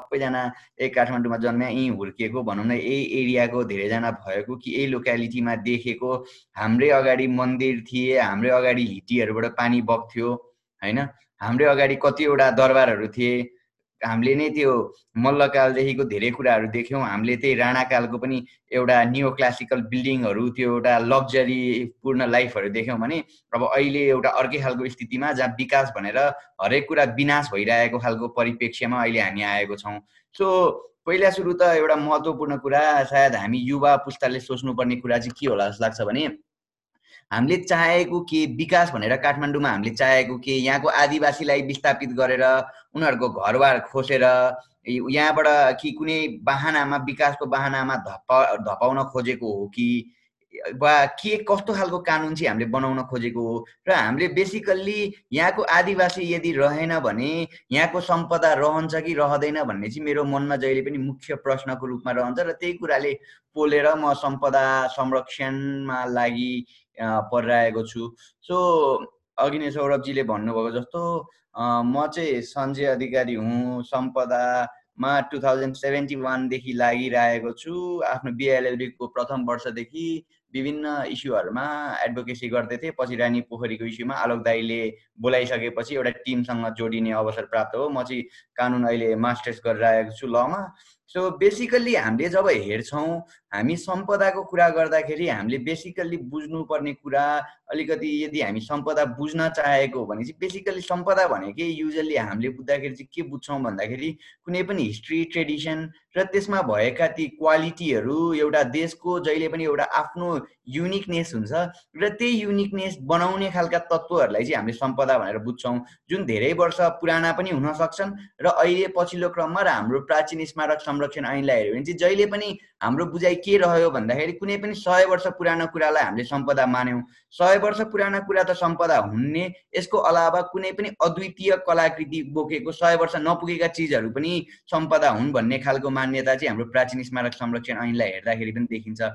सबैजना यही काठमाडौँमा जन्मे यहीँ हुर्किएको भनौँ न यही एरियाको धेरैजना भएको कि यही लोकालिटीमा देखेको। हाम्रै अगाडि मन्दिर थिए हाम्रै अगाडि हिटीहरूबाट पानी बग्थ्यो होइन? हाम्रै अगाडि कतिवटा दरबारहरू थिए हामीले नै त्यो मल्लकालदेखिको धेरै कुराहरू देख्यौँ। हामीले त्यही राणाकालको पनि एउटा नियो क्लासिकल बिल्डिङहरू त्यो एउटा लग्जरी पूर्ण लाइफहरू देख्यौँ भने अब अहिले एउटा अर्कै खालको स्थितिमा जहाँ विकास भनेर हरेक कुरा विनाश भइरहेको खालको परिप्रेक्ष्यमा अहिले हामी आएको छौँ। सो पहिला सुरु त एउटा महत्त्वपूर्ण कुरा सायद हामी युवा पुस्ताले सोच्नुपर्ने कुरा चाहिँ के होला जस्तो लाग्छ भने हामीले चाहेको के विकास भनेर काठमाडौँमा हामीले चाहेको के यहाँको आदिवासीलाई विस्थापित गरेर उनीहरूको घरबार खोसेर यहाँबाट कि कुनै बाहनामा विकासको बाहनामा धपा धपाउन खोजेको हो कि वा के कस्तो खालको कानुन चाहिँ हामीले बनाउन खोजेको हो? र हामीले बेसिकल्ली यहाँको आदिवासी यदि रहेन भने यहाँको सम्पदा रहन्छ कि रहँदैन भन्ने चाहिँ मेरो मनमा जहिले पनि मुख्य प्रश्नको रूपमा रहन्छ र त्यही कुराले पोलेर म सम्पदा संरक्षणमा लागि परिरहेको छु। सो अघि नै सौरभजीले भन्नुभएको जस्तो म चाहिँ सञ्जय अधिकारी हुँ सम्पदामा टु थाउजन्ड सेभेन्टी वानदेखि लागिरहेको छु। आफ्नो बिएलएलबीको प्रथम वर्षदेखि विभिन्न इस्युहरूमा एडभोकेसी गर्दै थिएँ। पछि रानी पोखरीको इस्युमा आलोक दाईले बोलाइसकेपछि एउटा टिमसँग जोडिने अवसर प्राप्त हो। म चाहिँ कानुन अहिले मास्टर्स गरिरहेको छु लमा। सो बेसिकल्ली हामीले जब हेर्छौँ हामी सम्पदाको कुरा गर्दाखेरि हामीले बेसिकल्ली बुझ्नुपर्ने कुरा अलिकति यदि हामी सम्पदा बुझ्न चाहेको भने चाहिँ बेसिकल्ली सम्पदा भनेकै युजल्ली हामीले बुझ्दाखेरि चाहिँ के बुझ्छौँ भन्दाखेरि कुनै पनि हिस्ट्री ट्रेडिसन र त्यसमा भएका ती क्वालिटीहरू एउटा देशको जहिले पनि एउटा आफ्नो युनिकनेस हुन्छ र त्यही युनिकनेस बनाउने खालका तत्त्वहरूलाई चाहिँ हामीले सम्पदा भनेर बुझ्छौँ। जुन धेरै वर्ष पुराना पनि हुन सक्छन् र अहिले पछिल्लो क्रममा र हाम्रो प्राचीन स्मारक संरक्षण ऐनलाई हेऱ्यो भने चाहिँ जहिले पनि हाम्रो बुझाइ के रह्यो भन्दाखेरि कुनै पनि सय वर्ष पुरानो कुरालाई हामीले सम्पदा मान्यौँ। सय वर्ष पुरानो कुरा त सम्पदा हुने यसको अलावा कुनै पनि अद्वितीय कलाकृति बोकेको सय वर्ष नपुगेका चिजहरू पनि सम्पदा हुन् भन्ने खालको मान्यता चाहिँ हाम्रो प्राचीन स्मारक संरक्षण ऐनलाई हेर्दाखेरि पनि देखिन्छ।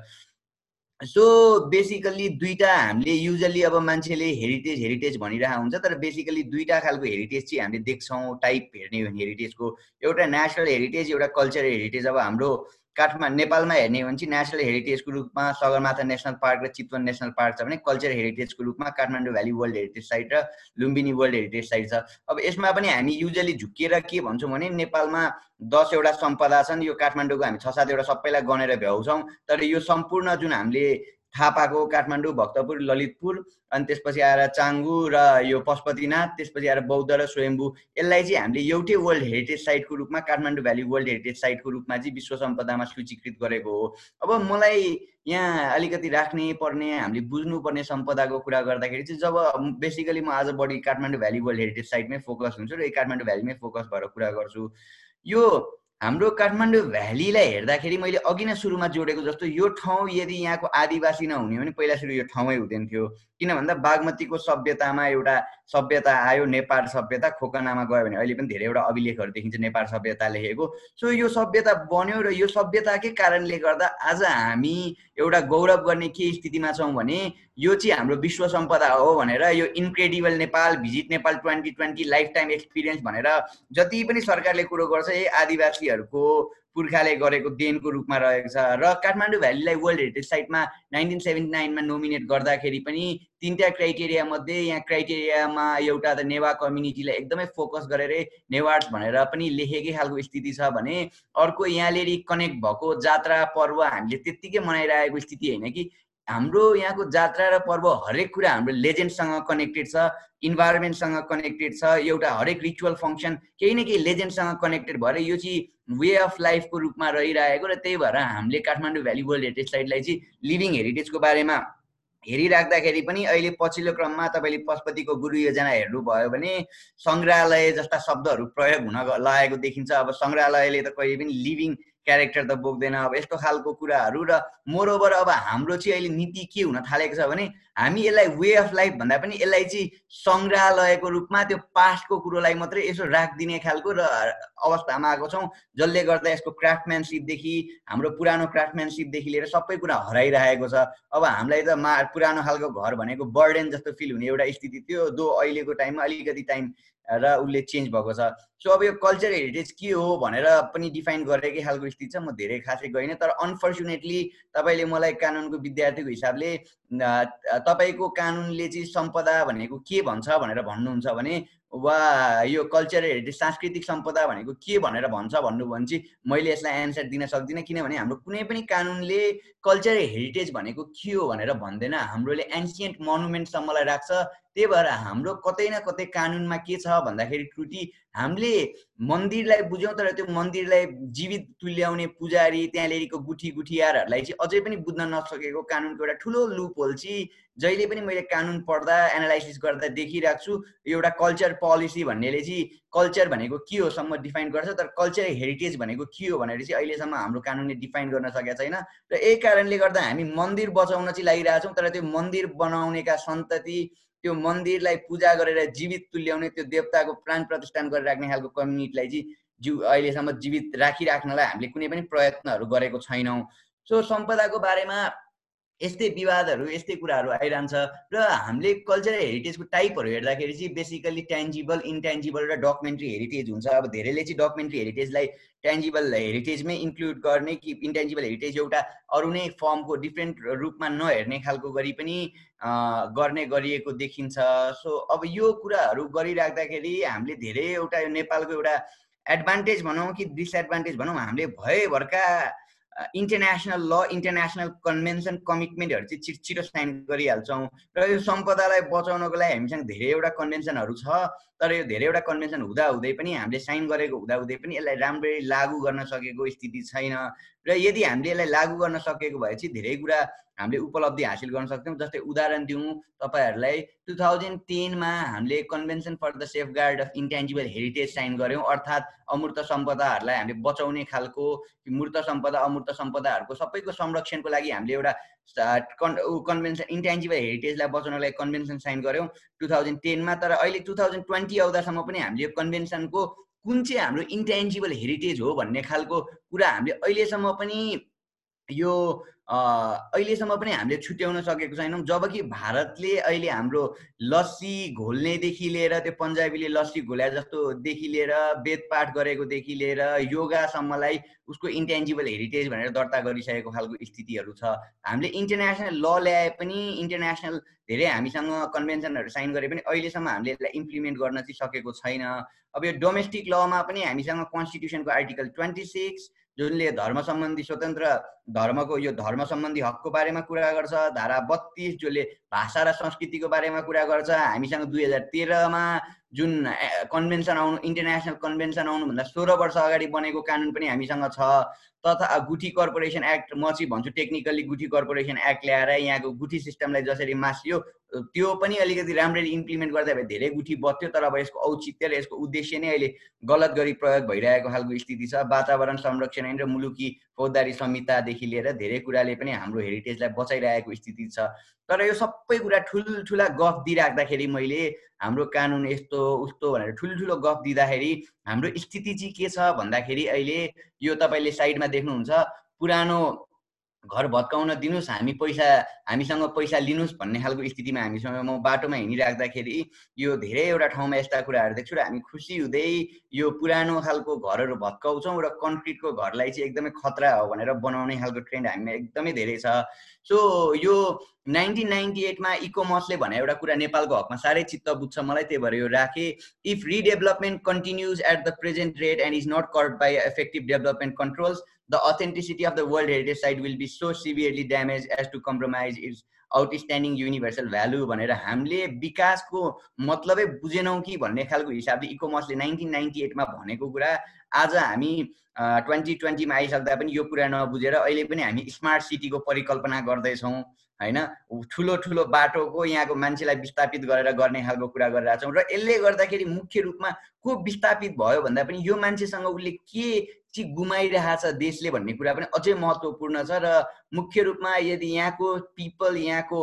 सो बेसिकल्ली दुईवटा हामीले युजल्ली अब मान्छेले हेरिटेज हेरिटेज भनिरहेको हुन्छ तर बेसिकली दुईवटा खालको हेरिटेज चाहिँ हामीले देख्छौँ। टाइप हेर्ने हो हेरिटेजको एउटा नेसनल हेरिटेज एउटा कल्चरल हेरिटेज अब हाम्रो काठमा नेपालमा हेर्ने हो भने चाहिँ नेसनल हेरिटेजको रूपमा सगरमाथा नेसनल पार्क र चितवन नेसनल पार्क छ भने कल्चर हेरिटेजको रूपमा Kathmandu valley world heritage site र लुम्बिनी वर्ल्ड हेरिटेज साइट छ। अब यसमा पनि हामी युजली झुकिएर के भन्छौँ भने नेपालमा दसवटा सम्पदा छन्। यो काठमाडौँको हामी छ सातवटा सबैलाई गनेर भ्याउँछौँ। तर यो सम्पूर्ण जुन हामीले थाहा पाएको काठमाडौँ भक्तपुर ललितपुर अनि त्यसपछि आएर चाङ्गु र यो पशुपतिनाथ त्यसपछि आएर बौद्ध र स्वयम्भू। यसलाई चाहिँ हामीले एउटै वर्ल्ड हेरिटेज साइटको रूपमा काठमाडौँ भ्याली वर्ल्ड हेरिटेज साइटको रूपमा चाहिँ विश्व सम्पदामा सूचीकृत गरेको हो। अब मलाई यहाँ अलिकति राख्ने पर्ने हामीले बुझ्नुपर्ने सम्पदाको कुरा गर्दाखेरि चाहिँ जब बेसिकली म आज बढी काठमाडौँ भ्याली वर्ल्ड हेरिटेज साइटमै फोकस हुन्छु र काठमाडौँ भ्यालीमै फोकस भएर कुरा गर्छु। यो हाम्रो काठमाडौँ भ्यालीलाई हेर्दाखेरि मैले अघि नै सुरुमा जोडेको जस्तो यो ठाउँ यदि यहाँको आदिवासी नहुने भने पहिला सुरु यो ठाउँै हुँदैन थियो किन भन्दा बागमतीको सभ्यतामा एउटा सभ्यता आयो नेपाल सभ्यता खोकनामा गयो भने अहिले पनि धेरैवटा अभिलेखहरू देखिन्छ नेपाल सभ्यता लेखेको। सो यो सभ्यता बन्यो र यो सभ्यताकै कारणले गर्दा आज हामी एउटा गौरव गर्ने के स्थितिमा छौँ भने यो चाहिँ हाम्रो विश्व सम्पदा हो भनेर यो incredible Nepal visit Nepal twenty twenty life time experience भनेर जति पनि सरकारले कुरो गर्छ यही आदिवासीहरूको पुर्खाले गरेको देनको रूपमा रहेको छ। र काठमाडौँ भ्यालीलाई वर्ल्ड हेरिटेज साइटमा नाइन्टिन सेभेन्टी नाइनमा नोमिनेट गर्दाखेरि पनि तिनवटा क्राइटेरिया मध्ये यहाँ क्राइटेरियामा एउटा त नेवा कम्युनिटीलाई एकदमै फोकस गरेर नेवार्स भनेर पनि लेखेकै खालको स्थिति छ भने अर्को यहाँनिर कनेक्ट भएको जात्रा पर्व हामीले त्यत्तिकै मनाइरहेको स्थिति होइन कि हाम्रो यहाँको जात्रा र पर्व हरेक कुरा हाम्रो लेजेन्डसँग कनेक्टेड छ इन्भाइरोमेन्टसँग कनेक्टेड छ एउटा हरेक रिचुअल फङ्सन केही न केही लेजेन्डसँग कनेक्टेड भएर यो चाहिँ वे अफ लाइफको रूपमा रहिरहेको र त्यही भएर हामीले काठमाडौँ भ्याली वर्ल्ड हेरिटेज साइटलाई चाहिँ लिभिङ हेरिटेजको बारेमा हेरिराख्दाखेरि पनि अहिले पछिल्लो क्रममा तपाईँले पशुपतिको गुरु योजना हेर्नुभयो भने सङ्ग्रहालय जस्ता शब्दहरू प्रयोग हुन लागेको देखिन्छ। अब सङ्ग्रहालयले त कहिले पनि लिभिङ क्यारेक्टर त बोक्दैन। अब यस्तो खालको कुराहरू र मोरओभर अब हाम्रो चाहिँ अहिले नीति के हुन थालेको छ भने हामी यसलाई वे अफ लाइफ भन्दा पनि यसलाई चाहिँ सङ्ग्रहालयको रूपमा त्यो पास्टको कुरोलाई मात्रै यसो राखिदिने खालको र अवस्थामा आएको छौँ जसले गर्दा यसको क्राफ्टम्यानसिपदेखि हाम्रो पुरानो क्राफ्टम्यानसिपदेखि लिएर सबै कुरा हराइरहेको छ। अब हामीलाई त मा पुरानो खालको घर भनेको बर्डेन जस्तो फिल हुने एउटा स्थिति थियो दो अहिलेको टाइममा अलिकति टाइम र उसले चेन्ज भएको छ। सो अब यो कल्चर हेरिटेज के हो भनेर पनि डिफाइन गरेकै खालको स्थिति छ म धेरै खासै गइनँ तर अनफर्चुनेटली तपाईँले मलाई कानुनको विद्यार्थीको हिसाबले तपाईँको कानुनले चाहिँ सम्पदा भनेको के भन्छ भनेर भन्नुहुन्छ भने वा यो कल्चर हेरिटेज सांस्कृतिक सम्पदा भनेको के भनेर भन्छ भन्नुभयो भने चाहिँ मैले यसलाई एन्सर दिन सक्दिनँ किनभने हाम्रो कुनै पनि कानुनले कल्चर हेरिटेज भनेको के हो भनेर भन्दैन। हाम्रोले एन्सियन्ट मोनुमेन्टसम्मलाई राख्छ। त्यही भएर हाम्रो कतै न कतै कानुनमा के छ भन्दाखेरि त्रुटि हामीले मन्दिरलाई बुझ्यौँ तर त्यो मन्दिरलाई जीवित तुल्याउने पुजारी त्यहाँ ल्याइको गुठी गुठियारहरूलाई चाहिँ अझै पनि बुझ्न नसकेको कानुनको एउटा ठुलो लुप होल चाहिँ जहिले पनि मैले कानुन पढ्दा एनालाइसिस गर्दा देखिरहेको छु एउटा कल्चर पोलिसी भन्नेले चाहिँ कल्चर भनेको के हो सम्म डिफाइन गर्छ तर कल्चर हेरिटेज भनेको के हो भनेर चाहिँ अहिलेसम्म हाम्रो कानुनले डिफाइन गर्न सकेको छैन। र यही कारणले गर्दा हामी मन्दिर बचाउन चाहिँ लागिरहेछौँ तर त्यो मन्दिर बनाउनेका सन्तति त्यो मन्दिरलाई पूजा गरेर जीवित तुल्याउने त्यो देवताको प्राण प्रतिष्ठान गरेर राख्ने खालको कम्युनिटीलाई चाहिँ जिउ अहिलेसम्म जीवित राखिराख्नलाई हामीले कुनै पनि प्रयत्नहरू गरेको छैनौँ। सो सम्पदाको बारेमा यस्तै विवादहरू यस्तै कुराहरू आइरहन्छ र हामीले कल्चरल हेरिटेजको टाइपहरू हेर्दाखेरि चाहिँ बेसिकली ट्यान्जिबल इन्ट्यान्जिबल र डकुमेन्ट्री हेरिटेज हुन्छ। अब धेरैले चाहिँ डकुमेन्ट्री हेरिटेजलाई ट्यान्जिबल हेरिटेजमै इन्क्लुड गर्ने कि इन्ट्यान्जिबल हेरिटेज एउटा अरू नै फर्मको डिफ्रेन्ट रूपमा नहेर्ने खालको गरी पनि गर्ने गरिएको देखिन्छ। सो अब यो कुराहरू गरिराख्दाखेरि हामीले धेरै एउटा यो नेपालको एउटा एडभान्टेज भनौँ कि डिसएडभान्टेज भनौँ। हामीले भएभरका इन्टरनेसनल ल इन्टरनेसनल कन्भेन्सन कमिटमेन्टहरू चाहिँ छिटो छिटो साइन गरिहाल्छौँ। र यो सम्पदालाई बचाउनको लागि हामीसँग धेरैवटा कन्भेन्सनहरू छ। तर यो धेरैवटा कन्भेन्सन हुँदाहुँदै पनि हामीले साइन गरेको हुँदाहुँदै पनि यसलाई राम्ररी लागू गर्न सकेको स्थिति छैन। र यदि हामीले यसलाई लागू गर्न सकेको भए चाहिँ धेरै कुरा हामीले उपलब्धि हासिल गर्न सक्छौँ। जस्तै उदाहरण दिउँ तपाईँहरूलाई टु थाउजन्ड टेनमा हामीले convention for the safeguard of intangible heritage sign गऱ्यौँ। अर्थात् अमूर्त सम्पदाहरूलाई हामीले बचाउने खालको मूर्त सम्पदा अमूर्त सम्पदाहरूको सबैको संरक्षणको लागि हामीले एउटा कन् कन्भेन्सन इन्टेन्जिबल हेरिटेजलाई बचाउनको लागि कन्भेन्सन साइन गऱ्यौँ। टु थाउजन्ड टेनमा तर अहिले टु थाउजन्ड ट्वेन्टी आउँदासम्म पनि हामीले यो कन्भेन्सनको कुन चाहिँ हाम्रो इन्टेन्जिबल हेरिटेज हो भन्ने खालको कुरा हामीले अहिलेसम्म पनि यो अहिलेसम्म पनि हामीले छुट्याउन सकेको छैनौँ। जबकि भारतले अहिले हाम्रो लस्सी घोल्नेदेखि लिएर त्यो पन्जाबीले लस्सी घोल्या जस्तोदेखि लिएर वेदपाठ गरेकोदेखि लिएर योगासम्मलाई उसको इन्टेन्जिबल हेरिटेज भनेर दर्ता गरिसकेको खालको स्थितिहरू छ। हामीले इन्टरनेसनल ल ल्याए पनि इन्टरनेसनल धेरै हामीसँग कन्भेन्सनहरू साइन गरे पनि अहिलेसम्म हामीले यसलाई इम्प्लिमेन्ट गर्न चाहिँ सकेको छैन। अब यो डोमेस्टिक लमा पनि हामीसँग कन्स्टिट्युसनको आर्टिकल ट्वेन्टी सिक्स जुनले धर्म सम्बन्धी स्वतन्त्र धर्मको यो धर्म सम्बन्धी हकको बारेमा कुरा गर्छ धारा बत्तिस जसले भाषा र संस्कृतिको बारेमा कुरा गर्छ हामीसँग दुई हजार तेह्रमा जुन कन्भेन्सन आउनु इन्टरनेसनल कन्भेन्सन आउनुभन्दा सोह्र वर्ष अगाडि बनेको कानुन पनि हामीसँग छ। तथा गुठी कर्पोरेसन एक्ट म चाहिँ भन्छु टेक्निकल्ली गुठी कर्पोरेसन एक्ट ल्याएर यहाँको गुठी सिस्टमलाई जसरी मासियो त्यो पनि अलिकति राम्ररी इम्प्लिमेन्ट गर्दा धेरै गुठी बस्थ्यो तर अब यसको औचित्य र यसको उद्देश्य नै अहिले गलत गरी प्रयोग भइरहेको खालको स्थिति छ। वातावरण संरक्षण र मुलुकी फौजदारी संहितादेखि लिएर धेरै कुराले पनि हाम्रो हेरिटेजलाई बचाइरहेको स्थिति छ। तर यो सबै कुरा ठुल्ठुला गफ दिइराख्दाखेरि मैले हाम्रो कानुन यस्तो उस्तो भनेर ठुल्ठुलो गफ दिँदाखेरि हाम्रो स्थिति चाहिँ के छ भन्दाखेरि अहिले यो तपाईँले साइडमा देख्नुहुन्छ पुरानो घर भत्काउन दिनुहोस् हामी पैसा हामीसँग पैसा लिनुहोस् भन्ने खालको स्थितिमा हामीसँग म बाटोमा हिँडिराख्दाखेरि यो धेरैवटा ठाउँमा यस्ता कुराहरू देख्छु र हामी खुसी हुँदै यो पुरानो खालको घरहरू भत्काउँछौँ र कन्क्रिटको घरलाई चाहिँ एकदमै खतरा हो भनेर बनाउने खालको ट्रेन्ड हामीमा एकदमै धेरै छ। सो यो नाइन्टिन नाइन्टी एटमा इकोमर्सले भने एउटा कुरा नेपालको हकमा साह्रै चित्त बुझ्छ मलाई त्यही भएर यो राखेँ। If redevelopment continues at the present rate and is not curbed by effective development controls the authenticity of the world heritage site will be so severely damage as to compromise its outstanding universal value भनेर हामीले विकासको मतलबै बुझेनौँ कि भन्ने खालको हिसाबले इकोमर्सले nineteen ninety एटमा भनेको कुरा आज हामी ट्वेन्टी ट्वेन्टीमा आइसक्दा पनि यो कुरा नबुझेर अहिले पनि हामी स्मार्ट सिटीको परिकल्पना गर्दैछौँ होइन? ठुलो ठुलो बाटोको यहाँको मान्छेलाई विस्थापित गरेर गर्ने खालको कुरा गरिरहेछौँ र यसले गर्दाखेरि मुख्य रूपमा को विस्थापित भयो भन्दा पनि यो मान्छेसँग उसले के चाहिँ गुमाइरहेछ देशले भन्ने कुरा पनि अझै महत्त्वपूर्ण छ र मुख्य रूपमा यदि यहाँको पिपल यहाँको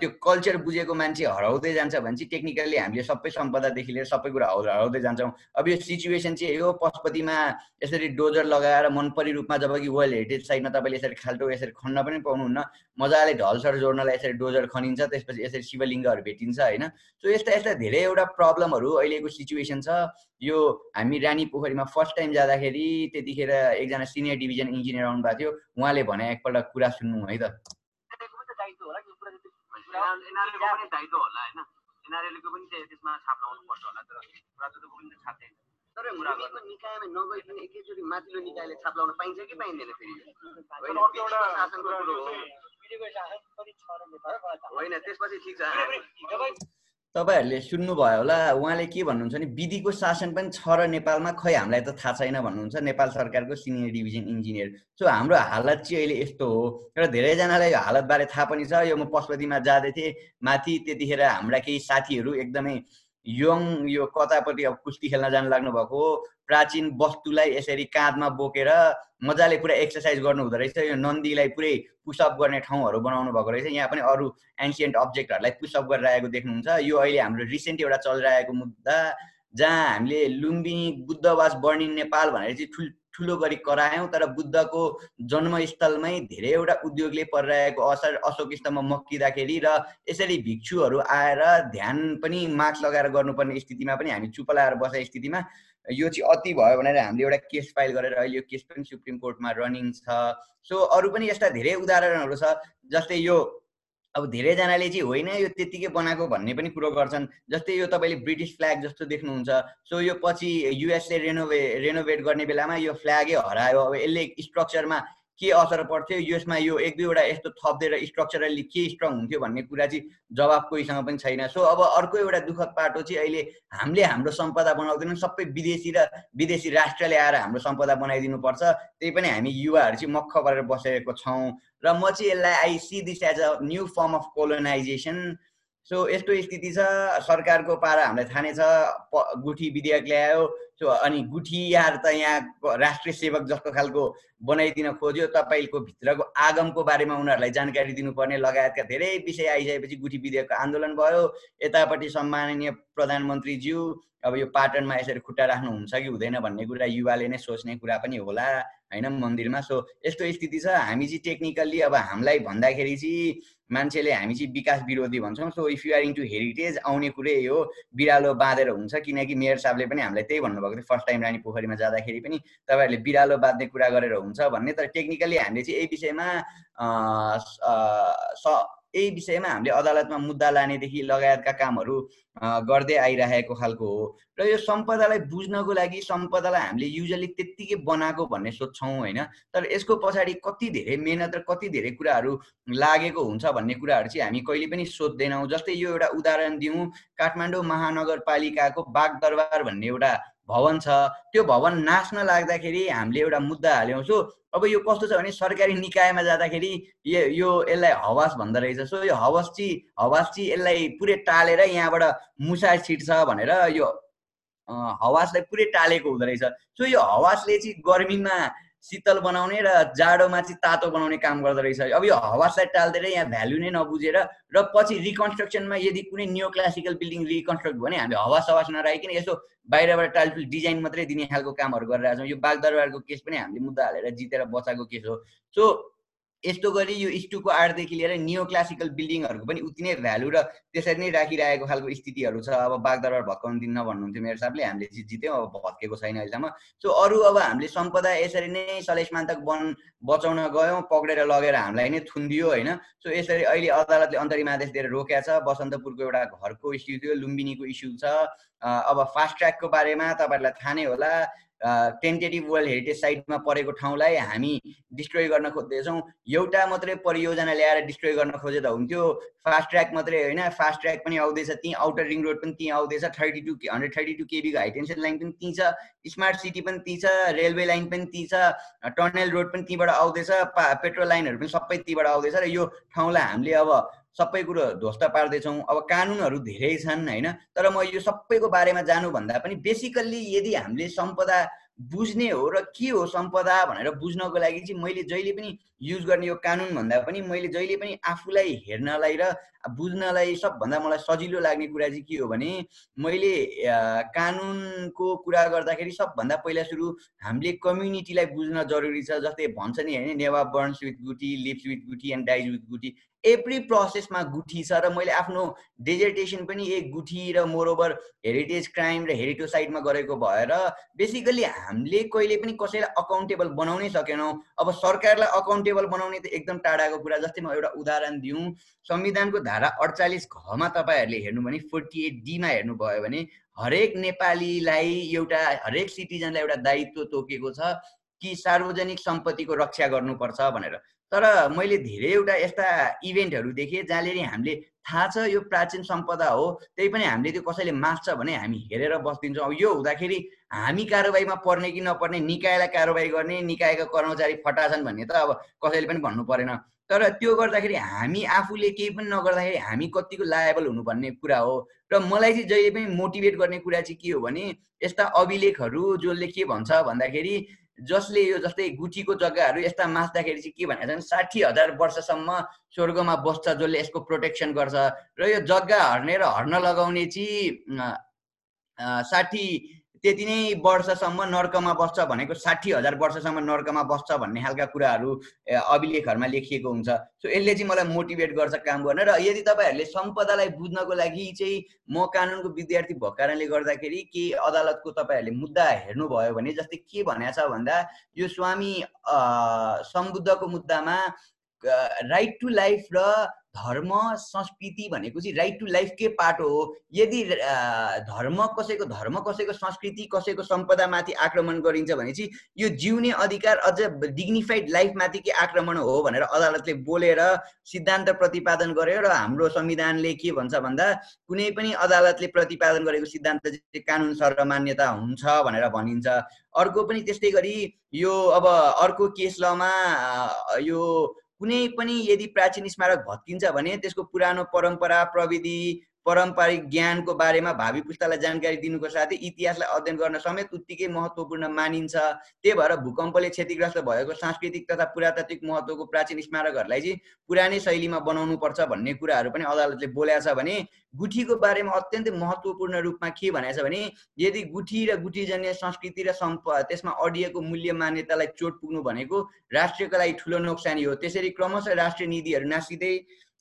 त्यो कल्चर बुझेको मान्छे हराउँदै जान्छ भने चाहिँ टेक्निकल्ली हामीले सबै सम्पदादेखि लिएर सबै कुरा हराउँदै जान्छौँ। अब यो सिचुएसन चाहिँ यो पशुपतिमा यसरी डोजर लगाएर मनपरी रूपमा जब कि वर्ल्ड हेरिटेज साइडमा तपाईँले यसरी खाल्टो यसरी खन्न पनि पाउनुहुन्न। मजाले ढलसर जोड्नलाई यसरी डोजर खनिन्छ त्यसपछि यसरी शिवलिङ्गहरू भेटिन्छ होइन? सो यस्ता यस्ता धेरै एउटा प्रब्लमहरू अहिलेको सिचुएसन छ। यो हामी रानी पोखरीमा फर्स्ट टाइम जाँदाखेरि त्यतिखेर एकजना सिनियर डिभिजन इन्जिनियर आउनुभएको थियो उहाँले भने एकपल्ट कुरा सुन्नु है त। तर निकायमा एकैचोटि माथिल्लो निकायले पाइन्छ कि होइन त्यसपछि ठिक छ। तपाईँहरूले सुन्नुभयो होला उहाँले के भन्नुहुन्छ भने विधिको शासन पनि छ र नेपालमा खै हामीलाई त थाहा छैन भन्नुहुन्छ नेपाल सरकारको सिनियर डिभिजन इन्जिनियर। सो हाम्रो हालत चाहिँ अहिले यस्तो हो र धेरैजनालाई यो हालतबारे थाहा पनि छ। यो म पशुपतिमा जाँदै थिएँ माथि त्यतिखेर हाम्रा केही साथीहरू एकदमै यङ यो कतापट्टि अब कुस्ती खेल्न जानु लाग्नु भएको प्राचीन वस्तुलाई यसरी काँधमा बोकेर मजाले पुरा एक्सर्साइज गर्नु हुँदो रहेछ। यो नन्दीलाई पुरै पुसअप गर्ने ठाउँहरू बनाउनु भएको रहेछ। यहाँ पनि अरू एन्सियन्ट अब्जेक्टहरूलाई पुसअप गरेर आएको देख्नुहुन्छ। यो अहिले हाम्रो रिसेन्ट एउटा चलिरहेको मुद्दा जहाँ हामीले लुम्बिनी बुद्धवास बर्निङ नेपाल भनेर चाहिँ ठुल ठुलो गरी करायौँ तर बुद्धको जन्मस्थलमै धेरैवटा उद्योगले परिरहेको असर अशोक स्तम्भ मक्किँदाखेरि र यसरी भिक्षुहरू आएर ध्यान पनि मास्क लगाएर गर्नुपर्ने स्थितिमा पनि हामी चुप लगाएर बसेको स्थितिमा यो चाहिँ अति भयो भनेर हामीले एउटा केस फाइल गरेर अहिले यो केस पनि सुप्रिम कोर्टमा रनिङ छ। सो अरू पनि यस्ता धेरै उदाहरणहरू छ जस्तै यो अब धेरैजनाले चाहिँ होइन यो त्यत्तिकै बनाएको भन्ने पनि कुरो गर्छन्। जस्तै यो तपाईँले ब्रिटिस फ्ल्याग जस्तो देख्नुहुन्छ। सो यो पछि युएसले रेनोभे रेनोभेट गर्ने बेलामा यो फ्ल्यागै हरायो। अब यसले स्ट्रक्चरमा के असर पर्थ्यो यसमा यो एक दुईवटा यस्तो थपिदिएर स्ट्रक्चरली के स्ट्रङ हुन्थ्यो भन्ने कुरा चाहिँ जवाब कोहीसँग पनि छैन। सो अब अर्को एउटा दुःखद पाटो चाहिँ अहिले हामीले हाम्रो सम्पदा बनाउँदैनौँ सबै विदेशी र विदेशी राष्ट्रले आएर हाम्रो सम्पदा बनाइदिनुपर्छ। त्यही पनि हामी युवाहरू चाहिँ मक्ख गरेर बसेको छौँ। र म चाहिँ यसलाई I see this as a new form of colonisation so यस्तो स्थिति छ सरकारको पारा हामीलाई थाहा नै छ गुठी विधेयक ल्यायो अनि गुठियार त यहाँ राष्ट्रिय सेवक जस्तो खालको बनाइदिन खोज्यो तपाईँको भित्रको आगमको बारेमा उनीहरूलाई जानकारी दिनुपर्ने लगायतका धेरै विषय आइसकेपछि गुठी विधेयकको आन्दोलन भयो। यतापट्टि सम्माननीय प्रधानमन्त्रीज्यू अब यो पाटनमा यसरी खुट्टा राख्नुहुन्छ कि हुँदैन भन्ने कुरा युवाले नै सोच्ने कुरा पनि होला। होइन मन्दिरमा? सो यस्तो स्थिति छ। हामी चाहिँ टेक्निकल्ली अब हामीलाई भन्दाखेरि चाहिँ मान्छेले हामी चाहिँ विकास विरोधी भन्छौँ। So if you are into heritage आउने कुरै हो। बिरालो बाँधेर हुन्छ। किनकि मेयर साहबले पनि हामीलाई त्यही भन्नुभएको थियो। फर्स्ट टाइम रानी पोखरीमा जाँदाखेरि पनि तपाईँहरूले बिरालो बाँध्ने कुरा गरेर हुन्छ भन्ने। तर टेक्निकली हामीले चाहिँ यही विषयमा यही विषयमा हामीले अदालतमा मुद्दा लानेदेखि लगायतका कामहरू गर्दै आइरहेको खालको हो। र यो सम्पदालाई बुझ्नको लागि सम्पदालाई हामीले युजली त्यत्तिकै बनाएको भन्ने सोध्छौँ होइन? तर यसको पछाडि कति धेरै मेहनत र कति धेरै कुराहरू लागेको हुन्छ भन्ने कुराहरू चाहिँ हामी कहिले पनि सोध्दैनौँ जस्तै यो एउटा उदाहरण दिउँ काठमाडौँ महानगरपालिकाको बागदरबार भन्ने एउटा भवन छ। त्यो भवन नाच्न लाग्दाखेरि हामीले एउटा मुद्दा हाल्यौँ। सो अब यो कस्तो छ भने सरकारी निकायमा जाँदाखेरि यो यो यसलाई हवास भन्दो रहेछ। सो यो हवास चाहिँ हवास चाहिँ यसलाई पुरै टालेर यहाँबाट मुसा छिट्छ भनेर यो हवासलाई पुरै टालेको हुँदो रहेछ। सो यो हवासले चाहिँ गर्मीमा शीतल बनाउने र जाडोमा चाहिँ तातो बनाउने काम गर्दो रहेछ। अब यो हवासलाई टाल्दै यहाँ भ्याल्यु नै नबुझेर र पछि रिकन्स्ट्रक्सनमा यदि कुनै न्यू क्लासिकल बिल्डिङ रिकन्स्ट्रक्ट भयो भने हामीले हवास हवास नराखिकन यसो बाहिरबाट टाइल्स डिजाइन मात्रै दिने खालको कामहरू गरिरहेको छौँ यो बागदरबारको केस पनि हामीले मुद्दा हालेर जितेर बचाएको केस हो। सो यस्तो गरी यो स्टुको आर्टदेखि लिएर नियो क्लासिकल बिल्डिङहरूको पनि उति नै भ्यालु र त्यसरी नै राखिरहेको खालको स्थितिहरू छ। अब बागदरबार भत्काउनु दिन्न भन्नुहुन्थ्यो मेरो साहबले हामीले चाहिँ जित्यौँ अब भत्केको छैन अहिलेसम्म। सो अरू अब हामीले सम्पदा यसरी नै सलेसमान्तक वन बचाउन गयौँ पक्रेर लगेर हामीलाई नै थुनिदियो होइन। सो यसरी अहिले अदालतले अन्तरिम आदेश दिएर रोकेको छ। बसन्तपुरको एउटा घरको इस्यु थियो लुम्बिनीको इस्यु छ। अब फास्ट ट्र्याकको बारेमा तपाईँहरूलाई थाहा नै होला। टेन्टेटिभ वर्ल्ड हेरिटेज साइटमा परेको ठाउँलाई हामी डिस्ट्रोय गर्न खोज्दैछौँ। एउटा मात्रै परियोजना ल्याएर डिस्ट्रोय गर्न खोजे त हुन्थ्यो। फास्ट ट्र्याक मात्रै होइन। फास्ट ट्र्याक पनि आउँदैछ त्यहीँ आउटर रिङ रोड पनि त्यहीँ आउँदैछ। Thirty two hundred thirty two केबीको high tension line पनि त्यहीँ छ। स्मार्ट सिटी पनि त्यहीँ छ। रेलवे लाइन पनि त्यहीँ छ। टर्नेल रोड पनि त्यहीँबाट आउँदैछ। पा पेट्रोल लाइनहरू पनि सबै त्यहीँबाट आउँदैछ। र यो ठाउँलाई हामीले अब सबै कुरो ध्वस्त पार्दैछौँ। अब कानुनहरू धेरै छन् होइन? तर म यो सबैको बारेमा जानुभन्दा पनि बेसिकल्ली यदि हामीले सम्पदा बुझ्ने हो र के हो सम्पदा भनेर बुझ्नको लागि चाहिँ मैले जहिले पनि युज गर्ने यो कानुन भन्दा पनि मैले जहिले पनि आफूलाई हेर्नलाई र बुझ्नलाई सबभन्दा मलाई सजिलो लाग्ने कुरा चाहिँ के हो भने मैले कानुनको कुरा गर्दाखेरि सबभन्दा पहिला सुरु हामीले कम्युनिटीलाई बुझ्न जरुरी छ। जस्तै भन्छ नि होइन Newa burns with guthi lives with guthi and dies with guthi. Every प्रोसेसमा गुठी छ र मैले आफ्नो डेजर्टेसन पनि एक गुठी र मोरोभर हेरिटेज क्राइम र हेरिटोसाइडमा गरेको भएर बेसिकली हामीले कहिले पनि कसैलाई अकाउन्टेबल बनाउनै सकेनौँ। अब सरकारलाई अकाउन्टेबल बनाउने त एकदम टाढाको कुरा जस्तै म एउटा उदाहरण दिउँ। संविधानको धारा अडचालिस घमा तपाईँहरूले हेर्नु भने फोर्टी एट डीमा हेर्नुभयो भने हरेक नेपालीलाई एउटा हरेक सिटिजनलाई एउटा दायित्व तोकेको छ कि सार्वजनिक सम्पत्तिको रक्षा गर्नुपर्छ भनेर। तर मैले धेरैवटा यस्ता इभेन्टहरू देखेँ जहाँले हामीले थाहा छ यो प्राचीन सम्पदा हो त्यही पनि हामीले त्यो कसैले मास्छ भने हामी हेरेर बस्दिन्छौँ। अब यो हुँदाखेरि हामी कारवाहीमा पर्ने कि नपर्ने निकायलाई कारवाही गर्ने निकायका कर्मचारी फटा छन् भन्ने त अब कसैले पनि भन्नु परेन। तर त्यो गर्दाखेरि हामी आफूले केही पनि नगर्दाखेरि हामी कतिको लायबल हुनु भन्ने कुरा हो। र मलाई चाहिँ जहिले पनि मोटिभेट गर्ने कुरा चाहिँ के हो भने यस्ता अभिलेखहरू जसले के भन्छ भन्दाखेरि जसले यो जस्तै गुठीको जग्गाहरू यस्ता मास्दाखेरि चाहिँ के भनेको छ साठी हजार वर्षसम्म स्वर्गमा बस्छ जसले यसको प्रोटेक्सन गर्छ। र यो जग्गा हर्ने र हर्न लगाउने चाहिँ साठी त्यति नै वर्षसम्म नर्कमा बस्छ भनेको साठी हजार वर्षसम्म नर्कमा बस्छ भन्ने खालका कुराहरू अभिलेखहरूमा लेखिएको हुन्छ। सो यसले चाहिँ मलाई मोटिभेट गर्छ काम गर्न र यदि तपाईँहरूले सम्पदालाई बुझ्नको लागि चाहिँ म कानुनको विद्यार्थी भएको कारणले गर्दाखेरि के अदालतको तपाईँहरूले मुद्दा हेर्नुभयो भने जस्तै के भनेको छ भन्दा यो स्वामी सम्बुद्धको मुद्दामा राइट टु लाइफ र धर्म संस्कृति भनेको चाहिँ राइट टु लाइफकै पाटो हो? यदि धर्म कसैको धर्म कसैको संस्कृति कसैको सम्पदामाथि आक्रमण गरिन्छ भने चाहिँ यो जिउने अधिकार अझ डिग्निफाइड लाइफमाथि के आक्रमण हो भनेर अदालतले बोलेर सिद्धान्त प्रतिपादन गर्यो र हाम्रो संविधानले के भन्छ भन्दा कुनै पनि अदालतले प्रतिपादन गरेको सिद्धान्त चाहिँ कानुन सर्वमान्यता हुन्छ भनेर भनिन्छ। अर्को पनि त्यस्तै गरी यो अब अर्को केस लमा यो कुनै पनि यदि प्राचीन स्मारक भत्किन्छ भने त्यसको पुरानो परम्परा प्रविधि पारम्परिक ज्ञानको बारेमा भावी पुस्तालाई जानकारी दिनुको साथै इतिहासलाई अध्ययन गर्न समेत उत्तिकै महत्त्वपूर्ण मानिन्छ। त्यही भएर भूकम्पले क्षतिग्रस्त भएको सांस्कृतिक तथा पुरातात्विक महत्त्वको प्राचीन स्मारकहरूलाई चाहिँ पुरानै शैलीमा बनाउनु पर्छ भन्ने कुराहरू पनि अदालतले बोलेको छ भने गुठीको बारेमा अत्यन्तै महत्त्वपूर्ण रूपमा के भनेको भने यदि गुठी र गुठीजन्य संस्कृति र सम्प त्यसमा अडिएको मूल्य मान्यतालाई चोट पुग्नु भनेको राष्ट्रको लागि ठुलो नोक्सानी हो त्यसरी क्रमशः राष्ट्रिय निधिहरू नासिँदै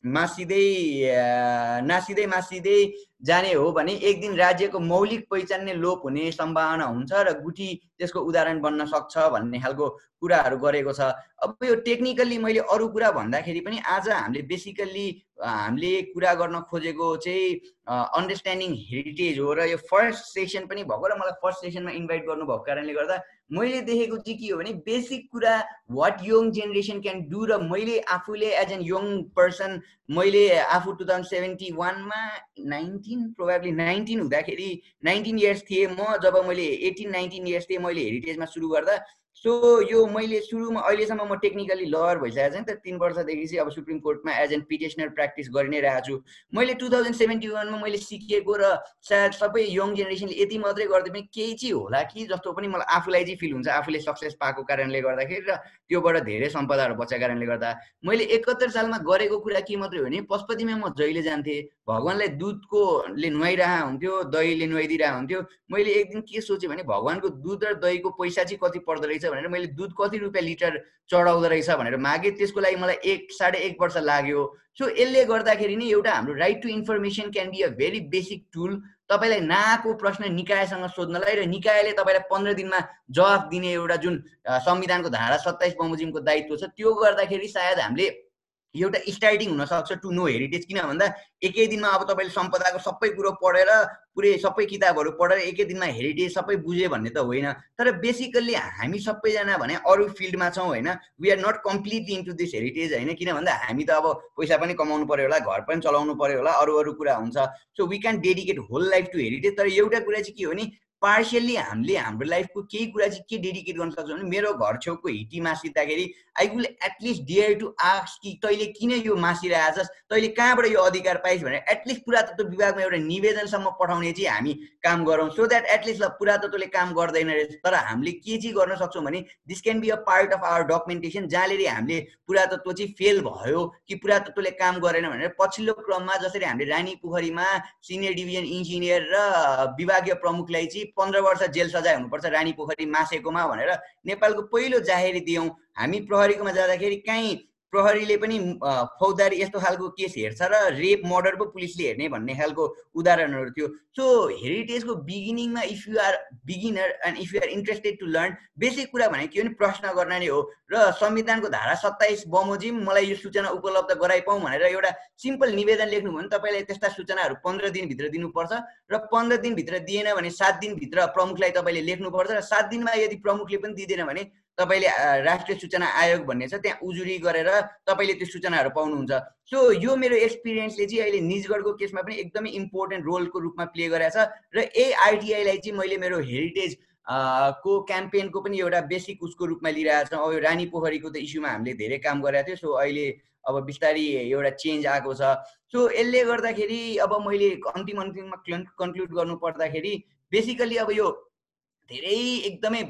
मासिँदै नासिँदै मासिँदै जाने हो भने एक दिन राज्यको मौलिक पहिचान नै लोप हुने सम्भावना हुन्छ र गुठी त्यसको उदाहरण बन्न सक्छ भन्ने खालको कुराहरू गरेको छ। अब यो टेक्निकल्ली मैले अरू कुरा भन्दाखेरि पनि आज हामीले बेसिकल्ली हामीले कुरा गर्न खोजेको चाहिँ अन्डरस्ट्यान्डिङ हेरिटेज हो र यो फर्स्ट सेसन पनि भएको र मलाई फर्स्ट सेसनमा इन्भाइट गर्नुभएको कारणले गर्दा मैले देखेको चाहिँ के हो भने बेसिक कुरा what young generation can do र मैले आफूले एज एन यङ पर्सन मैले आफू टु थाउजन्ड सेभेन्टी वानमा नाइन्टिन प्रोभाब्ली नाइन्टिन हुँदाखेरि नाइन्टिन इयर्स थिएँ म जब मैले एटिन नाइन्टिन इयर्स थिएँ मैले हेरिटेजमा सुरु गर्दा सो यो मैले सुरुमा अहिलेसम्म म टेक्निकली लयर भइसकेको छु नि त। तिन वर्षदेखि चाहिँ अब सुप्रिम कोर्टमा एज एन पिटिसनर प्र्याक्टिस गरि नै रहेको छु। मैले टु थाउजन्ड सेभेन्टी वानमा मैले सिकेको र सायद सबै यङ जेनेरेसनले यति मात्रै गर्दै पनि केही चाहिँ होला कि जस्तो पनि मलाई आफूलाई चाहिँ फिल हुन्छ। आफूले सक्सेस पाएको कारणले गर्दाखेरि र त्योबाट धेरै सम्पदाहरू बचाएको कारणले गर्दा। मैले एकहत्तर सालमा गरेको कुरा के मात्रै हो भने पशुपतिमा म जहिले जान्थेँ भगवान्लाई दुधकोले नुहाइरहेको हुन्थ्यो दहीले नुहाइदिरहेको हुन्थ्यो। मैले एक दिन के सोचेँ भने भगवान्को दुध र दहीको पैसा चाहिँ कति पर्दो रहेछ भनेर मैले दुध कति रुपियाँ लिटर चढाउँदो रहेछ भनेर मागेँ। त्यसको लागि मलाई एक साढे एक वर्ष लाग्यो। सो यसले गर्दाखेरि नै एउटा हाम्रो right to information can be a very basic tool तपाईँलाई नआएको प्रश्न निकायसँग सोध्नलाई र निकायले तपाईँलाई पन्ध्र दिनमा जवाफ दिने एउटा जुन संविधानको धारा सत्ताइस बमोजिमको दायित्व छ त्यो गर्दाखेरि सायद हामीले एउटा स्टार्टिङ हुनसक्छ टु नो हेरिटेज किन भन्दा एकै दिनमा अब तपाईँले सम्पदाको सबै कुरो पढेर पुरै सबै किताबहरू पढेर एकै दिनमा हेरिटेज सबै बुझ्यो भन्ने त होइन। तर बेसिकल्ली हामी सबैजना भने अरू फिल्डमा छौँ होइन we are not completely into this heritage होइन। किन भन्दा हामी त अब पैसा पनि कमाउनु पऱ्यो होला घर पनि चलाउनु पऱ्यो होला अरू अरू कुरा हुन्छ। So we can dedicate whole life to heritage तर एउटा कुरा चाहिँ के हो भने पार्सियल्ली हामीले हाम्रो लाइफको केही कुरा चाहिँ के डेडिकेट गर्न सक्छौँ भने मेरो घर छेउको हिटी मासिँदाखेरि I will at least dare to ask कि तैँले किन यो मासिरहेछस् तैँले कहाँबाट यो अधिकार पाइस् भनेर एटलिस्ट पुरातत्व विभागमा एउटा निवेदनसम्म पठाउने चाहिँ हामी काम गरौँ। सो द्याट एटलिस्ट ल पुरातत्वले काम गर्दैन रहेछ। तर हामीले के चाहिँ गर्न सक्छौँ भने this can be a part of our documentation जहाँनिर हामीले पुरातत्व चाहिँ फेल भयो कि पुरातत्वले काम गरेन भनेर पछिल्लो क्रममा जसरी हामीले रानी पोखरीमा सिनियर डिभिजन इन्जिनियर र विभागीय प्रमुखलाई चाहिँ पन्ध्र वर्ष जेल सजाय हुनुपर्छ रानी पोखरी मासेकोमा भनेर नेपालको पहिलो जाहेरी दियौँ। हामी प्रहरीकोमा जाँदाखेरि काहीँ प्रहरीले पनि फौजदारी यस्तो खालको केस हेर्छ र रेप मर्डर पो पुलिसले हेर्ने भन्ने खालको उदाहरणहरू थियो। सो हेरिटेजको बिगिनिङमा if you are beginner and if you are interested to learn basic कुरा भने के भने प्रश्न गर्न नै हो। र संविधानको धारा सत्ताइस बमोजिम मलाई यो सूचना उपलब्ध गराइपाउँ भनेर एउटा सिम्पल निवेदन लेख्नु भने तपाईँलाई त्यस्ता सूचनाहरू पन्ध्र दिनभित्र दिनुपर्छ र पन्ध्र दिनभित्र दिएन भने सात दिनभित्र प्रमुखलाई तपाईँले लेख्नुपर्छ र सात दिनमा यदि प्रमुखले पनि दिँदैन भने तपाईँले राष्ट्रिय सूचना आयोग भन्ने छ त्यहाँ उजुरी गरेर तपाईँले त्यो सूचनाहरू पाउनुहुन्छ। सो यो मेरो एक्सपिरियन्सले चाहिँ अहिले निजगढको केसमा पनि एकदमै इम्पोर्टेन्ट रोलको रूपमा प्ले गरेछ र यही आइटिआईलाई चाहिँ मैले मेरो हेरिटेज को क्याम्पेनको पनि एउटा बेसिक उसको रूपमा लिइरहेको छ। अब रानी पोखरीको त इस्युमा हामीले धेरै काम गरेका थियौँ सो अहिले अब बिस्तारै एउटा चेन्ज आएको छ। सो यसले गर्दाखेरि अब मैले अन्तिम अन्तिममा कन्क्लुड गर्नु पर्दाखेरि बेसिकली अब यो धेरै एकदमै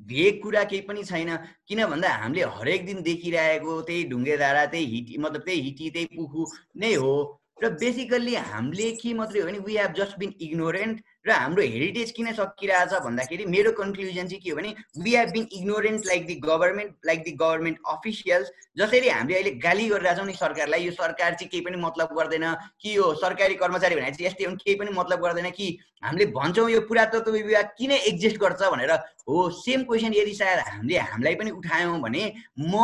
भेग कुरा केही पनि छैन। किन भन्दा हामीले हरेक दिन देखिरहेको त्यही ढुङ्गे धारा त्यही हिटी मतलब त्यही हिटी त्यही पुखु नै हो। र बेसिकल्ली हामीले के मात्रै हो भने we have just been ignorant र हाम्रो हेरिटेज किन सकिरहेछ भन्दाखेरि मेरो कन्क्लुजन चाहिँ के हो भने we have been ignorant like the government like the government officials जसरी हामीले अहिले गाली गरिरहेछौँ नि सरकारलाई यो सरकार चाहिँ केही पनि मतलब गर्दैन। कि यो सरकारी कर्मचारी भनेर चाहिँ यस्तै केही पनि मतलब गर्दैन कि हामीले भन्छौँ यो पुरातत्व विभाग किन एक्जिस्ट गर्छ भनेर। हो सेम क्वेसन यदि सायद हामीले हामीलाई पनि उठायौँ भने म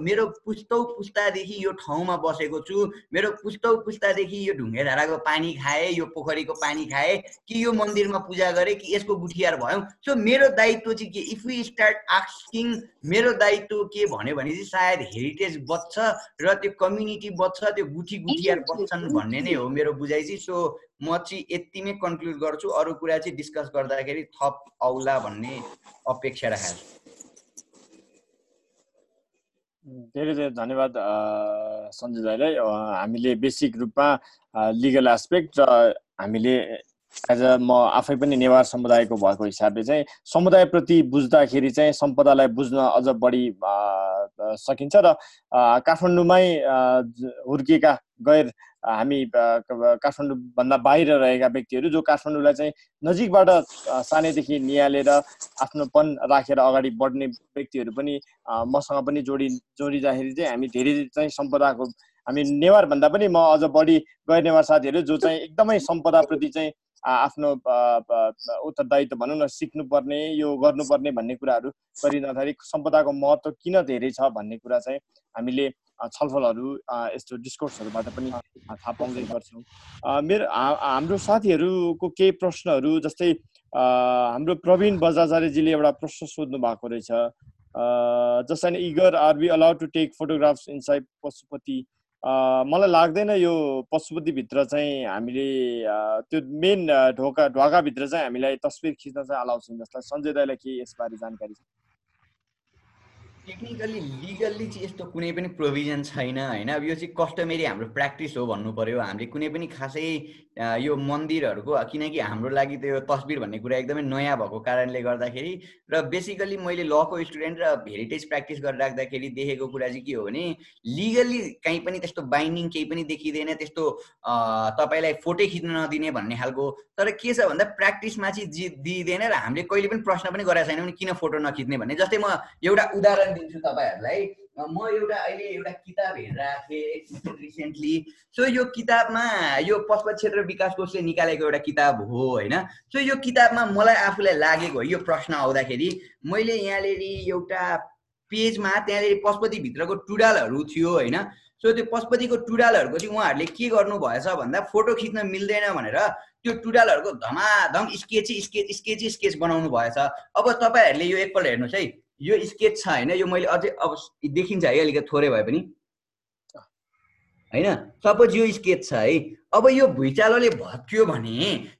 मेरो पुस्तौ पुस्तादेखि यो ठाउँमा बसेको छु मेरो पुस्तौ पुस्तादेखि यो ढुङ्गे धाराको पानी खाएँ यो पोखरीको पानी खाएँ कि यो मन्दिरमा पूजा गरेँ कि यसको गुठियार भयौँ। सो मेरो दायित्व चाहिँ के? इफ यु स्टार्ट आस्किङ मेरो दायित्व के भन्यो भने चाहिँ सायद हेरिटेज बच्छ र त्यो कम्युनिटी बच्छ त्यो गुठी गुठियार बच्छन् भन्ने नै हो मेरो बुझाइ चाहिँ। सो म चाहिँ यतिमै कन्क्लुड गर्छु अरू कुरा चाहिँ डिस्कस गर्दाखेरि थप आउला भन्ने अपेक्षा राखेको धेरै धेरै धन्यवाद सञ्जय दाईलाई। हामीले बेसिक रूपमा लिगल एस्पेक्ट र हामीले एज अ म आफै पनि नेवार समुदायको भएको हिसाबले चाहिँ समुदायप्रति बुझ्दाखेरि चाहिँ सम्पदालाई बुझ्न अझ बढी सकिन्छ र काठमाडौँमै हुर्किएका गैर हामी काठमाडौँभन्दा बाहिर रहेका व्यक्तिहरू जो काठमाडौँलाई चाहिँ नजिकबाट सानैदेखि निहालेर आफ्नोपन राखेर अगाडि बढ्ने व्यक्तिहरू पनि मसँग पनि जोडि जोडिँदाखेरि चाहिँ हामी धेरै चाहिँ सम्पदाको हामी नेवारभन्दा पनि म अझ बढी गैर नेवार साथीहरू जो चाहिँ एकदमै सम्पदाप्रति चाहिँ आफ्नो उत्तरदायित्व भनौँ न सिक्नुपर्ने यो गर्नुपर्ने भन्ने कुराहरू। गरिँदाखेरि सम्पदाको महत्त्व किन धेरै छ भन्ने कुरा चाहिँ हामीले छलफलहरू यस्तो डिस्कोर्सहरूबाट पनि थाहा पाउँदै गर्छौँ। मेरो हाम्रो साथीहरूको केही प्रश्नहरू जस्तै हाम्रो प्रवीण बजाचार्यजीले एउटा प्रश्न सोध्नु भएको रहेछ। An eager are be allowed to take photographs inside Pashupati? मलाई लाग्दैन यो पशुपतिभित्र चाहिँ हामीले त्यो मेन ढोका ढोकाभित्र चाहिँ हामीलाई तस्विर खिच्न चाहिँ अलाउ छैन। जस्तो सञ्जय दाईलाई के यसबारे जानकारी छ? टेक्निकल्ली लिगल्ली चाहिँ यस्तो कुनै पनि प्रोभिजन छैन होइन? अब यो चाहिँ कस्टमेरी हाम्रो प्र्याक्टिस हो भन्नु पऱ्यो हामीले कुनै पनि खासै यो मन्दिरहरूको किनकि हाम्रो लागि त यो तस्बिर भन्ने कुरा एकदमै नयाँ भएको कारणले गर्दाखेरि र बेसिकली मैले लको स्टुडेन्ट र हेरिटेज प्र्याक्टिस गरेर राख्दाखेरि देखेको कुरा चाहिँ के हो भने लिगल्ली कहीँ पनि त्यस्तो बाइन्डिङ केही पनि देखिँदैन त्यस्तो तपाईँलाई फोटो खिच्न नदिने भन्ने खालको। तर के छ भन्दा प्र्याक्टिसमा चाहिँ जि दिइँदैन र हामीले कहिले पनि प्रश्न पनि गरेका छैनौँ किन फोटो नखिच्ने भन्ने। जस्तै म एउटा उदाहरण दिन्छु तपाईँहरूलाई। म एउटा अहिले एउटा किताब हेरिरहेको थिएँ रिसेन्टली सो यो किताबमा यो पशुपत क्षेत्र विकास कोषले निकालेको एउटा किताब हो होइन? सो यो किताबमा मलाई आफूलाई लागेको यो प्रश्न आउँदाखेरि मैले यहाँनिर एउटा पेजमा त्यहाँनिर पशुपतिभित्रको टुडालहरू थियो होइन? सो त्यो पशुपतिको टुडालहरूको चाहिँ उहाँहरूले के गर्नु भएछ भन्दा फोटो खिच्न मिल्दैन भनेर त्यो टुडालहरूको धमाधम स्केच स्केच स्केच स्केच बनाउनु भएछ। अब तपाईँहरूले यो एकपल्ट हेर्नुहोस् है। यो स्केच छ होइन यो मैले अझै अब देखिन्छ है अलिकति थोरै भए पनि। होइन? सपोज यो स्केच छ है अब यो भुइँचालोले भत्कियो भने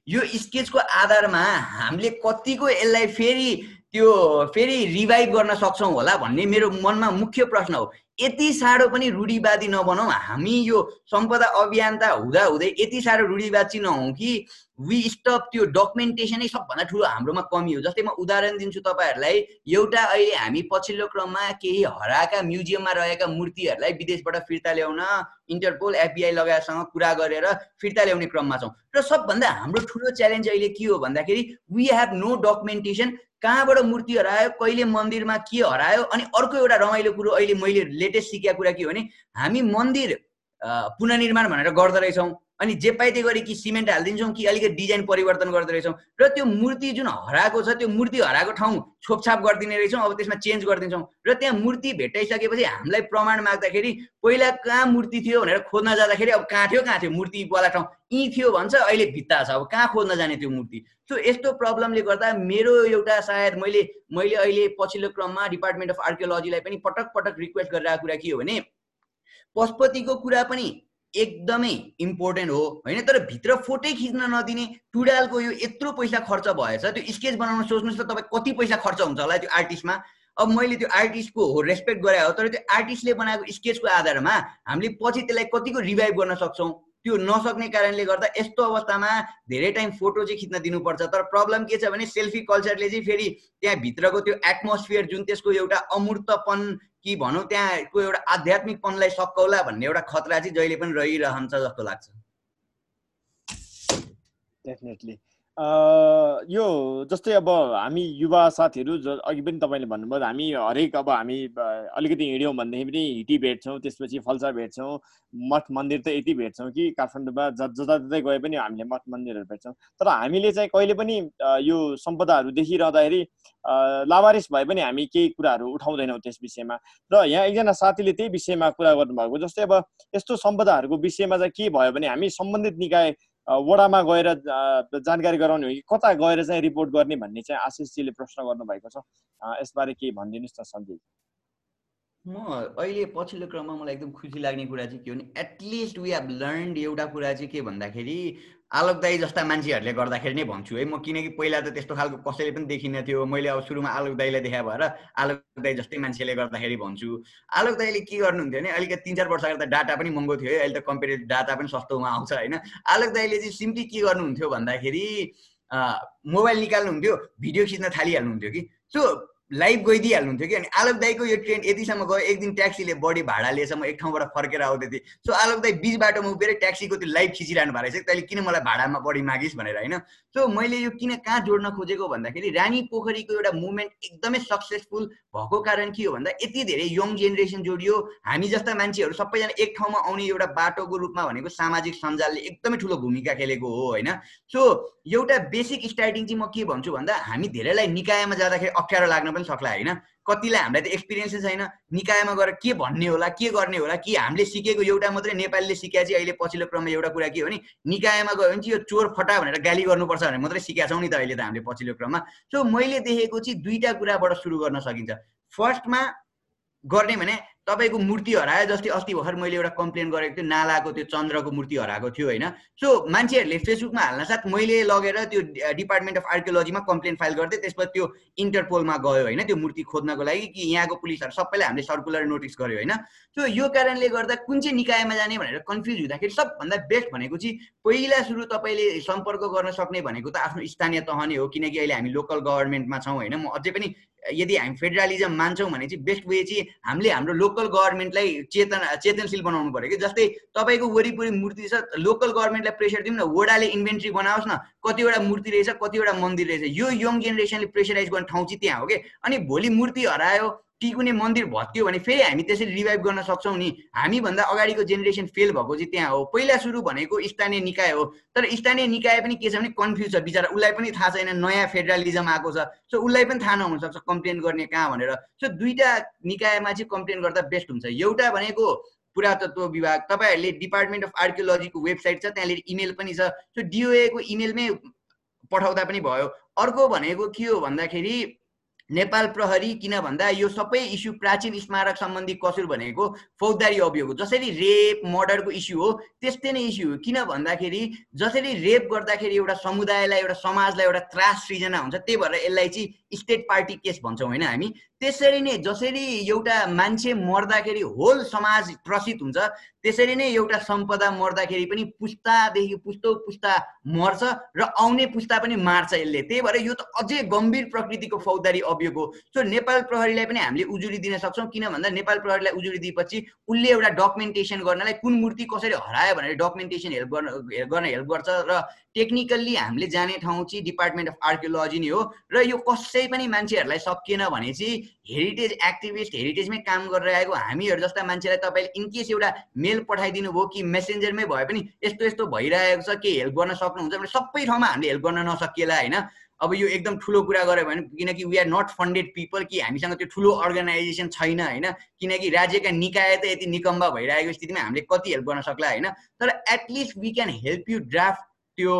यो स्केचको आधारमा हामीले कतिको यसलाई फेरि त्यो फेरि रिभाइभ गर्न सक्छौँ होला भन्ने मेरो मनमा मुख्य प्रश्न हो। यति साह्रो पनि रूढिवादी नबनौँ। हामी यो सम्पदा अभियन्ता हुँदा हुँदै यति साह्रो रूढिवादी नहौँ कि वी स्टप त्यो डकुमेन्टेसनै सबभन्दा ठुलो हाम्रोमा कमी हो। जस्तै म उदाहरण दिन्छु तपाईँहरूलाई एउटा अहिले हामी पछिल्लो क्रममा केही हराएका म्युजियममा रहेका मूर्तिहरूलाई विदेशबाट फिर्ता ल्याउन इन्टरपोल एफबिआई लगायतसँग कुरा गरेर फिर्ता ल्याउने क्रममा छौँ। र सबभन्दा हाम्रो ठुलो च्यालेन्ज अहिले के हो भन्दाखेरि वी हेभ नो डकुमेन्टेसन कहाँबाट मूर्ति हरायो कहिले मन्दिरमा के हरायो अनि अर्को एउटा रमाइलो कुरो अहिले मैले लेटेस्ट सिकेका कुरा के हो भने हामी मन्दिर पुनर्निर्माण भनेर गर्दो रहेछौँ अनि जे पाइ त्यही गरी कि सिमेन्ट हालिदिन्छौँ कि अलिकति डिजाइन परिवर्तन गर्दो रहेछौँ र त्यो मूर्ति जुन हराएको छ त्यो मूर्ति हराएको ठाउँ छोपछाप गरिदिने रहेछौँ अब त्यसमा चेन्ज गरिदिन्छौँ र त्यहाँ मूर्ति भेटाइसकेपछि हामीलाई प्रमाण माग्दाखेरि पहिला कहाँ मूर्ति थियो भनेर खोज्न जाँदाखेरि अब कहाँ थियो कहाँ थियो? मूर्तिवाला ठाउँ। यहीँ थियो भन्छ अहिले भित्ता छ। अब कहाँ खोज्न जाने त्यो मूर्ति? सो यस्तो प्रब्लमले गर्दा मेरो एउटा सायद मैले मैले अहिले पछिल्लो क्रममा डिपार्टमेन्ट अफ आर्कियोलोजीलाई पनि पटक पटक रिक्वेस्ट गरिरहेको कुरा के हो भने पशुपतिको कुरा पनि एकदमै इम्पोर्टेन्ट हो होइन? तर भित्र फोटै खिच्न नदिने टुडालको यो यत्रो पैसा खर्च भएछ त्यो स्केच बनाउन सोच्नुहोस् त तपाईँ कति पैसा खर्च हुन्छ होला त्यो आर्टिस्टमा? अब मैले त्यो आर्टिस्टको हो रेस्पेक्ट गरे हो तर त्यो आर्टिस्टले बनाएको स्केचको आधारमा हामीले पछि त्यसलाई कतिको रिभाइभ गर्न सक्छौँ? त्यो नसक्ने कारणले गर्दा यस्तो अवस्थामा धेरै टाइम फोटो चाहिँ खिच्न दिनुपर्छ। तर प्रब्लम के छ भने सेल्फी कल्चरले चाहिँ फेरि त्यहाँभित्रको त्यो एटमोस्फियर जुन त्यसको एउटा अमूर्तपन कि भनौँ त्यहाँको एउटा आध्यात्मिकपनलाई सक्कौला भन्ने एउटा खतरा चाहिँ जहिले पनि रहिरहन्छ जस्तो लाग्छ। डेफिनेटली यो जस्तै अब हामी युवा साथीहरू ज अघि पनि तपाईँले भन्नुभयो हामी हरेक अब हामी अलिकति हिँड्यौँ भनेदेखि पनि हिटी भेट्छौँ त्यसपछि फल्सा भेट्छौँ। मठ मन्दिर त यति भेट्छौँ कि काठमाडौँमा ज जताततै गए पनि हामीले मठ मन्दिरहरू भेट्छौँ। तर हामीले चाहिँ कहिले पनि यो सम्पदाहरू देखिरहँदाखेरि लावारिस भए पनि हामी केही कुराहरू उठाउँदैनौँ त्यस विषयमा। र यहाँ एकजना साथीले त्यही विषयमा कुरा गर्नुभएको जस्तै अब यस्तो सम्पदाहरूको विषयमा चाहिँ के भयो भने हामी सम्बन्धित निकाय वडामा गएर जानकारी गराउने हो कि कता गएर चाहिँ रिपोर्ट गर्ने भन्ने चाहिँ आशिषजीले प्रश्न गर्नुभएको छ। यसबारे केही भनिदिनुहोस् न सञ्जय। म अहिले पछिल्लो क्रममा मलाई एकदम खुसी लाग्ने कुरा चाहिँ के हो भने एटलिस्ट वी हेभ लर्न एउटा कुरा चाहिँ के भन्दाखेरि आलोकदाई जस्ता मान्छेहरूले गर्दाखेरि नै भन्छु है। म किनकि पहिला त त्यस्तो खालको कसैले पनि देखिन थियो। मैले अब सुरुमा आलोकदाईलाई देखा भएर आलोकदाई जस्तै मान्छेले गर्दाखेरि भन्छु। आलोकदाईले के गर्नुहुन्थ्यो भने अलिकति तिन चार वर्ष अगाडि त डाटा पनि महँगो थियो है। अहिले त कम्पेरिटिभ डाटा पनि सस्तोमा आउँछ होइन। आलोकदाईले चाहिँ सिम्पली के गर्नुहुन्थ्यो भन्दाखेरि मोबाइल निकाल्नुहुन्थ्यो भिडियो खिच्न थालिहाल्नुहुन्थ्यो कि। सो लाइभ गइदिइहाल्नुहुन्थ्यो कि? अनि आलोक दाईको यो ट्रेन यतिसम्म गयो एक दिन ट्याक्सीले बढी भाडा लिएछ म एक ठाउँबाट फर्केर आउँदै थिएँ। सो आलोक दाई बिच बाटोमा उभिएर ट्याक्सीको त्यो लाइभ खिचिरहनु भएको रहेछ तैँले किन मलाई भाडामा बढी मागिस् भनेर होइन? सो मैले यो किन कहाँ जोड्न खोजेको भन्दाखेरि रानी पोखरीको एउटा मुभमेन्ट एकदमै सक्सेसफुल भएको कारण के हो भन्दा यति धेरै यङ जेनेरेसन जोडियो। हामी जस्ता मान्छेहरू सबैजना एक ठाउँमा आउने एउटा बाटोको रूपमा भनेको सामाजिक सञ्जालले एकदमै ठुलो भूमिका खेलेको हो होइन? सो एउटा बेसिक स्टार्टिङ चाहिँ म के भन्छु भन्दा हामी धेरैलाई निकायमा जाँदाखेरि अप्ठ्यारो लाग्न पनि सक्ला होइन? कतिलाई हामीलाई त एक्सपिरियन्सै छैन। निकायमा गएर के भन्ने होला के गर्ने होला कि हामीले सिकेको एउटा मात्रै नेपालीले सिकेको चाहिँ अहिले पछिल्लो क्रममा एउटा कुरा के हो भने निकायमा गयो भने चाहिँ यो चोर फटा भनेर गाली गर्नुपर्छ भनेर मात्रै सिकेका छौँ नि त अहिले त हामीले पछिल्लो क्रममा। सो मैले देखेको चाहिँ दुईवटा कुराबाट सुरु गर्न सकिन्छ। फर्स्टमा गर्ने भने तपाईँको मूर्ति हरायो जस्तै अस्ति भर्खर मैले एउटा कम्प्लेन गरेको थिएँ नालाको त्यो चन्द्रको मूर्ति हराएको थियो होइन। सो मान्छेहरूले फेसबुकमा हाल्न साथ मैले लगेर त्यो डिपार्टमेन्ट अफ आर्कियोलोजीमा कम्प्लेन फाइल गरिदिएँ त्यसपछि त्यो इन्टरपोलमा गयो होइन त्यो मूर्ति खोज्नको लागि कि यहाँको पुलिसहरू सबैलाई हामीले सर्कुलर नोटिस गर्यो होइन। सो यो कारणले गर्दा कुन चाहिँ निकायमा जाने भनेर कन्फ्युज हुँदाखेरि सबभन्दा बेस्ट भनेको चाहिँ पहिला सुरु तपाईँले सम्पर्क गर्न सक्ने भनेको त आफ्नो स्थानीय तह नै हो किनकि अहिले हामी लोकल गभर्मेन्टमा छौँ होइन। म अझै पनि यदि हामी फेडरलिजम मान्छौँ भने चाहिँ बेस्ट वे चाहिँ हामीले हाम्रो लोकल गभर्मेन्टलाई चेतन चेतनशील बनाउनु पऱ्यो कि? जस्तै तपाईँको वरिपरि मूर्ति छ लोकल गभर्मेन्टलाई प्रेसर दिउँ न वडाले इन्भेन्ट्री बनाओस् न कतिवटा मूर्ति रहेछ कतिवटा मन्दिर रहेछ। यो यङ जेनेरेसनले प्रेसराइज गर्ने ठाउँ चाहिँ त्यहाँ हो कि? अनि भोलि मूर्ति हरायो कि कुनै मन्दिर भत्कियो भने फेरि हामी त्यसरी रिभाइभ गर्न सक्छौँ नि। हामीभन्दा अगाडिको जेनेरेसन फेल भएको चाहिँ त्यहाँ हो। पहिला सुरु भनेको स्थानीय निकाय हो। तर स्थानीय निकाय पनि के छ भने कन्फ्युज छ। बिचरा उसलाई पनि थाहा छैन नयाँ फेडरलिजम आएको छ। सो उसलाई पनि थाहा नहुनसक्छ कम्प्लेन गर्ने कहाँ भनेर। सो दुईवटा निकायमा चाहिँ कम्प्लेन गर्दा बेस्ट हुन्छ। एउटा भनेको पुरातत्व विभाग। तपाईँहरूले डिपार्टमेन्ट अफ आर्कियोलोजीको वेबसाइट छ त्यहाँनिर इमेल पनि छ। सो डिओएको इमेलमै पठाउँदा पनि भयो। अर्को भनेको के हो भन्दाखेरि नेपाल प्रहरी किन भन्दा यो सबै इस्यु प्राचीन स्मारक सम्बन्धी कसुर भनेको फौजदारी अभियोग हो। जसरी रेप मर्डरको इस्यु हो त्यस्तै नै इस्यु हो। किन भन्दाखेरि जसरी रेप गर्दाखेरि एउटा समुदायलाई एउटा समाजलाई एउटा त्रास सृजना हुन्छ त्यही भएर यसलाई चाहिँ स्टेट पार्टी केस भन्छौँ होइन हामी। त्यसरी नै जसरी एउटा मान्छे मर्दाखेरि होल समाज त्रसित हुन्छ त्यसरी नै एउटा सम्पदा मर्दाखेरि पनि पुस्तादेखि पुस्तो पुस्ता मर्छ र आउने पुस्ता पनि मार्छ यसले। त्यही भएर यो त अझै गम्भीर प्रकृतिको फौजदारी अभियोग हो। सो नेपाल प्रहरीलाई पनि हामीले उजुरी दिन सक्छौँ किन भन्दा नेपाल प्रहरीलाई उजुरी दिएपछि उसले एउटा डकुमेन्टेसन गर्नलाई कुन मूर्ति कसरी हरायो भनेर डकुमेन्टेसन हेल्प गर्न गर्न हेल्प गर्छ र टेक्निकल्ली हामीले जाने ठाउँ चाहिँ डिपार्टमेन्ट अफ आर्कियोलोजी नै हो। र यो कसै पनि मान्छेहरूलाई सकिएन भने चाहिँ हेरिटेज एक्टिभिस्ट हेरिटेजमै काम गरेर आएको हामीहरू जस्ता मान्छेलाई तपाईँले इनकेस एउटा मेल पठाइदिनु भयो कि मेसेन्जरमै भए पनि यस्तो यस्तो भइरहेको छ के हेल्प गर्न सक्नुहुन्छ भने सबै ठाउँमा हामीले हेल्प गर्न नसकिएला होइन। अब यो एकदम ठुलो कुरा गऱ्यो भने किनकि we are not funded people कि हामीसँग त्यो ठुलो अर्गनाइजेसन छैन होइन। किनकि राज्यका निकाय त यति निकम्बा भइरहेको स्थितिमा हामीले कति हेल्प गर्न सक्ला होइन। तर at least we can help you draft त्यो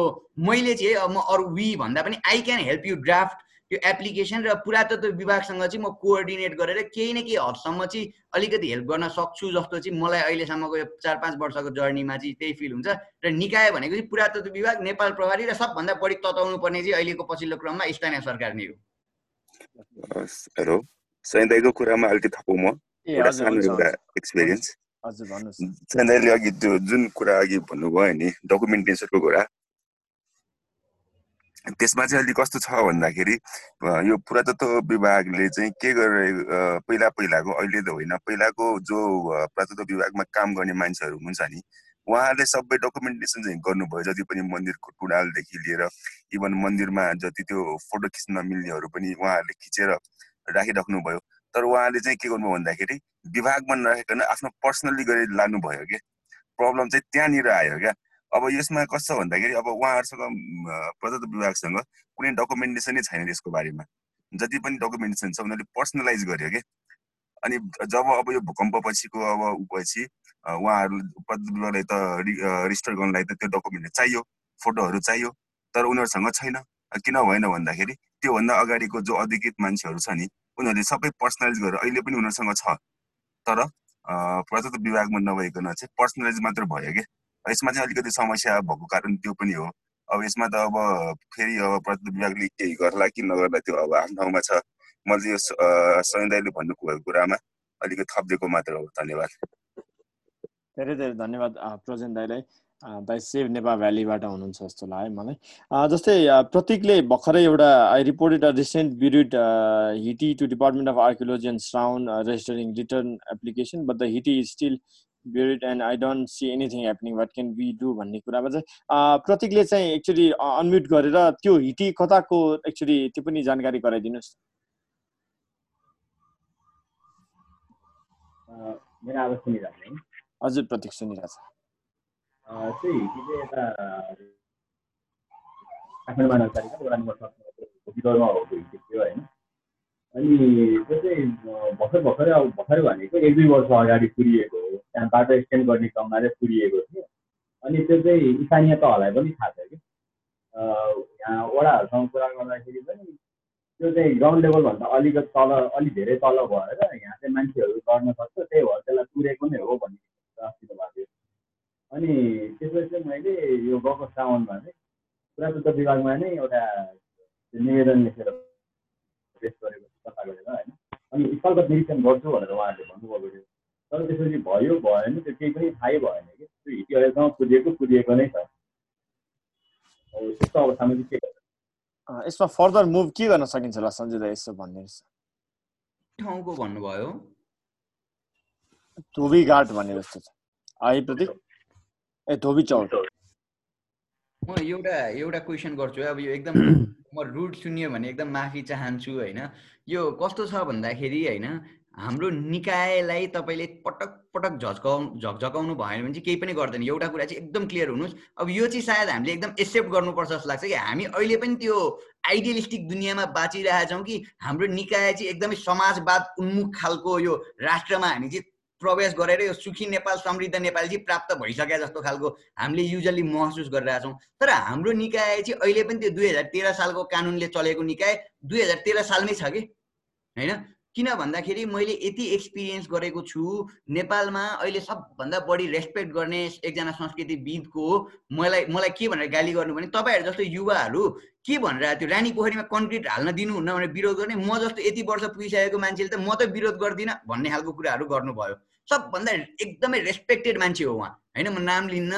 मैले चाहिँ अब म अरू वी भन्दा पनि I can help you draft त्यो एप्लिकेसन र पुरातत्व विभागसँग चाहिँ म कोअर्डिनेट गरेर केही न केही हदसम्म चाहिँ अलिकति हेल्प गर्न सक्छु जस्तो चाहिँ मलाई अहिलेसम्मको यो चार पाँच वर्षको जर्नीमा चाहिँ त्यही फिल हुन्छ। र निकाय भनेको चाहिँ पुरातत्व विभाग नेपाल प्रभारी र सबभन्दा बढी तताउनु पर्ने चाहिँ अहिलेको पछिल्लो क्रममा स्थानीय सरकार नै हो। हेलो सैदाईको कुरामा अलिकति थपौँ म। एक्सपिरियन्स सैदाईले अघि त्यो जुन कुरा अघि भन्नुभयो नि डकुमेन्टेसनको कुरा त्यसमा चाहिँ अहिले कस्तो छ भन्दाखेरि यो पुरातत्व विभागले चाहिँ के गरेर पहिला पहिलाको अहिले त होइन पहिलाको जो पुरातत्व विभागमा काम गर्ने मान्छेहरू हुन्छ नि उहाँहरूले सबै डकुमेन्टेसन चाहिँ गर्नुभयो जति पनि मन्दिरको टुडालदेखि लिएर इभन मन्दिरमा जति त्यो फोटो खिच्न मिल्नेहरू पनि उहाँहरूले खिचेर राखिराख्नुभयो। तर उहाँले चाहिँ के गर्नुभयो भन्दाखेरि विभागमा नराखिकन आफ्नो पर्सनल्ली गरेर लानुभयो क्या। प्रब्लम चाहिँ त्यहाँनिर आयो क्या। अब यसमा कस्तो भन्दाखेरि अब उहाँहरूसँग प्रदत्त विभागसँग कुनै डकुमेन्टेसनै छैन यसको बारेमा। जति पनि डकुमेन्टेसन छ उनीहरूले पर्सनलाइज गर्यो कि? अनि जब अब यो भूकम्प पछिको अब पछि उहाँहरू प्रदत्त विभागलाई त रिजिस्टर गर्नलाई त त्यो डकुमेन्ट चाहियो फोटोहरू चाहियो तर उनीहरूसँग छैन। किन भएन भन्दाखेरि त्योभन्दा अगाडिको जो अधिकृत मान्छेहरू छ नि उनीहरूले सबै पर्सनलाइज गरेर अहिले पनि उनीहरूसँग छ। तर प्रदत्त विभागमा नभइकन चाहिँ पर्सनलाइज मात्र भयो कि? यसमा चाहिँ अलिकति समस्या भएको कारण त्यो पनि हो। अब यसमा त अब फेरि अब प्रदत्त विभागले केही गर्ला कि नगर्ला त्यो अब आफ्नो ठाउँमा छ। मैले यो सैन भन्नुभएको कुरामा अलिकति थपिदिएको मात्र हो। धन्यवाद। धेरै धेरै धन्यवाद प्रजेन दाईलाई। दाई सेभ नेपाल भ्यालीबाट हुनुहुन्छ जस्तो लाग्यो मलाई। जस्तै प्रतीकले भर्खरै एउटा I reported a recent buried hiti to department of archaeology and sound registering return application but the hiti is still buried and I don't see anything happening what can be do भन्ने कुरामा चाहिँ प्रतीकले चाहिँ actually unmute गरेर त्यो हिटी कताको actually त्यो पनि जानकारी गराइदिनुहोस्। मेरो आवाज सुनिरहेको छ हजुर प्रतीक सुनिरहेको छ त्यो हिटी चाहिँ यता काठमाडौँ महानगरपालिका वडा नम्बर सत्रमा हो हिटी थियो होइन। अनि त्यो चाहिँ भर्खर भर्खरै अब भर्खरै भनेको एक दुई वर्ष अगाडि पुरिएको हो त्यहाँ बाटो एक्सटेन्ड गर्ने क्रममा चाहिँ पुरिएको थियो अनि त्यो चाहिँ स्थानीय तहलाई पनि थाहा छ कि यहाँ वडाहरूसँग कुरा गर्दाखेरि पनि त्यो चाहिँ ग्राउन्ड लेभलभन्दा अलिकति तल अलिक धेरै तल भएर यहाँ चाहिँ मान्छेहरू गर्न सक्छ त्यही भएर त्यसलाई पुरेको नै हो भन्ने अस्ति भएको थियो अनि त्यसपछि चाहिँ मैले यो गएको साउनमा चाहिँ पुरातत्व विभागमा नै एउटा निवेदन लेखेर पेस गरेको सफा गरेर होइन। अनि स्थलगत निरीक्षण गर्छु भनेर उहाँहरूले भन्नुभएको थियो तर त्यसपछि भयो भएन त्यो केही पनि थाहै भएन कि। त्यो हिटी अहिलेसम्म पुगेको पुगेको नै छ। त्यस्तो अवस्थामा चाहिँ के गर्छ यसमा फर्दर मुभ के गर्न सकिन्छ होला सञ्जय दाई यसो भनिदिनुहोस् ठाउँको भन्नुभयो। धोबी घाट भने जस्तो छ। है प्रतीक? ए धोबी चौर म एउटा एउटा क्वेसन गर्छु अब यो एकदम म रुट सुन्यो भने एकदम माफी चाहन्छु होइन। यो कस्तो छ भन्दाखेरि होइन हाम्रो निकायलाई तपाईँले पटक पटक झस्काउ झकझकाउनु भएन भने चाहिँ केही पनि गर्दैन। एउटा कुरा चाहिँ एकदम क्लियर हुनुहोस्। अब यो चाहिँ सायद हामीले एकदम एक्सेप्ट गर्नुपर्छ जस्तो लाग्छ कि हामी अहिले पनि त्यो आइडियलिस्टिक दुनियाँमा बाँचिरहेछौँ कि हाम्रो निकाय चाहिँ एकदमै समाजवाद उन्मुख खालको यो राष्ट्रमा हामी चाहिँ प्रवेश गरेर यो सुखी नेपाल समृद्ध नेपाल चाहिँ प्राप्त भइसके जस्तो खालको हामीले युजली महसुस गरिरहेछौँ तर हाम्रो निकाय चाहिँ अहिले पनि त्यो दुई हजार तेह्र सालको कानुनले चलेको निकाय दुई हजार तेह्र सालमै छ कि? होइन? किन भन्दाखेरि मैले यति एक्सपिरियन्स गरेको छु नेपालमा अहिले सबभन्दा बढी रेस्पेक्ट गर्ने एकजना संस्कृतिविदको मलाई मलाई के भनेर गाली गर्नु भने तपाईँहरू जस्तो युवाहरू के भनेर त्यो रानी पोखरीमा कन्क्रिट हाल्न दिनुहुन्न भनेर विरोध गर्ने? म जस्तो यति वर्ष पुगिसकेको मान्छेले त म त विरोध गर्दिनँ भन्ने खालको कुराहरू गर्नुभयो। सबभन्दा एकदमै रेस्पेक्टेड मान्छे हो उहाँ। होइन म नाम लिन्न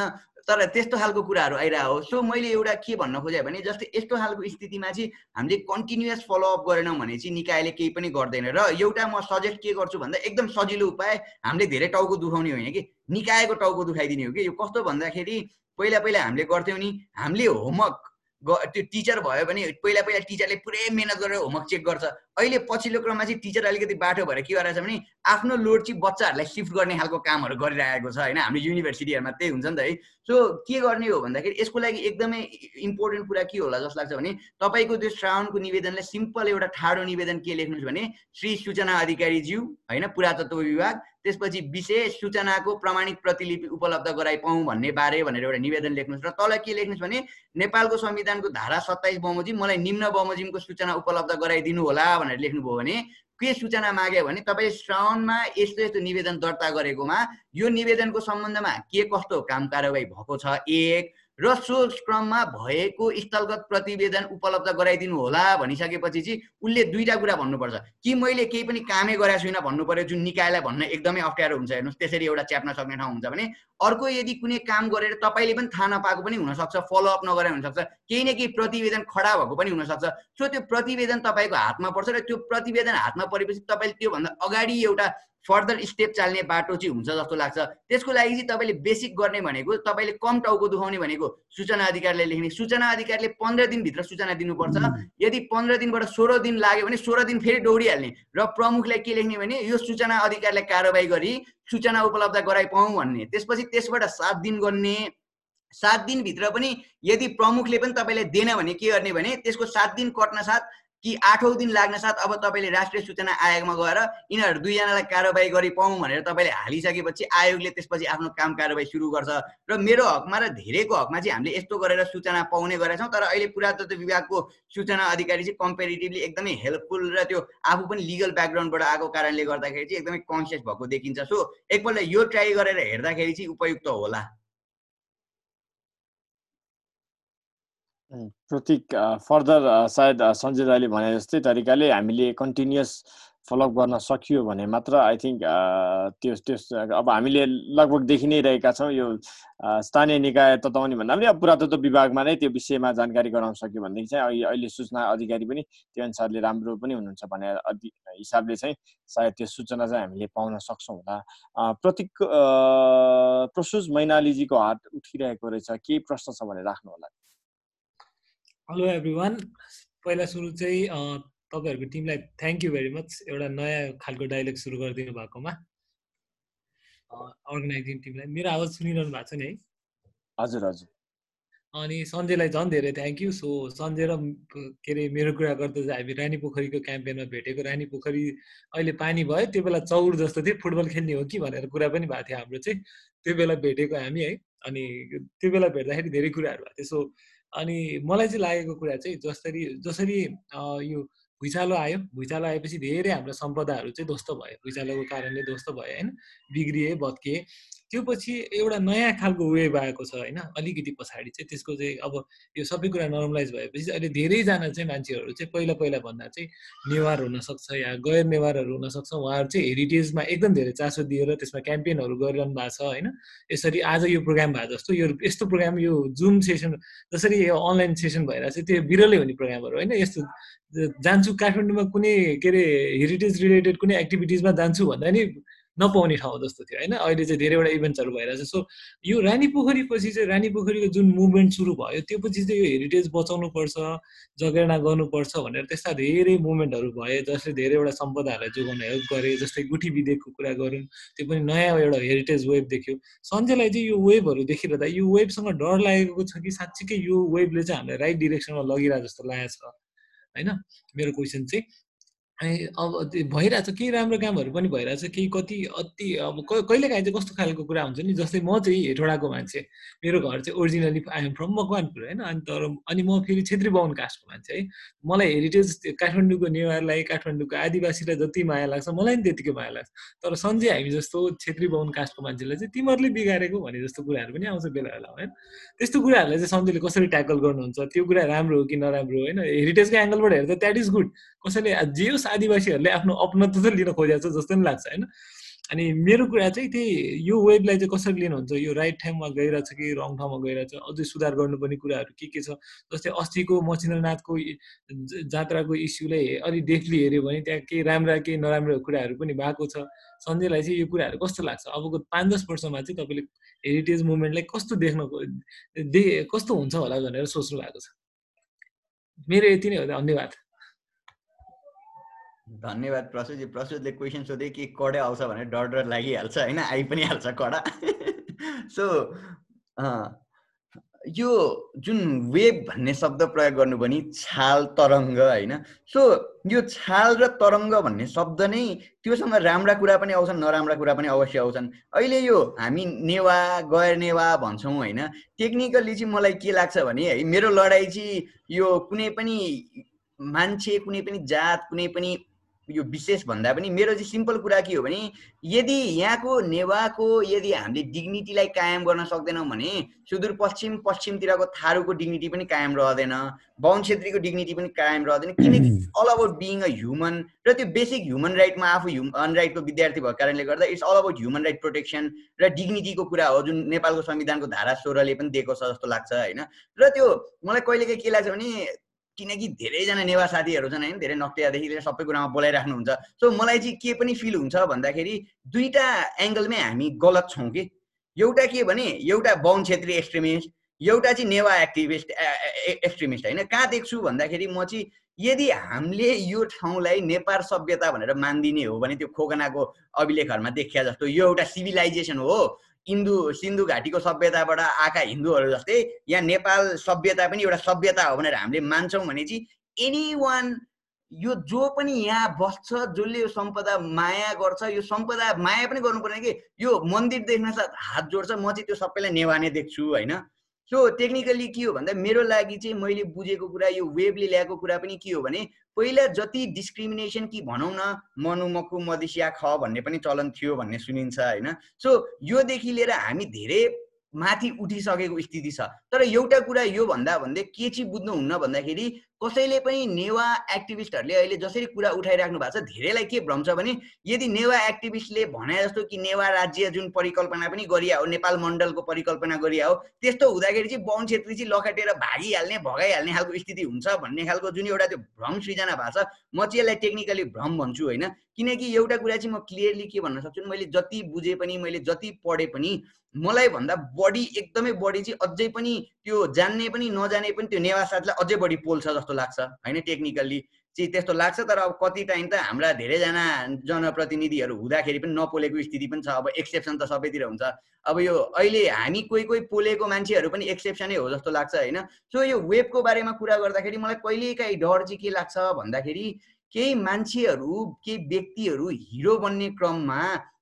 तर त्यस्तो खालको कुराहरू आइरहेको सो मैले एउटा के भन्न खोजेँ भने जस्तै यस्तो खालको स्थितिमा चाहिँ हामीले कन्टिन्युस फलोअप गरेनौँ भने चाहिँ निकायले केही पनि गर्दैन र एउटा म सजेस्ट के गर्छु भन्दा एकदम सजिलो उपाय हामीले धेरै टाउको दुखाउने होइन कि? निकायको टाउको दुखाइदिने हो कि? यो कस्तो भन्दाखेरि पहिला पहिला हामीले गर्थ्यौँ नि हामीले होमवर्क त्यो टिचर भयो भने पहिला पहिला टिचरले पुरै मिहिनेत गरेर होमवर्क चेक गर्छ। अहिले पछिल्लो क्रममा चाहिँ टिचर अलिकति बाटो भएर के गरिरहेछ भने आफ्नो लोड चाहिँ बच्चाहरूलाई सिफ्ट गर्ने खालको कामहरू गरिरहेको छ होइन? हाम्रो युनिभर्सिटीहरूमा त्यही हुन्छ नि त है। सो के गर्ने हो भन्दाखेरि यसको लागि एकदमै इम्पोर्टेन्ट कुरा के होला जस्तो लाग्छ भने तपाईँको त्यो श्रावणको निवेदनलाई सिम्पल एउटा ठाडो निवेदन के लेख्नुहोस् भने श्री सूचना अधिकारीज्यू होइन? पुरातत्व विभाग त्यसपछि विशेष सूचनाको प्रमाणित प्रतिलिपि उपलब्ध गराइपाउँ भन्ने बारे भनेर एउटा निवेदन लेख्नुहोस् र तल के लेख्नुहोस् भने नेपालको संविधानको धारा सत्ताइस बमोजिम मलाई निम्न बमोजिमको सूचना उपलब्ध गराइदिनु होला भनेर लेख्नुभयो भने के सूचना माग्यो भने तपाईँ श्रावणमा यस्तो यस्तो निवेदन दर्ता गरेकोमा यो निवेदनको सम्बन्धमा के कस्तो काम कारवाही भएको छ? एक र सो क्रममा भएको स्थलगत प्रतिवेदन उपलब्ध गराइदिनु होला भनिसकेपछि चाहिँ उसले दुईवटा कुरा भन्नुपर्छ। कि मैले केही पनि कामै गरेको छुइनँ भन्नु पऱ्यो जुन निकायलाई भन्न एकदमै अप्ठ्यारो हुन्छ हेर्नुहोस् त्यसरी एउटा च्याप्न सक्ने ठाउँ हुन्छ भने अर्को यदि कुनै काम गरेर तपाईँले पनि थाहा नपाएको पनि हुनसक्छ फलोअप नगरे हुनसक्छ केही न केही प्रतिवेदन खडा भएको पनि हुनसक्छ। सो त्यो प्रतिवेदन तपाईँको हातमा पर्छ र त्यो प्रतिवेदन हातमा परेपछि तपाईँले त्योभन्दा अगाडि एउटा फर्दर स्टेप चाल्ने बाटो चाहिँ हुन्छ जस्तो लाग्छ। त्यसको लागि चाहिँ तपाईँले बेसिक गर्ने भनेको तपाईँले कम टाउको दुखाउने भनेको सूचना अधिकारीले लेख्ने। सूचना अधिकारीले पन्ध्र दिनभित्र सूचना दिनुपर्छ। यदि पन्ध्र दिनबाट सोह्र दिन लाग्यो भने सोह्र दिन फेरि दौडिहाल्ने र प्रमुखलाई के लेख्ने भने यो सूचना अधिकारीलाई कारवाही गरी सूचना उपलब्ध गराइपाउँ भन्ने। त्यसपछि त्यसबाट सात दिन गर्ने। सात दिनभित्र पनि यदि प्रमुखले पनि तपाईँलाई दिएन भने के गर्ने भने त्यसको सात दिन कट्न साथ कि आठौँ दिन लाग्न साथ अब तपाईँले राष्ट्रिय सूचना आयोगमा गएर यिनीहरू दुईजनालाई कारवाही गरी पाउँ भनेर तपाईँले हालिसकेपछि आयोगले त्यसपछि आफ्नो काम कारवाही सुरु गर्छ। र मेरो हकमा र धेरैको हकमा चाहिँ हामीले यस्तो गरेर सूचना पाउने गरेका छौँ तर अहिले पुरातत्व विभागको सूचना अधिकारी चाहिँ कम्पेरिटिभली एकदमै हेल्पफुल र त्यो आफू पनि लिगल ब्याकग्राउन्डबाट आएको कारणले गर्दाखेरि चाहिँ एकदमै कन्सियस भएको देखिन्छ। सो एकपल्ट यो ट्राई गरेर हेर्दाखेरि चाहिँ उपयुक्त होला। प्रतीक फर्दर सायद सञ्जय दाईले भने जस्तै तरिकाले हामीले कन्टिन्युस फलोअप गर्न सकियो भने मात्र आई थिङ्क त्यो त्यस अब हामीले लगभग देखि नै रहेका छौँ यो स्थानीय निकाय तताउने भन्दा पनि अब पुरातत्व विभागमा नै त्यो विषयमा जानकारी गराउन सक्यो भनेदेखि चाहिँ अहिले सूचना अधिकारी पनि त्यो अनुसारले राम्रो पनि हुनुहुन्छ भने हिसाबले चाहिँ सायद त्यो सूचना चाहिँ हामीले पाउन सक्छौँ होला। प्रतीक प्रसुज मैनालीजीको हात उठिरहेको रहेछ केही प्रश्न छ भने राख्नु होला। हेलो एभ्री वान पहिला सुरु चाहिँ तपाईँहरूको टिमलाई थ्याङ्क यू भेरी मच एउटा नयाँ खालको डाइलग सुरु गरिदिनु भएकोमा। अर्गनाइजिङ टिमलाई मेरो आवाज सुनिरहनु भएको छ नि है? हजुर हजुर। अनि सञ्जयलाई झन् धेरै थ्याङ्क यू सो सञ्जय र के अरे मेरो कुरा गर्दा चाहिँ हामी रानी पोखरीको क्याम्पेनमा भेटेको। रानी पोखरी अहिले पानी भयो। त्यो बेला चौर जस्तो थियो। फुटबल खेल्ने हो कि भनेर कुरा पनि भएको थियो हाम्रो चाहिँ। त्यो बेला भेटेको हामी है। अनि त्यो बेला भेट्दाखेरि धेरै कुराहरू भएको थियो। सो अनि मलाई चाहिँ लागेको कुरा चाहिँ जसरी जसरी यो भुइँचालो आयो भुइँचालो आएपछि धेरै हाम्रो सम्पदाहरू चाहिँ ध्वस्त भयो। भुइँचालोको कारणले ध्वस्त भयो होइन? बिग्रिए भत्किए। त्यो पछि एउटा नयाँ खालको वेभ आएको छ होइन? अलिकति पछाडि चाहिँ त्यसको चाहिँ अब यो सबै कुरा नर्मलाइज भएपछि अहिले धेरैजना चाहिँ मान्छेहरू चाहिँ पहिला पहिला भन्दा चाहिँ नेवार हुनसक्छ या गैर नेवारहरू हुनसक्छ। उहाँहरू चाहिँ हेरिटेजमा एकदम धेरै चासो दिएर त्यसमा क्याम्पेनहरू गरिरहनु भएको छ होइन? यसरी आज यो प्रोग्राम भएको जस्तो यो यस्तो प्रोग्राम यो जुम सेसन जसरी यो अनलाइन सेसन भइरहेको छ त्यो बिरलै हुने प्रोग्रामहरू होइन? यस्तो जान्छु काठमाडौँमा कुनै के अरे हेरिटेज रिलेटेड कुनै एक्टिभिटिजमा जान्छु भन्दा नि नपाउने ठाउँ जस्तो थियो होइन? अहिले चाहिँ धेरैवटा इभेन्ट्सहरू भइरहेछ। सो यो रानी पोखरी पछि चाहिँ रानी पोखरीको जुन मुभमेन्ट सुरु भयो त्यो पछि चाहिँ यो हेरिटेज बचाउनुपर्छ जगेर्ना गर्नुपर्छ भनेर त्यस्ता धेरै मुभमेन्टहरू भए जसले धेरैवटा सम्पदाहरूलाई जोगाउन हेल्प गरे जस्तै गुठी विधेयकको कुरा गरौँ त्यो पनि नयाँ एउटा हेरिटेज वेब देख्यो। सन्जयलाई चाहिँ यो वेबहरू देखिरहँदा यो वेबसँग डर लागेको छ कि साँच्चीकै यो वेबले चाहिँ हामीलाई राइट डिरेक्सनमा लगिरहेको जस्तो लागेको छ होइन? मेरो क्वेसन चाहिँ अब त्यो भइरहेछ केही राम्रो कामहरू पनि भइरहेछ केही कति अति अब कहिलेकाहीँ चाहिँ कस्तो खालको कुरा हुन्छ नि जस्तै म चाहिँ हेटौँडाको मान्छे मेरो घर चाहिँ ओरिजिनली आइएम फ्रम मकवानपुर होइन अनि तर अनि म फेरि छेत्री बाहुन कास्टको मान्छे है। मलाई हेरिटेज काठमाडौँको नेवारलाई काठमाडौँको आदिवासीलाई जति माया लाग्छ मलाई पनि त्यतिकै माया लाग्छ। तर सन्जय हामी जस्तो छेत्री बाहुन कास्टको मान्छेलाई चाहिँ तिमीहरूले बिगारेको भने जस्तो कुराहरू पनि आउँछ बेला बेला होइन। त्यस्तो कुराहरूलाई चाहिँ सन्जयले कसरी ट्याकल गर्नुहुन्छ त्यो कुरा राम्रो हो कि नराम्रो होइन। हेरिटेजको एङ्गलबाट हेर्दा द्याट इज गुड कसैले जे आदिवासीहरूले आफ्नो अपनत्व चाहिँ लिन खोजेको छ जस्तो पनि लाग्छ होइन? अनि मेरो कुरा चाहिँ त्यही यो वेबलाई चाहिँ कसरी लिनुहुन्छ? यो राइट ठाउँमा गइरहेछ कि रङ ठाउँमा गइरहेछ? अझै सुधार गर्नुपर्ने कुराहरू के के छ? जस्तै अस्तिको मचिन्द्रनाथको जात्राको इस्युलाई अलि डेफली हेऱ्यो भने त्यहाँ केही राम्रा केही नराम्रो कुराहरू पनि भएको छ। सन्जयलाई चाहिँ यो कुराहरू कस्तो लाग्छ? अबको पाँच दस वर्षमा चाहिँ तपाईँले हेरिटेज मुभमेन्टलाई कस्तो देख्न दे कस्तो हुन्छ होला भनेर सोच्नु भएको छ। मेरो यति नै हो धन्यवाद। धन्यवाद प्रसुजी प्रसुजले क्वेसन सोधे कि कडै आउँछ भनेर डर डर लागिहाल्छ होइन? आइ पनि हाल्छ कडा। सो यो जुन वेब भन्ने शब्द प्रयोग गर्नु पनि छाल तरङ्ग होइन? सो यो छाल र तरङ्ग भन्ने शब्द नै त्योसँग राम्रा कुरा पनि आउँछन् नराम्रा कुरा पनि अवश्य आउँछन्। अहिले यो हामी नेवा गैर नेवा भन्छौँ होइन? टेक्निकल्ली चाहिँ मलाई के लाग्छ भने है मेरो लडाइँ चाहिँ यो कुनै पनि मान्छे कुनै पनि जात कुनै पनि यो विशेष भन्दा पनि मेरो चाहिँ सिम्पल कुरा के हो भने यदि यहाँको नेवाको यदि हामीले डिग्निटीलाई कायम गर्न सक्दैनौँ भने सुदूरपश्चिम पश्चिमतिरको थारूको डिग्निटी पनि कायम रहँदैन बाहुन छेत्रीको डिग्निटी पनि कायम रहँदैन किनकि all about being a human र त्यो बेसिक ह्युमन राइटमा आफू ह्युमन राइटको विद्यार्थी भएको कारणले गर्दा it's all about human right protection र डिग्निटीको कुरा हो जुन नेपालको संविधानको धारा सोह्रले पनि दिएको छ जस्तो लाग्छ होइन? र त्यो मलाई कहिलेकाहीँ के लाग्छ भने किनकि धेरैजना नेवा साथीहरू छन् होइन धेरै नक्टियादेखि लिएर सबै कुरामा बोलाइराख्नुहुन्छ सो मलाई चाहिँ के पनि फिल हुन्छ भन्दाखेरि दुईवटा एङ्गलमै हामी गलत छौँ कि? एउटा के भने एउटा बाहुन छेत्री एक्सट्रिमिस्ट एउटा चाहिँ नेवा एक्टिभिस्ट एक्सट्रिमिस्ट होइन। कहाँ देख्छु भन्दाखेरि म चाहिँ यदि हामीले यो ठाउँलाई नेपाल सभ्यता भनेर मानिदिने हो भने त्यो खोकनाको अभिलेखहरूमा देखिया जस्तो यो एउटा सिभिलाइजेसन हो। इन्दु सिन्धु घाटीको सभ्यताबाट आएका हिन्दूहरू जस्तै यहाँ नेपाल सभ्यता पनि एउटा सभ्यता हो भनेर हामीले मान्छौँ भने चाहिँ एनी वान यो जो पनि यहाँ बस्छ जसले यो सम्पदा माया गर्छ यो सम्पदा माया पनि गर्नु पर्ने कि यो मन्दिर देख्न साथ हात जोड्छ म चाहिँ त्यो सबैलाई नेवा नै देख्छु होइन? सो टेक्निकल्ली के हो भन्दा मेरो लागि चाहिँ मैले बुझेको कुरा यो वेबले ल्याएको कुरा पनि के हो भने पहिला जति डिस्क्रिमिनेसन कि भनौँ न मनु मकु मधेसिया ख भन्ने पनि चलन थियो भन्ने सुनिन्छ होइन। सो योदेखि लिएर हामी धेरै माथि उठिसकेको स्थिति छ। तर एउटा कुरा यो भन्दा भन्दै के चाहिँ बुझ्नुहुन्न भन्दाखेरि कसैले पनि नेवा एक्टिभिस्टहरूले अहिले जसरी कुरा उठाइराख्नु भएको छ धेरैलाई के भ्रम छ भने यदि नेवा एक्टिभिस्टले भने जस्तो कि नेवा राज्य जुन परिकल्पना पनि गरिया हो नेपाल मण्डलको परिकल्पना गरिया हो त्यस्तो हुँदाखेरि चाहिँ बाहुन छेत्री चाहिँ लखेटेर भागिहाल्ने भगाइहाल्ने खालको स्थिति हुन्छ भन्ने खालको जुन एउटा त्यो भ्रम सृजना भएको छ म चाहिँ यसलाई टेक्निकली भ्रम भन्छु होइन। किनकि एउटा कुरा चाहिँ म क्लियरली के भन्न सक्छु मैले जति बुझे पनि मैले जति पढे पनि मलाई भन्दा बढी एकदमै बढी चाहिँ अझै पनि त्यो जान्ने पनि नजाने पनि त्यो नेवा साथलाई अझै बढी पोल्छ जस्तो लाग्छ होइन? टेक्निकल्ली चाहिँ त्यस्तो लाग्छ तर अब कति टाइम त हाम्रा धेरैजना जनप्रतिनिधिहरू हुँदाखेरि पनि नपोलेको स्थिति पनि छ। अब एक्सेप्सन त सबैतिर हुन्छ। अब यो अहिले हामी कोही कोही पोलेको मान्छेहरू पनि एक्सेप्सनै हो जस्तो लाग्छ होइन? सो यो वेबको बारेमा कुरा गर्दाखेरि मलाई कहिलेकाहीँ डर चाहिँ के लाग्छ भन्दाखेरि केही मान्छेहरू केही व्यक्तिहरू हिरो बन्ने क्रममा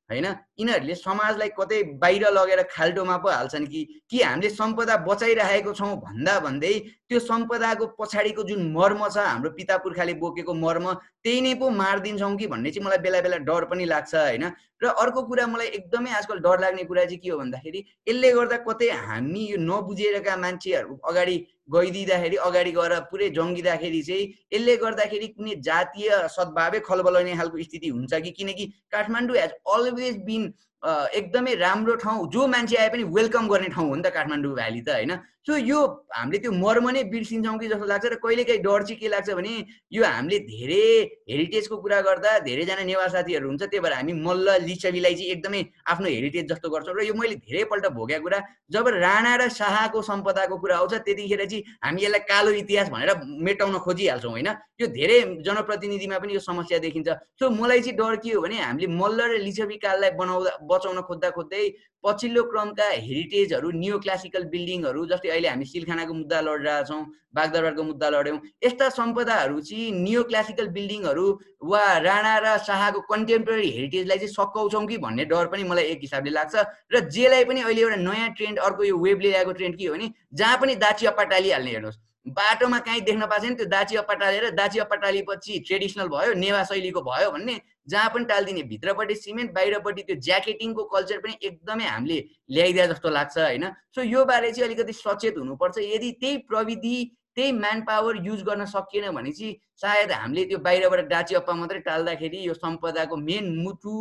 होइन? यिनीहरूले समाजलाई कतै बाहिर लगेर खाल्टोमा पो हाल्छन् कि कि हामीले सम्पदा बचाइरहेको छौँ भन्दा भन्दै त्यो सम्पदाको पछाडिको जुन मर्म छ हाम्रो पिता पुर्खाले बोकेको मर्म त्यही नै पो मारिदिन्छौँ कि भन्ने चाहिँ मलाई बेला बेला डर पनि लाग्छ होइन? र अर्को कुरा मलाई एकदमै आजकल डर लाग्ने कुरा चाहिँ के हो भन्दाखेरि यसले गर्दा कतै हामी यो नबुझेरका मान्छेहरू अगाडि गइदिँदाखेरि अगाडि गएर पुरै जङ्गिँदाखेरि चाहिँ यसले गर्दाखेरि कुनै जातीय सद्भावै खलबलाउने खालको स्थिति हुन्छ कि? किनकि काठमाडौँ हेज अलवेज बिन एकदमै राम्रो ठाउँ जो मान्छे आए पनि वेलकम गर्ने ठाउँ हो नि त काठमाडौँ भ्याली त होइन? सो यो हामीले त्यो मर्म नै बिर्सिन्छौँ कि जस्तो लाग्छ र कहिलेकाहीँ डर चाहिँ के लाग्छ भने यो हामीले धेरै हेरिटेजको कुरा गर्दा धेरैजना नेवा साथीहरू हुन्छ त्यही भएर हामी मल्ल लिच्छवीलाई चाहिँ एकदमै आफ्नो हेरिटेज जस्तो गर्छौँ र यो मैले धेरैपल्ट भोगेको कुरा जब राणा र शाहको सम्पदाको कुरा आउँछ त्यतिखेर चाहिँ हामी यसलाई कालो इतिहास भनेर मेटाउन खोजिहाल्छौँ होइन? यो धेरै जनप्रतिनिधिमा पनि यो समस्या देखिन्छ। सो मलाई चाहिँ डर के हो भने हामीले मल्ल र लिच्छवी काललाई बनाउँदा बचाउन खोज्दा खोज्दै पछिल्लो क्रमका हेरिटेजहरू नियो क्लासिकल बिल्डिङहरू जस्तै अहिले हामी सिलखानाको मुद्दा लडिरहेछौँ बागदरबारको मुद्दा लड्यौँ यस्ता सम्पदाहरू चाहिँ नियो क्लासिकल बिल्डिङहरू वा राणा र शाहको कन्टेम्पोरेरी हेरिटेजलाई चाहिँ सकाउँछौँ कि भन्ने डर पनि मलाई एक हिसाबले लाग्छ र जेलाई पनि अहिले एउटा नयाँ ट्रेन्ड अर्को यो वेबले ल्याएको ट्रेन्ड के हो भने जहाँ पनि दाची अप्पा टालिहाल्ने हेर्नुहोस्। बाटोमा काहीँ देख्न पाएको छैन त्यो दाची अप्पा टालेर दाची अप्पा टालेपछि ट्रेडिसनल भयो नेवा शैलीको भयो भन्ने जहाँ पनि टालिदिने भित्रपट्टि सिमेन्ट बाहिरपट्टि त्यो ज्याकेटिङको कल्चर पनि एकदमै हामीले ल्याइदिया जस्तो लाग्छ होइन? सो यो बारे चाहिँ अलिकति सचेत हुनुपर्छ। यदि त्यही प्रविधि त्यही म्यान पावर युज गर्न सकिएन भने चाहिँ सायद हामीले त्यो बाहिरबाट डाची अप्पा मात्रै टाल्दाखेरि यो सम्पदाको मेन मुटु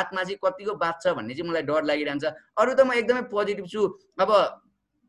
आत्मा चाहिँ कतिको बाँच्छ भन्ने चाहिँ मलाई डर लागिरहन्छ। अरू त म एकदमै पोजिटिभ छु। अब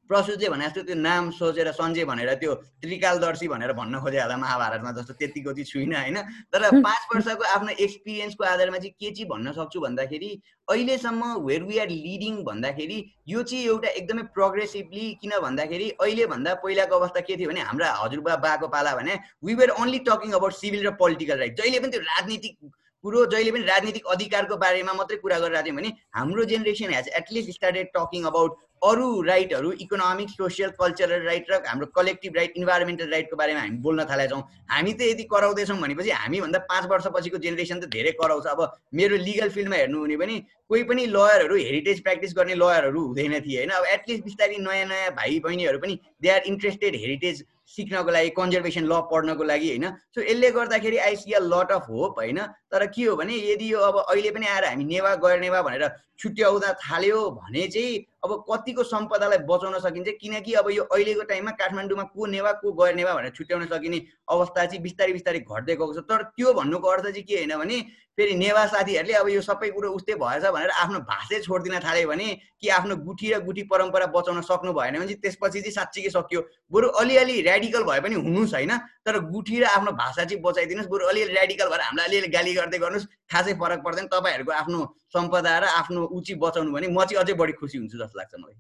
प्रसुतले भने जस्तो त्यो नाम सोचेर सञ्जय भनेर त्यो त्रिकालदर्शी भनेर भन्न खोजे होला महाभारतमा जस्तो त्यतिको चाहिँ छुइनँ होइन? तर पाँच वर्षको आफ्नो एक्सपिरियन्सको आधारमा चाहिँ के चाहिँ भन्न सक्छु भन्दाखेरि अहिलेसम्म वेयर वी आर लिडिङ भन्दाखेरि यो चाहिँ एउटा एकदमै प्रोग्रेसिभली किन भन्दाखेरि अहिलेभन्दा पहिलाको अवस्था के थियो भने हाम्रा हजुरबा बाको पाला भने we were only talking about civil र पोलिटिकल राइट जहिले पनि त्यो राजनीतिक कुरो जहिले पनि राजनीतिक अधिकारको बारेमा मात्रै कुरा गरिरहेको थियौँ भने हाम्रो generation has at least started talking about अरू राइटहरू इकोनोमिक सोसियल कल्चरल राइट र हाम्रो कलेक्टिभ राइट इन्भाइरोमेन्टल राइटको बारेमा हामी बोल्न थालेका छौँ हामी त यदि कराउँदैछौँ भनेपछि हामीभन्दा पाँच वर्षपछिको जेनेरेसन त धेरै कराउँछ। अब मेरो लिगल फिल्डमा हेर्नु हुने पनि कोही पनि लयरहरू हेरिटेज प्र्याक्टिस गर्ने लयरहरू हुँदैन थिए होइन? अब एटलिस्ट बिस्तारै नयाँ नयाँ भाइ बहिनीहरू पनि दे आर इन्ट्रेस्टेड हेरिटेज सिक्नको लागि कन्जर्भेसन ल पढ्नको लागि होइन? सो यसले गर्दाखेरि I see a lot of hope होइन? तर के हो भने यदि यो अब अहिले पनि आएर हामी नेवा गएर नेवा भनेर छुट्याउँदा थाल्यो भने चाहिँ अब कतिको सम्पदालाई बचाउन सकिन्छ किनकि अब यो अहिलेको टाइममा काठमाडौँमा को नेवा को गएर नेवा भनेर छुट्याउन सकिने अवस्था चाहिँ बिस्तारै बिस्तारै घट्दै गएको छ। तर त्यो भन्नुको अर्थ चाहिँ के होइन भने फेरि नेवा साथीहरूले अब यो सबै कुरो उस्तै भएछ भनेर आफ्नो भाषै छोडिदिन थाल्यो भने कि आफ्नो गुठी र गुठी परम्परा बचाउन सक्नु भएन भने चाहिँ त्यसपछि चाहिँ साँच्चीकै सक्यो। बरु अलिअलि ऱ्याडिकल भए पनि हुनुहोस् होइन। तर गुठी र आफ्नो भाषा चाहिँ बचाइदिनुहोस्। बरु अलिअलि ऱ्याडिकल भएर हामीलाई अलिअलि गाली गर्दै गर्नुहोस्। खासै फरक पर्दैन। तपाईँहरूको आफ्नो सम्पदा र आफ्नो उची बचाउनु भने म चाहिँ अझै बढी खुसी हुन्छु जस्तो लाग्छ मलाई।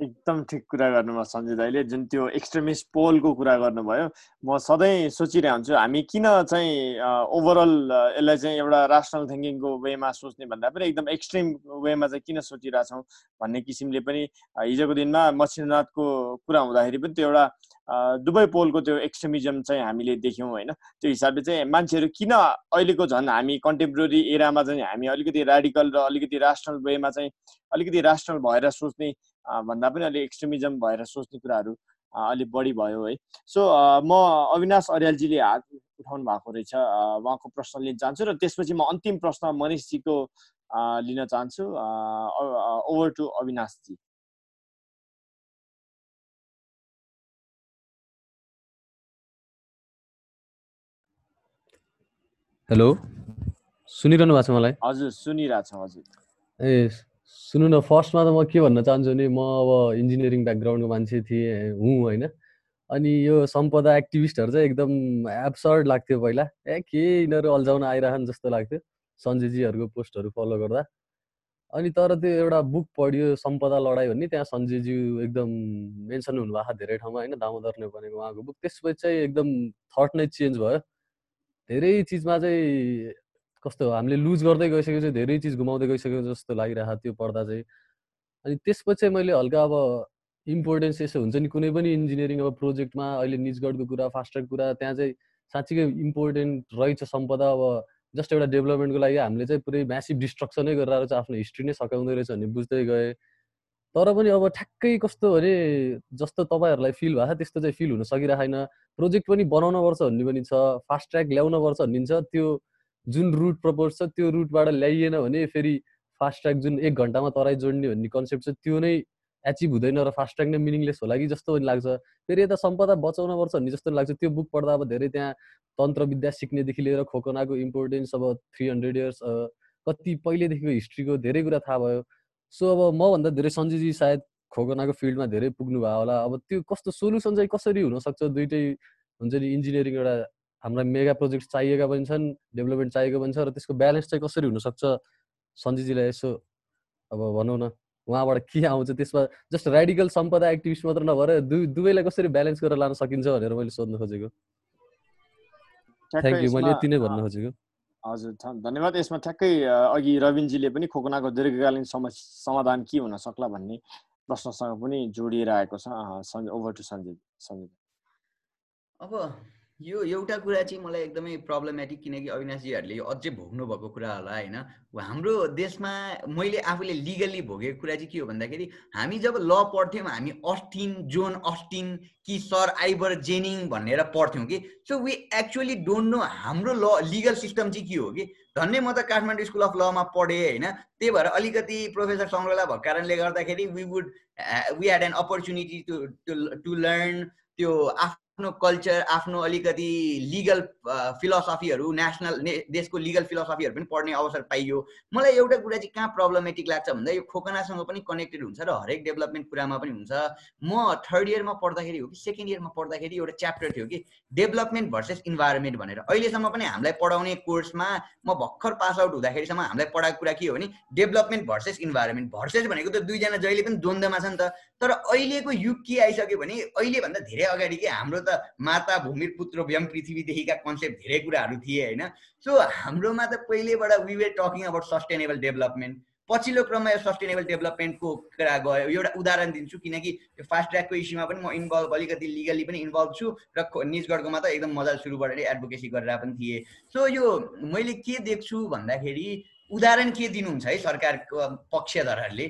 एकदम ठिक कुरा गर्नुभयो सञ्जय दाईले जुन त्यो एक्सट्रिमिस्ट पोलको कुरा गर्नुभयो म सधैँ सोचिरहेको हुन्छु हामी किन चाहिँ ओभरअल यसलाई चाहिँ एउटा रासनल थिङ्किङको वेमा सोच्ने भन्दा पनि एकदम एक्सट्रिम वेमा चाहिँ किन सोचिरहेछौँ भन्ने किसिमले पनि हिजोको दिनमा मच्छिन्द्रनाथको कुरा हुँदाखेरि पनि त्यो एउटा दुवै पोलको त्यो एक्सट्रिमिजम चाहिँ हामीले देख्यौँ होइन? त्यो हिसाबले चाहिँ मान्छेहरू किन अहिलेको झन् हामी कन्टेम्पोरेरी एरामा चाहिँ हामी अलिकति रेडिकल र अलिकति रासनल वेमा चाहिँ अलिकति रासनल भएर सोच्ने भन्दा पनि अलिक एक्सट्रिमिजम भएर सोच्ने कुराहरू अलिक बढी भयो है? सो म अविनाश अर्यालजीले हात उठाउनु भएको रहेछ। उहाँको प्रश्न लिन चाहन्छु र त्यसपछि म अन्तिम प्रश्न मनिषजीको लिन चाहन्छु। ओभर टु अविनाशजी। हेलो सुनिरहनु भएको छ मलाई? हजुर सुनिरहेको छ हजुर। ए सुन्नु न फर्स्टमा त म के भन्न चाहन्छु भने म अब इन्जिनियरिङ ब्याकग्राउन्डको मान्छे थिएँ हुँ होइन? अनि यो सम्पदा एक्टिभिस्टहरू चाहिँ एकदम एब्सर्ड लाग्थ्यो पहिला। ए के यिनीहरू अल्झाउन आइरहन् जस्तो लाग्थ्यो सञ्जयजीहरूको पोस्टहरू फलो गर्दा। अनि तर त्यो एउटा बुक पढ्यो सम्पदा लडाइँ भन्ने त्यहाँ सञ्जयज्यू एकदम मेन्सन हुनुभएको धेरै ठाउँमा होइन? दामोदर नेपानेको उहाँको बुक। त्यसपछि चाहिँ एकदम थट नै चेन्ज भयो। धेरै चिजमा चाहिँ कस्तो हामीले लुज गर्दै गइसकेको चाहिँ धेरै चिज गुमाउँदै गइसकेको जस्तो लागिरहेको त्यो पढ्दा चाहिँ। अनि त्यसपछि चाहिँ मैले हल्का अब इम्पोर्टेन्स यसो हुन्छ नि कुनै पनि इन्जिनियरिङ अब प्रोजेक्टमा अहिले निजगढको कुरा फास्ट्रेक कुरा त्यहाँ चाहिँ साँच्चीकै इम्पोर्टेन्ट रहेछ सम्पदा अब जस्ट एउटा डेभलपमेन्टको लागि हामीले चाहिँ पुरै म्यासिभ डिस्ट्रक्सनै गरेर चाहिँ आफ्नो हिस्ट्री नै सकाउँदै रहेछ भन्ने बुझ्दै गएँ। तर पनि अब ठ्याक्कै कस्तो भने जस्तो तपाईँहरूलाई फिल भएको छ त्यस्तो चाहिँ फिल हुन सकिरहेन प्रोजेक्ट पनि बनाउनुपर्छ भन्ने पनि छ फास्ट ट्र्याक ल्याउनुपर्छ भन्ने छ। त्यो जुन रुट प्रपोज छ त्यो रुटबाट ल्याइएन भने फेरि फास्ट ट्र्याक जुन एक घन्टामा तराई जोड्ने भन्ने कन्सेप्ट छ त्यो नै एचिभ हुँदैन र फास्ट ट्र्याक नै मिनिङलेस होला कि जस्तो पनि लाग्छ। फेरि यता सम्पदा बचाउनुपर्छ भन्ने जस्तो लाग्छ। त्यो बुक पढ्दा अब धेरै त्यहाँ तन्त्र विद्या सिक्नेदेखि लिएर खोकनाको इम्पोर्टेन्स अब थ्री हन्ड्रेड इयर्स कति पहिलेदेखिको हिस्ट्रीको धेरै कुरा थाहा भयो। सो अब मभन्दा धेरै सञ्जयजी सायद खोकनाको फिल्डमा धेरै पुग्नु भयो होला। अब त्यो कस्तो सोल्युसन चाहिँ कसरी हुनसक्छ? दुइटै हुन्छ नि इन्जिनियरिङ एउटा हामीलाई मेगा प्रोजेक्ट चाहिएका पनि छन् डेभलपमेन्ट चाहिएको पनि छ र त्यसको ब्यालेन्स चाहिँ कसरी हुनसक्छ? सञ्जीजीलाई यसो अब भनौँ न उहाँबाट के आउँछ? त्यसमा जस्ट रेडिकल सम्पदा एक्टिभिस्ट मात्र नभएर दुई दुवैलाई कसरी ब्यालेन्स गरेर लान सकिन्छ भनेर मैले सोध्न खोजेको। थ्याङ्क यू मैले यति नै भन्न खोजेको। हजुर धन्यवाद यसमा ठ्याक्कै अघि रविनजीले पनि खोकनाको दीर्घकालीन समस्या समाधान के हुन सक्ला भन्ने प्रश्नसँग पनि जोडिएर आएको छ। ओभर टु सञ्जय सञ्जय अब यो एउटा कुरा चाहिँ मलाई एकदमै प्रब्लमेटिक किनकि अविनाशजीहरूले यो अझै भोग्नु भएको कुरा होला होइन? हाम्रो देशमा मैले आफूले लिगल्ली भोगेको कुरा चाहिँ के हो भन्दाखेरि हामी जब ल पढ्थ्यौँ हामी अस्टिन जोन अस्टिन कि सर आइबर जेनिङ भनेर पढ्थ्यौँ कि so we actually don't know हाम्रो ल लिगल सिस्टम चाहिँ के हो कि? धन्य म त काठमाडौँ स्कुल अफ लमा पढेँ होइन? त्यही भएर अलिकति प्रोफेसर सङ्ग्रला भएको कारणले गर्दाखेरि we would we had an opportunity to to learn त्यो आफ्नो कल्चर आफ्नो अलिकति लिगल फिलोसफीहरू नेसनल ने देशको लिगल फिलोसफीहरू पनि पढ्ने अवसर पाइयो। मलाई एउटा कुरा चाहिँ कहाँ प्रब्लमेटिक लाग्छ भन्दा यो खोकनासँग पनि कनेक्टेड हुन्छ र हरेक डेभलपमेन्ट कुरामा पनि हुन्छ। म थर्ड इयरमा पढ्दाखेरि हो कि सेकेन्ड इयरमा पढ्दाखेरि एउटा च्याप्टर थियो कि डेभलपमेन्ट भर्सेस इन्भाइरोमेन्ट भनेर। अहिलेसम्म पनि हामीलाई पढाउने कोर्समा म भर्खर पास आउट हुँदाखेरिसम्म हामीलाई पढाएको कुरा के हो भने डेभलपमेन्ट भर्सेस इन्भाइरोमेन्ट भर्सेस भनेको त दुईजना जहिले पनि द्वन्द्वमा छ नि त। तर अहिलेको युग के आइसक्यो भने अहिलेभन्दा धेरै अगाडि के हाम्रो त माता भूमि पुत्र व्यम पृथ्वीदेखिका कन्सेप्ट धेरै कुराहरू थिए होइन? सो हाम्रोमा त पहिलेबाट we were talking about sustainable development पछिल्लो क्रममा यो सस्टेनेबल डेभलपमेन्टको कुरा गयो। एउटा उदाहरण दिन्छु किनकि यो फास्ट ट्र्याकको इस्युमा पनि म इन्भल्भ अलिकति लिगली पनि इन्भल्भ छु र निजगढकोमा त एकदम मजा सुरुबाट एडभोकेसी गरेर पनि थिएँ। सो यो मैले के देख्छु भन्दाखेरि उदाहरण के दिनुहुन्छ है सरकारको पक्षधरहरूले?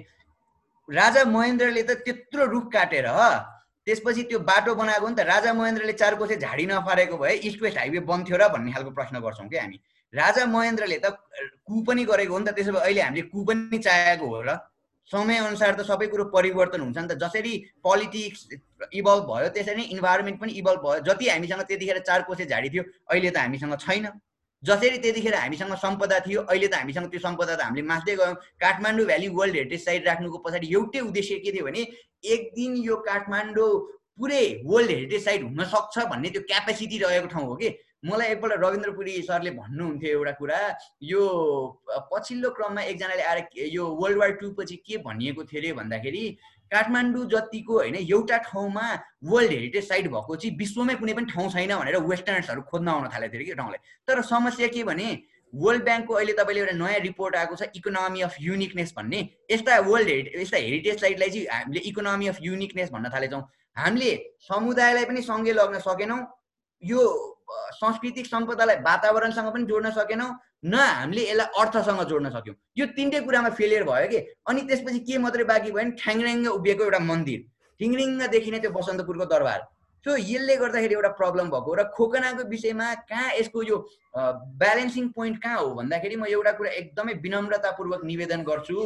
राजा महेन्द्रले त त्यत्रो रुख काटेर त्यसपछि त्यो बाटो बनाएको नि त राजा महेन्द्रले चार कोसे झाडी नफारेको भए इस्ट वेस्ट हाइवे बन्थ्यो र भन्ने खालको प्रश्न गर्छौँ कि हामी। राजा महेन्द्रले त कु पनि गरेको हो नि त त्यसो भए अहिले हामीले कु पनि चाहेको हो र समयअनुसार त सबै कुरो परिवर्तन हुन्छ नि त। जसरी पोलिटिक्स इभल्भ भयो त्यसरी नै इन्भाइरोमेन्ट पनि इभल्भ भयो। जति हामीसँग त्यतिखेर चार कोसे झाडी थियो अहिले त हामीसँग छैन। जसरी त्यतिखेर हामीसँग सम्पदा थियो अहिले त हामीसँग त्यो सम्पदा त हामीले मास्दै गयौँ। Kathmandu valley world heritage site राख्नुको पछाडि एउटै उद्देश्य के थियो भने एक दिन यो काठमाडौँ पुरै वर्ल्ड हेरिटेज साइट हुन सक्छ भन्ने त्यो क्यापेसिटी रहेको ठाउँ हो कि? मलाई एकपल्ट रविन्द्रपुरी सरले भन्नुहुन्थ्यो एउटा कुरा यो पछिल्लो क्रममा एकजनाले आएर यो वर्ल्ड वार टू पछि के भनिएको थियो अरे भन्दाखेरि काठमाडौँ जतिको होइन एउटा ठाउँमा वर्ल्ड हेरिटेज साइट भएको चाहिँ विश्वमै कुनै पनि ठाउँ छैन भनेर वेस्टर्न्सहरू खोज्न आउन थालेको थियो कि ठाउँलाई। तर समस्या के भने वर्ल्ड ब्याङ्कको अहिले तपाईँले एउटा नयाँ रिपोर्ट आएको छ इकोनोमी अफ युनिकनेस भन्ने। यस्ता वर्ल्ड हेरि यस्ता हेरिटेज साइटलाई चाहिँ हामीले इकोनोमी अफ युनिकनेस भन्न थालेछौँ। हामीले समुदायलाई पनि सँगै लग्न सकेनौँ यो सांस्कृतिक सम्पदालाई वातावरणसँग पनि जोड्न सकेनौँ न हामीले यसलाई अर्थसँग जोड्न सक्यौँ। यो तिनटै कुरामा फेलियर भयो कि? अनि त्यसपछि के मात्रै बाँकी भयो भने ठ्याङ्ग्याङ्ग उभिएको एउटा मन्दिर। ठिङ्रिङ्ग देखिने त्यो बसन्तपुरको दरबार। सो यसले गर्दाखेरि एउटा प्रब्लम भएको र खोकनाको विषयमा कहाँ यसको यो ब्यालेन्सिङ पोइन्ट कहाँ हो भन्दाखेरि म एउटा कुरा एकदमै विनम्रतापूर्वक निवेदन गर्छु।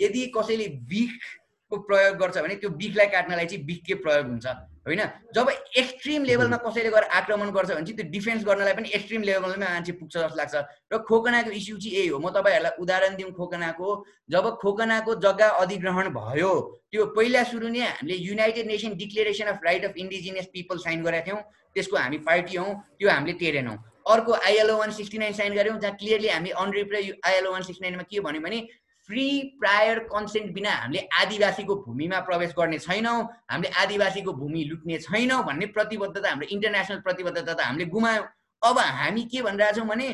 यदि कसैले बिखको प्रयोग गर्छ भने त्यो बिखलाई काट्नलाई चाहिँ बिखकै प्रयोग हुन्छ। होइन? जब एक्सट्रिम लेभलमा कसैले गएर आक्रमण गर्छ भने चाहिँ त्यो डिफेन्स गर्नलाई पनि एक्सट्रिम लेभलमा मान्छे पुग्छ जस्तो लाग्छ। र खोकनाको इस्यु चाहिँ यही हो। म तपाईँहरूलाई उदाहरण दिउँ खोकनाको। जब खोकनाको जग्गा अधिग्रहण भयो त्यो पहिला सुरु नै हामीले United Nation declaration of right of indigenous people sign गरेका थियौँ। त्यसको हामी पार्टी हौँ त्यो हामीले टेरेनौँ अर्को ILO one sixty nine sign गऱ्यौँ जहाँ क्लियरली हामी अनरिप्रे आइएलओ वान सिक्सटी नाइनमा के भन्यो भने फ्री प्रायर कन्सेन्ट बिना हामीले आदिवासीको भूमिमा प्रवेश गर्ने छैनौँ हामीले आदिवासीको भूमि लुट्ने छैनौँ भन्ने प्रतिबद्धता हाम्रो इन्टरनेसनल प्रतिबद्धता त हामीले गुमायौँ। अब हामी के भनिरहेछौँ भने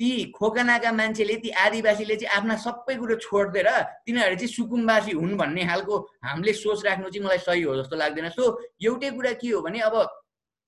ती खोकनाका मान्छेले ती आदिवासीले चाहिँ आफ्ना सबै कुरो छोडिदिएर तिनीहरू चाहिँ सुकुम्बासी हुन् भन्ने खालको हामीले सोच राख्नु चाहिँ मलाई सही हो जस्तो लाग्दैन। सो एउटै कुरा के हो भने अब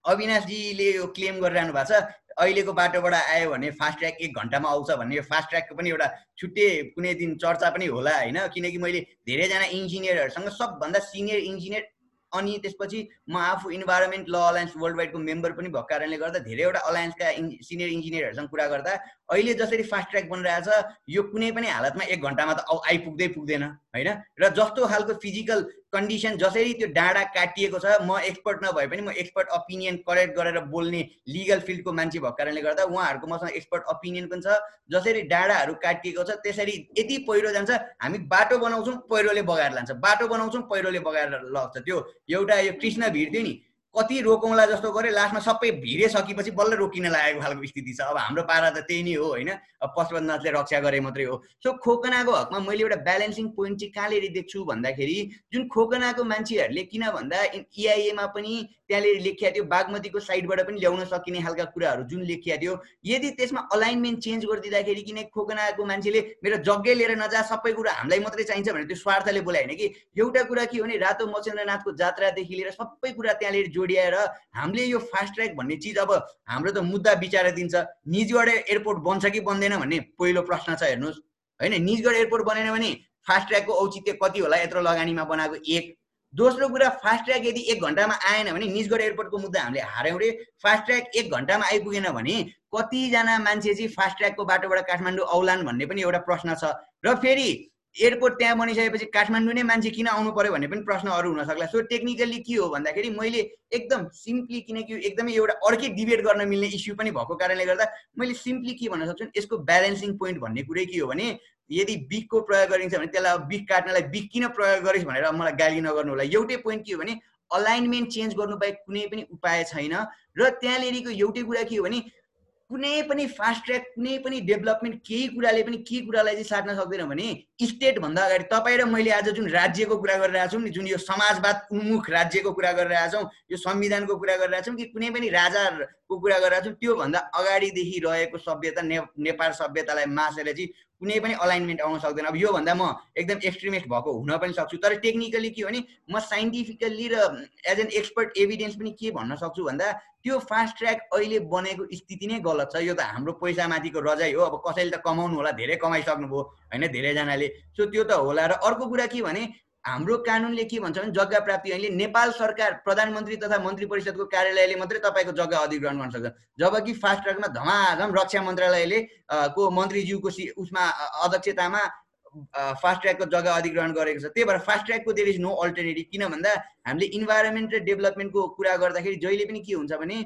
अविनाशजीले यो क्लेम गरिरहनु भएको छ अहिलेको बाटोबाट आयो भने फास्ट ट्र्याक एक घन्टामा आउँछ भन्ने यो फास्ट ट्र्याकको पनि एउटा छुट्टै कुनै दिन चर्चा पनि होला होइन। किनकि मैले धेरैजना इन्जिनियरहरूसँग सबभन्दा सिनियर इन्जिनियर अनि त्यसपछि म आफू इन्भाइरोमेन्ट ल अलायन्स वर्ल्ड वाइडको मेम्बर पनि भएको कारणले गर्दा धेरैवटा अलायन्सका इन् सिनियर इन्जिनियरहरूसँग कुरा गर्दा अहिले जसरी फास्ट ट्र्याक बनिरहेछ यो कुनै पनि हालतमा एक घन्टामा त आइपुग्दै पुग्दैन होइन? र जस्तो खालको फिजिकल कन्डिसन जसरी त्यो डाँडा काटिएको छ म एक्सपर्ट नभए पनि म एक्सपर्ट ओपिनियन करेक्ट गरेर बोल्ने लिगल फिल्डको मान्छे भएको कारणले गर्दा उहाँहरूको मसँग एक्सपर्ट ओपिनियन पनि छ। जसरी डाँडाहरू काटिएको छ त्यसरी यति पहिरो जान्छ हामी बाटो बनाउँछौँ पहिरोले बगाएर लान्छ। बाटो बनाउँछौँ पहिरोले बगाएर लग्छ त्यो एउटा यो कृष्ण भिड थियो नि कति रोकौँला जस्तो गऱ्यो लास्टमा सबै भिरे सकेपछि बल्ल रोकिन लागेको खालको स्थिति छ। अब हाम्रो पारा त त्यही नै हो होइन? पशुपतिनाथले रक्षा गरे मात्रै हो। सो खोकनाको हकमा मैले एउटा ब्यालेन्सिङ पोइन्ट चाहिँ कहाँनिर देख्छु भन्दाखेरि जुन खोकनाको मान्छेहरूले किन भन्दा इआइएमा पनि त्यहाँले लेखिया थियो बागमतीको साइडबाट पनि ल्याउन सकिने खालका कुराहरू जुन लेखिया थियो यदि त्यसमा अलाइनमेन्ट चेन्ज गरिदिँदाखेरि किन खोकनाको मान्छेले मेरो जग्गै लिएर नजा सबै कुरा हामीलाई मात्रै चाहिन्छ भने त्यो स्वार्थले बोलायो होइन कि एउटा कुरा के हो भने रातो मचेन्द्रनाथको जात्रादेखि लिएर सबै कुरा त्यहाँनिर जोडिएर हामीले यो फास्ट ट्र्याक भन्ने चिज अब हाम्रो त मुद्दा विचार दिन्छ। निजगढ एयरपोर्ट बन्छ कि बन्दैन भन्ने पहिलो प्रश्न छ हेर्नुहोस्। होइन निजगढ एयरपोर्ट बनेन भने फास्ट ट्र्याकको औचित्य कति होला यत्रो लगानीमा बनाएको एक। दोस्रो कुरा फास्ट ट्र्याक यदि एक घन्टामा आएन भने निजगढ एयरपोर्टको मुद्दा हामीले हार्यौँ रे। फास्ट ट्र्याक एक घन्टामा आइपुगेन भने कतिजना मान्छे चाहिँ फास्ट ट्र्याकको बाटोबाट काठमाडौँ औलान् भन्ने पनि एउटा प्रश्न छ। र फेरि एयरपोर्ट त्यहाँ बनिसकेपछि काठमाडौँ नै मान्छे किन आउनु पर्यो भन्ने पनि प्रश्न अरू हुनसक्ला। सो टेक्निकल्ली के हो भन्दाखेरि मैले एकदम सिम्पली किनकि एकदमै एउटा अर्कै डिबेट गर्न मिल्ने इस्यु पनि भएको कारणले गर्दा मैले सिम्पली के भन्न सक्छु यसको ब्यालेन्सिङ पोइन्ट भन्ने कुरै के हो भने यदि बिखको प्रयोग गरिन्छ भने त्यसलाई बिख काट्नलाई बिख किन प्रयोग गरिस् भनेर मलाई गाली नगर्नु होला। एउटै पोइन्ट के हो भने अलाइनमेन्ट चेन्ज गर्नु बाहेक कुनै पनि उपाय छैन र त्यहाँनिरको एउटै कुरा के हो भने कुनै पनि फास्ट ट्र्याक कुनै पनि डेभलपमेन्ट केही कुराले पनि के कुरालाई चाहिँ साट्न सक्दैन भने स्टेटभन्दा अगाडि तपाईँ र मैले आज जुन राज्यको कुरा गरिरहेको छौँ नि जुन यो समाजवाद उन्मुख राज्यको कुरा गरिरहेछौँ यो संविधानको कुरा गरिरहेछौँ कि कुनै पनि राजाको कुरा गरिरहेको छौँ त्योभन्दा अगाडिदेखि रहेको सभ्यता नेपाल सभ्यतालाई मासेर चाहिँ कुनै पनि अलाइनमेन्ट आउन सक्दैन। अब योभन्दा म एकदम एक्सट्रिमिस्ट भएको हुन पनि सक्छु। तर टेक्निकली के हो भने म साइन्टिफिकल्ली र एज एन एक्सपर्ट एभिडेन्स पनि के भन्न सक्छु भन्दा त्यो फास्ट ट्र्याक अहिले बनेको स्थिति नै गलत छ। यो त हाम्रो पैसामाथिको रजाइ हो। अब कसैले त कमाउनु होला धेरै कमाइसक्नुभयो होइन धेरैजनाले। सो त्यो त होला। र अर्को कुरा के भने हाम्रो कानुनले के भन्छ भने जग्गा प्राप्ति अहिले नेपाल सरकार प्रधानमन्त्री तथा मन्त्री परिषदको कार्यालयले मात्रै तपाईँको जग्गा अधिग्रहण गर्न सक्छ। जबकि फास्ट ट्र्याकमा धमाधम रक्षा मन्त्रालयले को मन्त्रीज्यूको उसमा अध्यक्षतामा फास्ट ट्र्याकको जग्गा अधिग्रहण गरेको छ। त्यही भएर फास्ट ट्र्याकको देयर इज नो अल्टरनेटिभ किन भन्दा हामीले इन्भाइरोमेन्ट र डेभलपमेन्टको कुरा गर्दाखेरि जहिले पनि के हुन्छ भने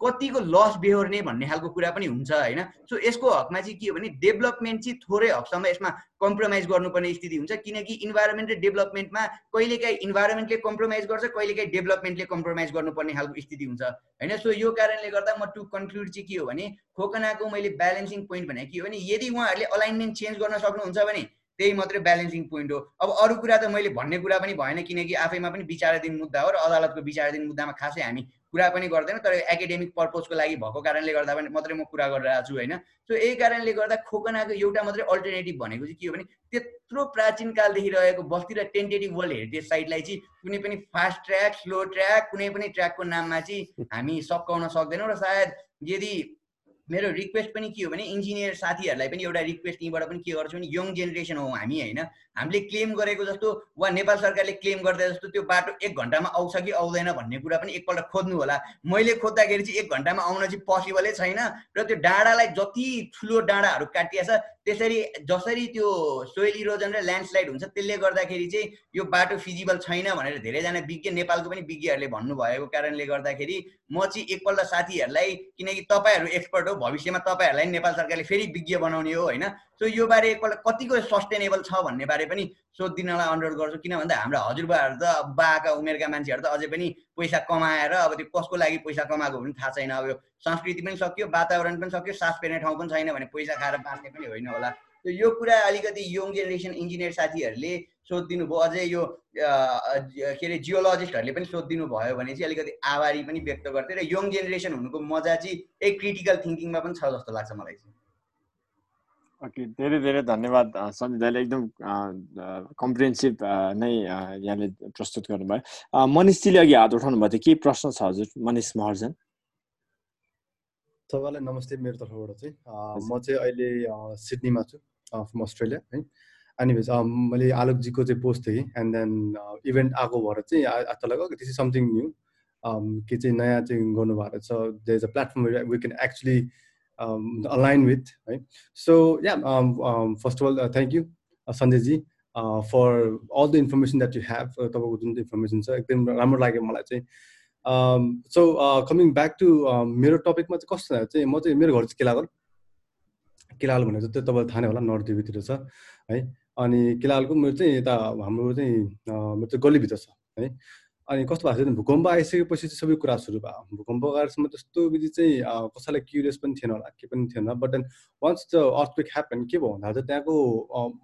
कतिको लस बेहोर्ने भन्ने खालको कुरा पनि हुन्छ होइन? सो यसको हकमा चाहिँ के हो भने डेभलपमेन्ट चाहिँ थोरै हकसम्म यसमा कम्प्रोमाइज गर्नुपर्ने स्थिति हुन्छ किनकि इन्भाइरोमेन्ट र डेभलपमेन्टमा कहिलेकाहीँ इन्भाइरोमेन्टले कम्प्रोमाइज गर्छ कहिलेकाहीँ डेभलपमेन्टले कम्प्रोमाइज गर्नुपर्ने खालको स्थिति हुन्छ होइन? सो यो कारणले गर्दा म टु कन्क्लुड चाहिँ के हो भने खोकनाको मैले ब्यालेन्सिङ पोइन्ट भनेको के हो भने यदि उहाँहरूले अलाइनमेन्ट चेन्ज गर्न सक्नुहुन्छ भने त्यही मात्रै ब्यालेन्सिङ पोइन्ट हो। अब अरू कुरा त मैले भन्ने कुरा पनि भएन किनकि आफैमा पनि विचाराधीन मुद्दा हो र अदालतको विचाराधीन मुद्दामा खासै हामी कुरा पनि गर्दैन तर एकाडेमिक पर्पजको लागि भएको कारणले गर्दा पनि मात्रै म कुरा गरिरहेको छु होइन? सो यही कारणले गर्दा खोकनाको एउटा मात्रै अल्टरनेटिभ भनेको चाहिँ के हो भने त्यत्रो प्राचीन कालदेखि रहेको बस्ती र टेन्टेटिभ वर्ल्ड हेरिटेज साइटलाई चाहिँ कुनै पनि फास्ट ट्र्याक स्लो ट्र्याक कुनै पनि ट्र्याकको नाममा चाहिँ हामी सकाउन सक्दैनौँ र सायद यदि मेरो रिक्वेस्ट पनि के हो भने इन्जिनियर साथीहरूलाई पनि एउटा रिक्वेस्ट यहीँबाट पनि के गर्छु भने यङ जेनेरेसन हो हामी होइन? हामीले क्लेम गरेको जस्तो वा नेपाल सरकारले क्लेम गर्दा जस्तो त्यो बाटो एक घन्टामा आउँछ कि आउँदैन भन्ने कुरा पनि एकपल्ट खोज्नु होला। मैले खोज्दाखेरि चाहिँ एक घन्टामा आउन चाहिँ पोसिबलै छैन। र त्यो डाँडालाई जति ठुलो डाँडाहरू काटिया छ त्यसरी जसरी त्यो सोइल इरोजन र ल्यान्डस्लाइड हुन्छ त्यसले गर्दाखेरि चाहिँ यो बाटो फिजिबल छैन भनेर धेरैजना विज्ञ नेपालको पनि विज्ञहरूले भन्नुभएको कारणले गर्दाखेरि म चाहिँ एकपल्ट साथीहरूलाई किनकि तपाईँहरू एक्सपर्ट हो भविष्यमा तपाईँहरूलाई नेपाल सरकारले फेरि विज्ञ बनाउने हो होइन? सो यो बारे एकपल्ट कतिको सस्टेनेबल छ भन्ने बारे पनि सोधिदिनलाई अनुरोध गर्छु। किन भन्दा हाम्रा हजुरबाहरू त बाका उमेरका मान्छेहरू त अझै पनि पैसा कमाएर अब त्यो कसको लागि पैसा कमाएको पनि थाहा छैन। अब यो संस्कृति पनि सक्यो वातावरण पनि सक्यो सास फेर्ने ठाउँ पनि छैन भने पैसा खाएर बाँच्ने पनि होइन होला। यो कुरा अलिकति यङ जेनेरेसन इन्जिनियर साथीहरूले सोधिदिनु भयो अझै यो के अरे जियोलोजिस्टहरूले पनि सोधिदिनु भयो भने चाहिँ अलिकति आभारी पनि व्यक्त गर्थेँ। र यङ जेनेरेसन हुनुको मजा चाहिँ एक क्रिटिकल थिङ्किङमा पनि छ जस्तो लाग्छ मलाई चाहिँ। ओके धेरै धेरै धन्यवाद सञ्जय दाइले एकदम कम्प्रिहेन्सिभ नै यहाँले प्रस्तुत गर्नुभयो। मनिषजीले अघि हात उठाउनु भएको थियो। केही प्रश्न छ हजुर? मनिष महर्जन। सबैलाई नमस्ते मेरो तर्फबाट चाहिँ। म चाहिँ अहिले सिडनीमा छु फ्रम अस्ट्रेलिया है। अनि मैले आलोकजीको चाहिँ पोस्ट थिएँ एन्ड देन इभेन्ट आएको भएर चाहिँ आज लगेको दिस इज समथिङ न्यू के चाहिँ नयाँ चाहिँ गर्नुभएको छ। There is a platform we can actually um, align with, right? So yeah, um, um, first of all, uh, thank you, uh, Sanjay ji, uh, for all the information that you have. तपाईँको जुन information छ एकदम राम्रो लाग्यो मलाई चाहिँ so coming back to मेरो टपिकमा चाहिँ कस्तो चाहिँ म चाहिँ मेरो घर चाहिँ केलागल केलाल भनेको चाहिँ तपाईँलाई थाहा नै होला नर्थ दिवीतिर छ है अनि केलालको मेरो चाहिँ यता हाम्रो चाहिँ मेरो चाहिँ गल्लीभित्र छ है अनि कस्तो भएको छ भूकम्प आइसकेपछि चाहिँ सबै कुरा सुरु भयो भूकम्प आएसम्म त्यस्तो विधि चाहिँ कसैलाई क्युरियस पनि थिएन होला के पनि थिएन but then once the earthquake happen के भयो भन्दा चाहिँ त्यहाँको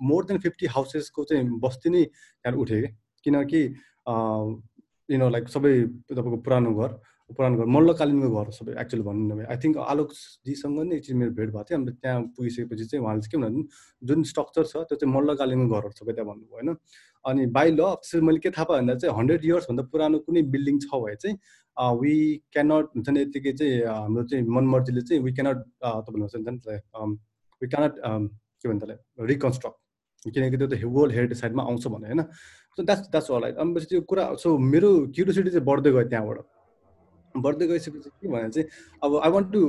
मोर देन फिफ्टी हाउसेसको चाहिँ बस्ती नै त्यहाँ उठ्यो कि किनकि यु नो लाइक सबै तपाईँको पुरानो घर पुरानो घर मल्लकालीनको घर सबै एक्चुअली भन्नु भने आई थिङ्क आलोकजीसँग नै एकचोटि मेरो भेट भएको थियो। अन्त त्यहाँ पुगिसकेपछि चाहिँ उहाँले चाहिँ के भन्नु जुन स्ट्रक्चर छ त्यो चाहिँ मल्लकालीनको घरहरू सबै त्यहाँ भन्नुभयो होइन? अनि बाई ल मैले के थाहा पाएँ भन्दा चाहिँ हन्ड्रेड इयर्सभन्दा पुरानो कुनै बिल्डिङ छ भए चाहिँ वी क्यानट हुन्छ नि यतिकै चाहिँ हाम्रो चाहिँ मनमर्जीले चाहिँ वी क्यानट तपाईँले भन्छ नि वी क्यानट के भन्छ रिकन्स्ट्रक्ट किनकि त्यो त वर्ल्ड हेरिटेज साइडमा आउँछ भने होइन? सो द्याट्स द्याट्स अल अनि त्यो कुरा सो मेरो क्युरियोसिटी चाहिँ बढ्दै गयो त्यहाँबाट। बढ्दै गइसकेपछि के भने चाहिँ अब I want to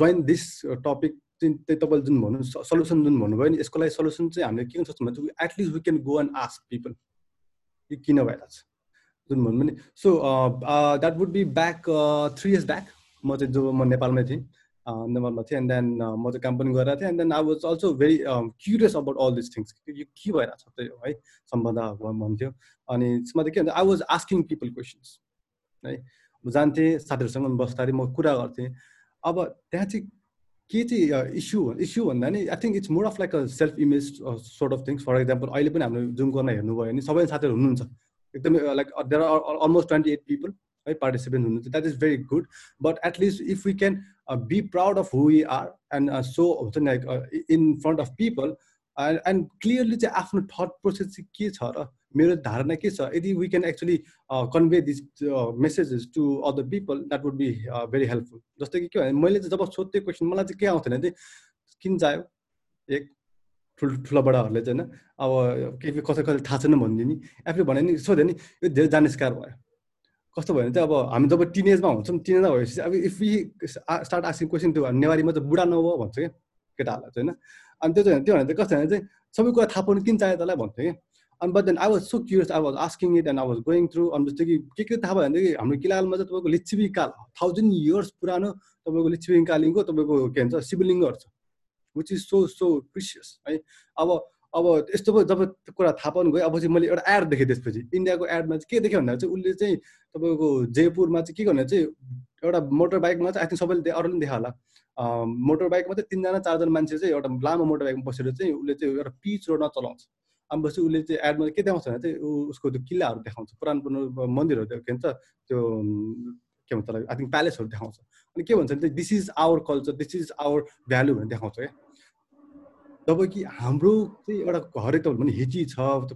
join this topic चाहिँ त्यही तपाईँले जुन भन्नु सल्युसन जुन भन्नुभयो नि यसको लागि सल्युसन चाहिँ हामीले के गर्नु सक्छौँ भने at least we can go and ask people यो किन भइरहेको छ जुन भन्नु नि so that would be back three years back म चाहिँ जो म नेपालमै थिएँ नेपालमा थिएँ एन्ड देन म चाहिँ काम पनि गरिरहेको थिएँ and then I was also very curious about all this things यो के भइरहेको छ त्यही है सम्बन्ध भन्थ्यो। अनि त्यसमा चाहिँ के भन्छ I was asking people questions है। जान्थेँ साथीहरूसँग बस्दाखेरि म कुरा गर्थेँ अब त्यहाँ चाहिँ के चाहिँ इस्यु इस्यु भन्दा नि I think it's more of like a self image sort of things for example अहिले पनि हाम्रो जुम गर्न हेर्नुभयो भने सबै साथीहरू हुनुहुन्छ। एकदमै like there are almost twenty eight people है पार्टिसिपेन्ट हुनुहुन्छ। That is very good but at least if we can be proud of who we are and so हुन्छ नि like in front of people and clearly चाहिँ आफ्नो thought process चाहिँ के छ र मेरो धारणा के छ? यदि we can actually convey this messages to other people that would be very helpful जस्तै कि के भने मैले चाहिँ जब सोध्थेँ क्वेसन मलाई चाहिँ के आउँथेन चाहिँ किन चाहियो एक ठुल ठुला बडाहरूले चाहिँ होइन अब के कसै कसै थाहा छैन भनिदिने आफूले भने नि सोध्यो नि यो धेरै जानिस्कार भयो। कस्तो भयो भने चाहिँ अब हामी जब टिनेजमा हुन्छौँ टिनेजमा भएपछि अब इफ यी स्टार्ट आस्किङ क्वेसन त्यो नेवारीमा चाहिँ बुढा नभयो भन्छ क्या केटाहरूलाई चाहिँ होइन। अनि त्यो चाहिँ त्यो भने चाहिँ कस्तो भने चाहिँ सबै कुरा थाहा पाउनु किन चाहियो तँलाई? भन्थ्यो कि अनि but then I was so curious I was asking it and I was going through अनि जस्तो कि के के थाहा भयो भनेदेखि हाम्रो किलालमा चाहिँ तपाईँको लिच्छिबी काल थाउजन्ड इयर्स पुरानो तपाईँको लिच्छिबी कालिङको तपाईँको के भन्छ शिवलिङ्गहरू छ which is so so precious है। अब अब यस्तो पो जब कुरा थाहा पाउनु गयो अब चाहिँ मैले एउटा एड देखेँ त्यसपछि। इन्डियाको एडमा चाहिँ के देखेँ भन्दा चाहिँ उसले चाहिँ तपाईँको जयपुरमा चाहिँ के गर्ने चाहिँ एउटा मोटर बाइकमा चाहिँ आई थिङ्क सबैले अरूले पनि देखा होला। मोटर बाइकमा चाहिँ तिनजना चारजना मान्छे चाहिँ एउटा लामो मोटर बाइकमा बसेर चाहिँ उसले चाहिँ एउटा पिच रोडमा चलाउँछ। पछि उसले चाहिँ एडमा के देखाउँछ भने चाहिँ उसको त्यो किल्लाहरू देखाउँछ। पुरानो पुरानो मन्दिरहरू के भन्छ त्यो के भन्छ आई थिङ्क प्यालेसहरू देखाउँछ। अनि के भन्छ भने चाहिँ this is our culture this is our value भनेर देखाउँछ क्या। जब कि हाम्रो चाहिँ एउटा हरेक त भने हिची छ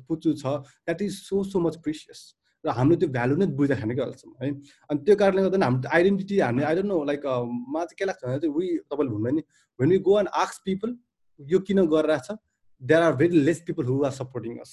पुचु छ that is so so much precious र हामीले त्यो भ्यालु नै बुझ्दा छैन क्या अहिलेसम्म है। अनि त्यो कारणले गर्दा हाम्रो आइडेन्टिटी हामीले आई डोन्ट नो लाइक मलाई चाहिँ के लाग्छ भने चाहिँ वी तपाईँले भन्नुभयो नि वेन यु गो एन्ड आक्स पिपल यो किन गरिरहेछ there are very less people who are supporting us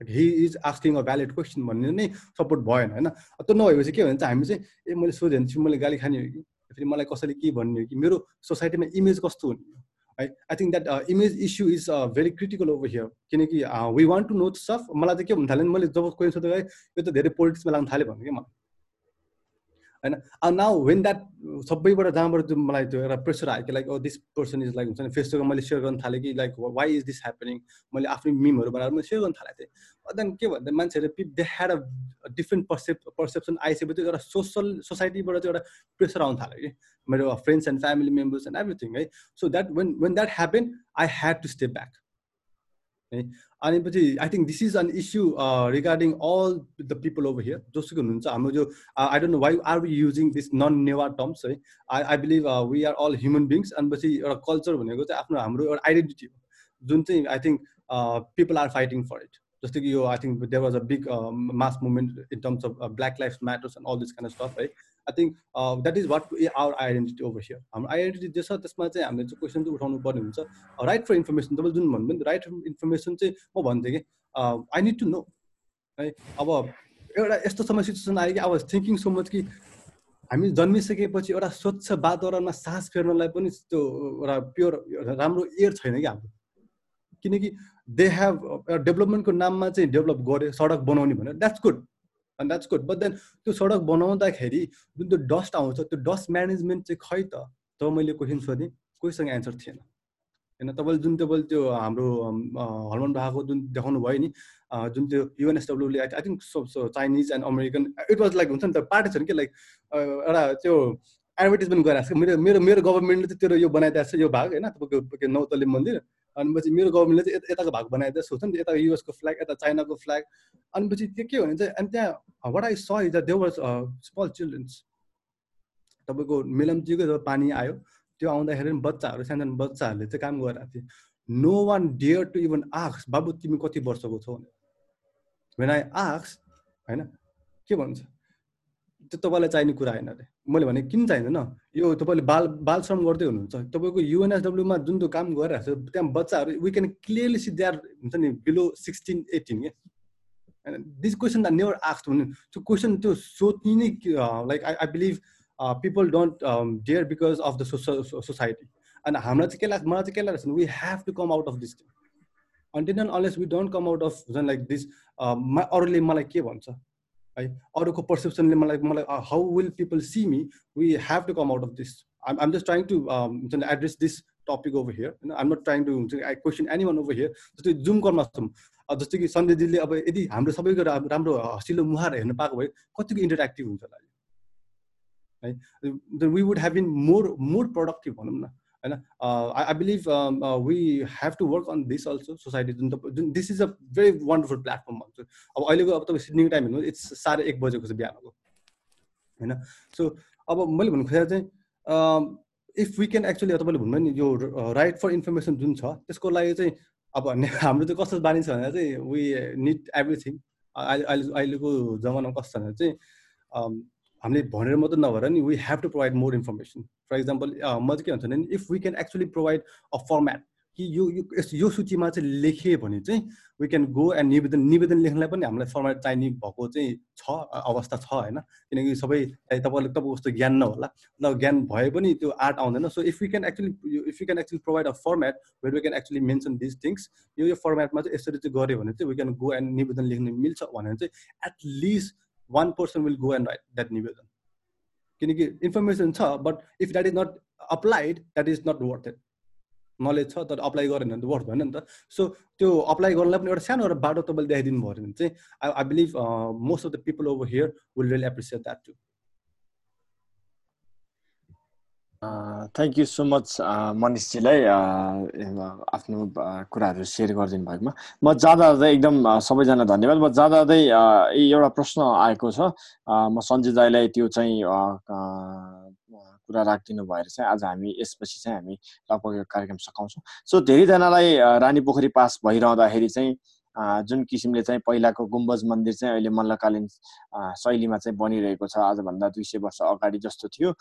he is asking a valid question भन्ने नै सपोर्ट भएन होइन? त्यो नभएपछि के भन्छ हामी चाहिँ ए मैले सोधेँ भने मैले गाली खाने हो कि? फेरि मलाई कसैले के भन्ने हो कि? मेरो सोसाइटीमा इमेज कस्तो हुने? हो है I think that image issue is very critical over here किनकि वी वान्ट टु नो सफ मलाई चाहिँ के भन्नु थाल्यो मैले जब क्वेसन सोध्दा यो त धेरै पोलिटिक्समा लाग्नु थाल्यो भन्नु कि मलाई? होइन नाउ वेन द्याट सबैबाट जहाँबाट त्यो मलाई त्यो एउटा प्रेसर आयो कि like this person is like हुन्छ नि फेसबुकमा मैले सेयर गर्न थालेँ कि like why is this happening मैले आफ्नो मिमहरू बनाएर मैले सेयर गर्न थालेको थिएँ। देन के भन्दा मान्छेहरूले दे ह्याड अ डिफ्रेन्ट पर्सेप पर्सेप्सन आइसकेपछि एउटा सोसल सोसाइटीबाट चाहिँ एउटा प्रेसर आउनु थाल्यो कि। मेरो friends and family members and everything है। So that when when that happen I had to step back अनि पछि I think this is an issue regarding all the people over here जोसुकै हुनुहुन्छ हाम्रो जो I don't know why are we using this non Newa terms है I I believe we are all human beings अनि पछि एउटा culture भनेको चाहिँ आफ्नो हाम्रो एउटा आइडेन्टिटी हो जुन चाहिँ I think people are fighting for it जस्तो कि यो I think there was a big mass movement in terms of black life matters and all this kind of stuff है I think that is what our identity over here हाम्रो identity जे छ त्यसमा चाहिँ हामीले चाहिँ क्वेसन चाहिँ उठाउनु पर्ने हुन्छ। राइट फर इन्फर्मेसन तपाईँले जुन भन्नुभयो नि राइट फर इन्फर्मेसन चाहिँ म भन्थेँ कि आई निड टु नो है। अब एउटा यस्तो समय सिचुएसन आयो कि वाज थिङ्किङ सो मच कि हामी जन्मिसकेपछि एउटा स्वच्छ वातावरणमा सास फेर्नलाई पनि त्यो एउटा प्योर राम्रो एयर छैन कि हाम्रो। किनकि दे हेभ डेभलपमेन्टको नाममा चाहिँ डेभलप गरे सडक बनाउने भनेर। That's good and that's good but then त्यो सडक बनाउँदाखेरि जुन त्यो डस्ट आउँछ त्यो डस्ट म्यानेजमेन्ट चाहिँ खै त? जब मैले क्वेसन सोधेँ कोहीसँग एन्सर थिएन। होइन तपाईँले जुन तपाईँले त्यो हाम्रो हर्मन भएको जुन देखाउनु भयो नि जुन त्यो युएनएसडब्ल्युले I think Chinese and American it was like हुन्छ नि त पार्टी छ नि कि लाइक एउटा त्यो एडभर्टिजमेन्ट गराएको छ। मेरो मेरो मेरो गभर्मेन्टले चाहिँ तेरो यो बनाइदिएको छ यो भाग होइन तपाईँको नौतले मन्दिर। अनि पछि मेरो गभर्मेन्टले चाहिँ यताको भाग बनाइदिएको छ नि यता युएसको फ्ल्याग यता चाइनाको फ्ल्याग अनि पछि त्यो के भने चाहिँ अनि त्यहाँ what I saw is there small children's. तपाईँको मेलम्चीको जब पानी आयो त्यो आउँदाखेरि बच्चाहरू सानो बच्चाहरूले चाहिँ काम गरिरहेको थियो no one dare to even आक्स बाबु तिमी कति वर्षको छौ? भने आई आक्स होइन के भन्छ? त्यो तपाईँलाई चाहिने कुरा होइन अरे। मैले भने किन चाहिँदैन? यो तपाईँले बाल बाल श्रम गर्दै हुनुहुन्छ। तपाईँको युएनएसडब्ल्युमा जुन त्यो काम गरिरहेको छ त्यहाँ बच्चाहरू we can clearly see they हुन्छ नि बिलो सिक्सटिन एटिन क्या होइन दिस क्वेसन आर नेभर आक्स भने त्यो क्वेसन त्यो सोच्ने नै like I I believe people don't dare because of the society अनि हामीलाई चाहिँ के लाग्छ मलाई चाहिँ के लाग्छ we have to come out of this thing until and unless we don't come out of like this अरूले मलाई के भन्छ? है? अरूको पर्सेप्सनले मलाई मलाई how will people see me we have to come out of this um um just trying to हुन्छ address this topic over here होइन आम नट ट्राइङ टु हुन्छ I question any one over here जस्तै Zoom कर्मा छौँ जस्तै कि सञ्जयजीले अब यदि हाम्रो सबैको राम्रो हँसिलो मुहार हेर्नु पाएको भए कतिको इन्टरेक्टिभ हुन्छ होला है? We would have been more more productive भनौँ न। होइन I believe we have to work on this also society जुन जुन this is a very wonderful platform भन्छु अब अहिलेको अब तपाईँ सिडनीको टाइम हेर्नु इट्स साढे एक बजेको छ बिहानको होइन सो अब मैले भन्नु खोजेर चाहिँ इफ वी क्यान एक्चुली तपाईँले भन्नुभयो नि यो राइट फर इन्फर्मेसन जुन छ त्यसको लागि चाहिँ अब हाम्रो चाहिँ कस्तो बानी छ भने चाहिँ वी निड एभ्रिथिङ अहिले अहिले अहिलेको जमानामा कस्तो छ भने चाहिँ हामीले भनेर मात्रै नभएर नि we have to provide more information for example म चाहिँ के भन्छ भने if we can actually provide a format कि यो यो सूचीमा चाहिँ लेखेँ भने चाहिँ वी क्यान गो एन्ड निवेदन निवेदन लेख्नलाई पनि हामीलाई फर्मेट चाहिने भएको चाहिँ छ अवस्था छ होइन? किनकि सबै तपाईँले तपाईँको कस्तो ज्ञान नहोला। ल ज्ञान भए पनि त्यो आर्ट आउँदैन। So if you can actually if you can actually provide a format where we can actually mention this things यो यो फर्मेटमा चाहिँ यसरी चाहिँ गऱ्यो भने चाहिँ वी क्यान गो एन्ड निवेदन लेख्न मिल्छ। भनेर चाहिँ at least one person will go and write that निवेदन किनकि इन्फर्मेसन छ but if that is not applied that is not worth it knowledge छ तर अप्लाई गरेन भने त वर्थ भएन नि। त सो त्यो अप्लाई गर्नलाई पनि एउटा सानो एउटा बाटो तपाईँले देखाइदिनु भयो भने चाहिँ I I believe most of the people over here will really appreciate that to thank you so much मनिषजीलाई आफ्नो कुराहरू सेयर गरिदिनु भएकोमा। म जाँदा जाँदै एकदम सबैजना धन्यवाद। म जाँदा जाँदै एउटा प्रश्न आएको छ। म सञ्जय दाईलाई त्यो चाहिँ कुरा राखिदिनु भएर चाहिँ आज हामी यसपछि चाहिँ हामी लगभग कार्यक्रम सघाउँछौँ। सो धेरैजनालाई रानी पोखरी पास भइरहँदाखेरि चाहिँ जुन किसिमले चाहिँ पहिलाको गुम्बज मन्दिर चाहिँ अहिले मल्लकालीन शैलीमा चाहिँ बनिरहेको छ आजभन्दा दुई सय वर्ष अगाडि जस्तो थियो।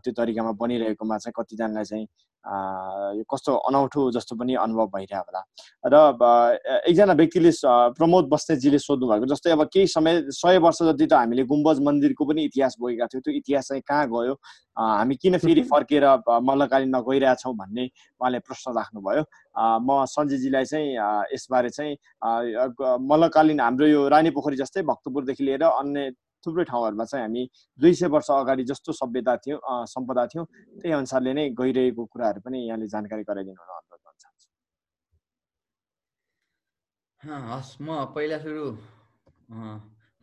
त्यो तरिकामा बनिरहेकोमा चाहिँ कतिजनालाई चाहिँ यो कस्तो अनौठो जस्तो पनि अनुभव भइरह होला। र एकजना व्यक्तिले प्रमोद बस्नेतजीले सोध्नु भएको जस्तै अब केही समय सय वर्ष जति त हामीले गुम्बज मन्दिरको पनि इतिहास बोकेका थियौँ त्यो इतिहास चाहिँ कहाँ गयो? हामी किन फेरि फर्केर मल्लकालीनमा गइरहेछौँ भन्ने उहाँले प्रश्न राख्नुभयो। म सञ्जयजीलाई चाहिँ यसबारे चाहिँ मल्लकालीन हाम्रो यो रानी पोखरी जस्तै भक्तपुरदेखि लिएर अन्य थुप्रै ठाउँहरूमा चाहिँ हामी दुई सय वर्ष अगाडि जस्तो सभ्यता थियो सम्पदा थियो। त्यही अनुसारले नै गइरहेको कुराहरू पनि यहाँले जानकारी गराइदिनु हुन अनुरोध गर्न चाहन्छु। हस् म पहिला सुरु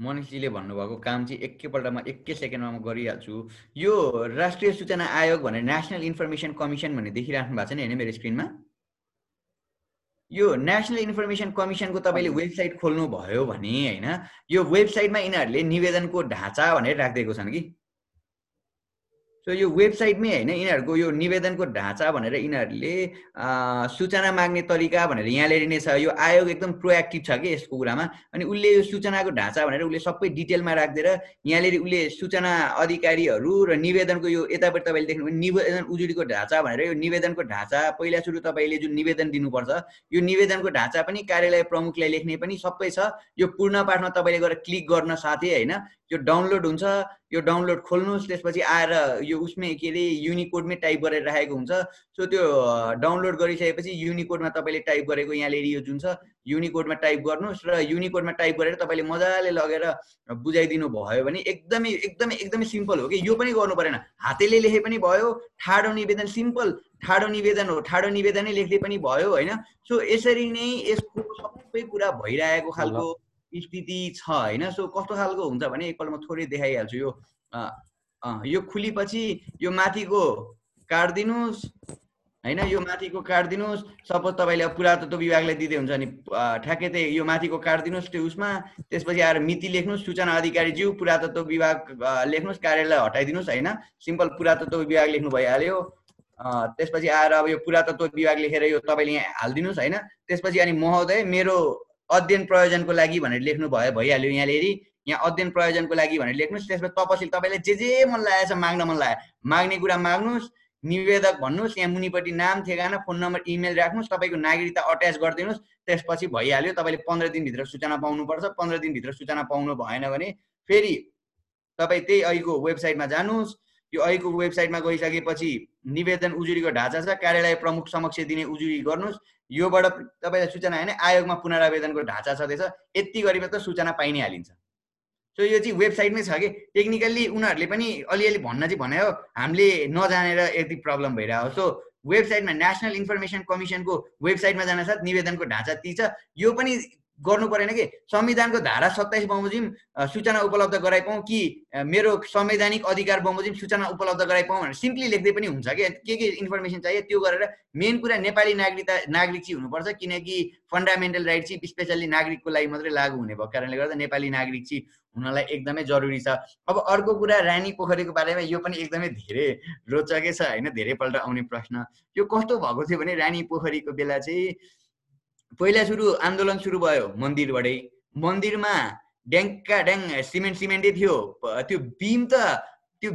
मनिषजीले भन्नुभएको काम चाहिँ एकैपल्टमा एकै सेकेन्डमा म गरिहाल्छु। यो राष्ट्रिय सूचना आयोग भनेर नेसनल इन्फर्मेसन कमिसन भन्ने देखिराख्नु भएको छ नि होइन मेरो स्क्रिनमा? यो नेसनल इन्फर्मेसन कमिसनको तपाईँले वेबसाइट खोल्नुभयो भने होइन यो वेबसाइटमा यिनीहरूले निवेदनको ढाँचा भनेर राखिदिएको छन् कि? सो यो वेबसाइटमै होइन यिनीहरूको यो निवेदनको ढाँचा भनेर यिनीहरूले सूचना माग्ने तरिका भनेर यहाँनिर नै छ। यो आयोग एकदम प्रोएक्टिभ छ कि यसको कुरामा? अनि उसले यो सूचनाको ढाँचा भनेर उसले सबै डिटेलमा राखिदिएर यहाँनिर उसले सूचना अधिकारीहरू र निवेदनको यो यतापट्टि तपाईँले देख्नु निवेदन उजुरीको ढाँचा भनेर यो निवेदनको ढाँचा पहिला सुरु तपाईँले जुन निवेदन दिनुपर्छ यो निवेदनको ढाँचा पनि कार्यालय प्रमुखलाई लेख्ने पनि सबै छ। यो पूर्ण पाठमा तपाईँले गएर क्लिक गर्न साथै होइन यो डाउनलोड हुन्छ यो डाउनलोड खोल्नुहोस् त्यसपछि आएर यो उसमै के अरे युनिकोडमै टाइप गरेर राखेको हुन्छ। सो त्यो डाउनलोड गरिसकेपछि युनिकोडमा तपाईँले टाइप गरेको यहाँनिर यो जुन छ युनिकोडमा टाइप गर्नुहोस् र युनिकोडमा टाइप गरेर तपाईँले मजाले लगेर बुझाइदिनु भयो भने एकदमै एकदमै एकदमै सिम्पल हो कि? यो पनि गर्नु परेन। हातेले लेखे पनि भयो ठाडो निवेदन सिम्पल ठाडो निवेदन हो ठाडो निवेदनै लेख्दै पनि भयो होइन? सो यसरी नै यसको सबै कुरा भइरहेको खालको स्थिति छ होइन सो कस्तो खालको हुन्छ भने एकपल्ट म थोरै देखाइहाल्छु। यो यो खुलीपछि यो माथिको काटिदिनुहोस् होइन यो माथिको काटिदिनुहोस् सपोज तपाईँले अब पुरातत्व विभागलाई दिँदै हुन्छ नि ठ्याक्कै त्यही यो माथिको काटिदिनुहोस् त्यो उसमा। त्यसपछि आएर मिति लेख्नुहोस् सूचना अधिकारीज्यू पुरातत्व विभाग लेख्नुहोस् कार्यालय हटाइदिनुहोस् होइन? सिम्पल पुरातत्व विभाग लेख्नु भइहाल्यो। त्यसपछि आएर अब यो पुरातत्व विभाग लेखेर यो तपाईँले यहाँ हालिदिनुहोस् होइन? त्यसपछि अनि महोदय मेरो अध्ययन प्रयोजनको लागि भनेर लेख्नु भयो भइहाल्यो यहाँनिर यहाँ अध्ययन प्रयोजनको लागि भनेर लेख्नुहोस् त्यसपछि तपसिल तपाईँलाई जे जे मन लागेको छ माग्न मन लाग्यो। माग्ने कुरा माग्नुहोस् निवेदक भन्नुहोस् यहाँ मुनिपट्टि नाम ठेगाना फोन नम्बर इमेल राख्नुहोस् तपाईँको नागरिकता अट्याच गरिदिनुहोस्। त्यसपछि भइहाल्यो तपाईँले पन्ध्र दिनभित्र सूचना पाउनुपर्छ। पन्ध्र दिनभित्र सूचना पाउनु भएन भने फेरि तपाईँ त्यही अहिलेको वेबसाइटमा जानुहोस्। यो अहिलेको वेबसाइटमा गइसकेपछि निवेदन उजुरीको ढाँचा छ। कार्यालय प्रमुख समक्ष दिने उजुरी गर्नुहोस्। योबाट तपाईँलाई सूचना होइन आयोगमा पुनरावेदनको ढाँचा छँदैछ यति गरी मात्र सूचना पाइ नै हालिन्छ। सो यो चाहिँ वेबसाइटमै छ कि टेक्निकल्ली उनीहरूले पनि अलिअलि भन्न चाहिँ भने हामीले नजानेर यति प्रब्लम भइरहेको सो वेबसाइटमा नेसनल इन्फर्मेसन कमिसनको वेबसाइटमा जान साथ निवेदनको ढाँचा ती छ। यो पनि गर्नु परेन कि? संविधानको धारा सत्ताइस बमोजिम सूचना उपलब्ध गराइपाउँ कि मेरो संवैधानिक अधिकार बमोजिम सूचना उपलब्ध गराइपाउँ भनेर सिम्पली लेख्दै पनि हुन्छ कि? के के इन्फर्मेसन चाहियो त्यो गरेर मेन कुरा नेपाली नागरिकता नागरिक चाहिँ हुनुपर्छ किनकि फन्डामेन्टल राइट चाहिँ स्पेसल्ली नागरिकको लागि मात्रै लागु हुने भएको कारणले गर्दा नेपाली नागरिक चाहिँ हुनलाई एकदमै जरुरी छ। अब अर्को कुरा रानी पोखरीको बारेमा यो पनि एकदमै धेरै रोचकै छ होइन? धेरैपल्ट आउने प्रश्न। यो कस्तो भएको थियो भने रानी पोखरीको बेला चाहिँ पहिला सुरु आन्दोलन सुरु भयो मन्दिरबाटै मन्दिरमा ड्याङ्का ड्याङ सिमेन्ट सिमेन्टै थियो। त्यो बिम त त्यो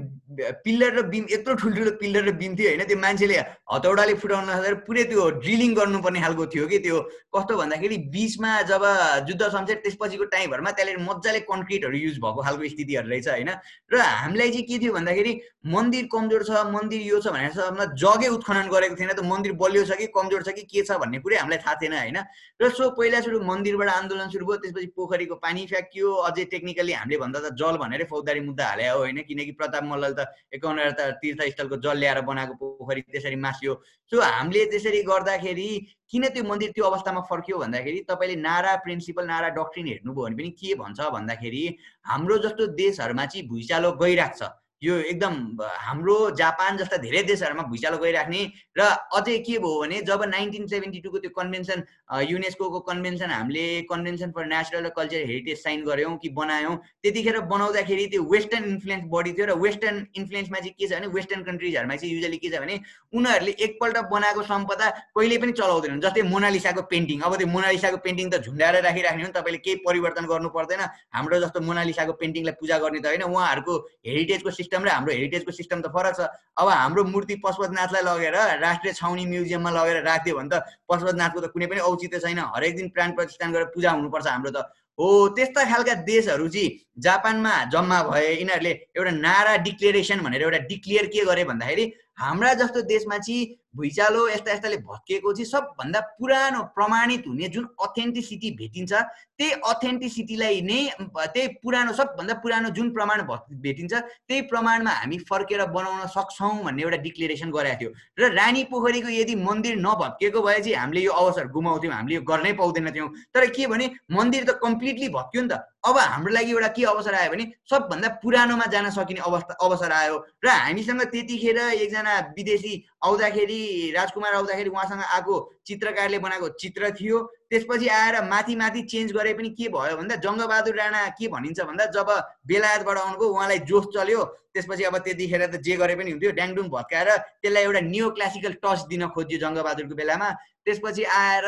पिल्लर र बिम यत्रो ठुल्ठुलो पिल्लर र बिम थियो होइन त्यो मान्छेले हतौडाले फुटाउन नसकेर पुरै त्यो ड्रिलिङ गर्नुपर्ने खालको थियो कि त्यो। कस्तो भन्दाखेरि बिचमा जब जुद्ध शमशेर त्यसपछिको टाइमहरूमा त्यसले मजाले कन्क्रिटहरू युज भएको खालको स्थितिहरू रहेछ होइन। र हामीलाई चाहिँ के थियो भन्दाखेरि मन्दिर कमजोर छ मन्दिर यो छ भनेर सबमा जगै उत्खनन गरेको थिएन त मन्दिर बलियो छ कि कमजोर छ कि के छ भन्ने कुरै हामीलाई थाहा थिएन होइन। र सो पहिला सुरु मन्दिरबाट आन्दोलन सुरु भयो त्यसपछि पोखरीको पानी फ्याँकियो। अझै टेक्निकली हामीले भन्दा त जल भनेरै फौजदारी मुद्दा हाले हो होइन किनकि प्रताप मल्लले त एकाउन्न त तीर्थस्थलको जल ल्याएर बनाएको पोखरी त्यसरी मासियो। सो हामीले त्यसरी गर्दाखेरि किन त्यो मन्दिर त्यो अवस्थामा फर्क्यो भन्दाखेरि तपाईँले नारा प्रिन्सिपल नारा डक्ट्रिन हेर्नुभयो भने पनि के भन्छ भन्दाखेरि हाम्रो जस्तो देशहरूमा चाहिँ भुइँचालो गइरहेको छ। यो एकदम हाम्रो जापान जस्ता धेरै देशहरूमा भुइँचालो गइराख्ने र अझै के भयो भने जब नाइन्टिन सेभेन्टी टूको त्यो कन्भेन्सन युनेस्को कन्भेन्सन हामीले convention for natural culture heritage sign गऱ्यौँ कि बनायौँ त्यतिखेर बनाउँदाखेरि त्यो वेस्टर्न इन्फ्लुएन्स बढी थियो र वेस्टर्न इन्फ्लुएन्समा चाहिँ के छ भने वेस्टर्न कन्ट्रिजहरूमा चाहिँ युजली के छ भने उनीहरूले एकपल्ट बनाएको सम्पदा कहिले पनि चलाउँदैनन् जस्तै मोनालिसाको पेन्टिङ। अब त्यो मोनालिसाको पेन्टिङ त झुन्डाएर राखिराख्ने हो नि तपाईँले केही परिवर्तन गर्नु पर्दैन। हाम्रो जस्तो मोनालिसाको पेन्टिङलाई पूजा गर्ने त होइन उहाँहरूको हेरिटेजको सिस्टम र हाम्रो हेरिटेजको सिस्टम त फरक छ। अब हाम्रो मूर्ति पशुपतिनाथलाई लगेर राष्ट्रिय छाउनी म्युजियममा लगेर राखिदियो भने त पशुपतिनाथको त कुनै पनि औचित्य छैन। हरेक दिन प्राण प्रतिष्ठान गरेर पूजा हुनुपर्छ हाम्रो त। हो त्यस्ता खालका देशहरू चाहिँ जापानमा जम्मा भए यिनीहरूले एउटा नारा डिक्लेरेसन भनेर एउटा डिक्लियर के गरे भन्दाखेरि हाम्रा जस्तो देशमा चाहिँ भुइँचालो यस्ता यस्ताले भत्किएको चाहिँ सबभन्दा पुरानो प्रमाणित हुने जुन अथेन्टिसिटी भेटिन्छ त्यही अथेन्टिसिटीलाई नै त्यही पुरानो सबभन्दा पुरानो जुन प्रमाण भेटिन्छ त्यही प्रमाणमा हामी फर्केर बनाउन सक्छौँ भन्ने एउटा डिक्लेरेसन गरेको थियो। र रानी पोखरीको यदि मन्दिर नभत्किएको भए चाहिँ हामीले यो अवसर गुमाउँथ्यौँ हामीले यो गर्नै पाउँदैन थियौँ तर के भने मन्दिर त कम्प्लिटली भत्क्यो नि त। अब हाम्रो लागि एउटा के अवसर आयो भने सबभन्दा पुरानोमा जान सकिने अवस्था अवसर आयो। र हामीसँग त्यतिखेर एकजना विदेशी आउँदाखेरि राजकुमार आउँदाखेरि उहाँसँग आएको चित्रकारले बनाएको चित्र थियो। त्यसपछि आएर माथि माथि चेन्ज गरे पनि के भयो भन्दा जङ्गबहादुर राणा के भनिन्छ भन्दा जब बेलायतबाट आउनुभयो उहाँलाई जोस चल्यो त्यसपछि अब त्यतिखेर त जे गरे पनि हुन्थ्यो ड्याङडुङ भत्काएर त्यसलाई एउटा नियो क्लासिकल टच दिन खोजियो जङ्गबहादुरको बेलामा। त्यसपछि आएर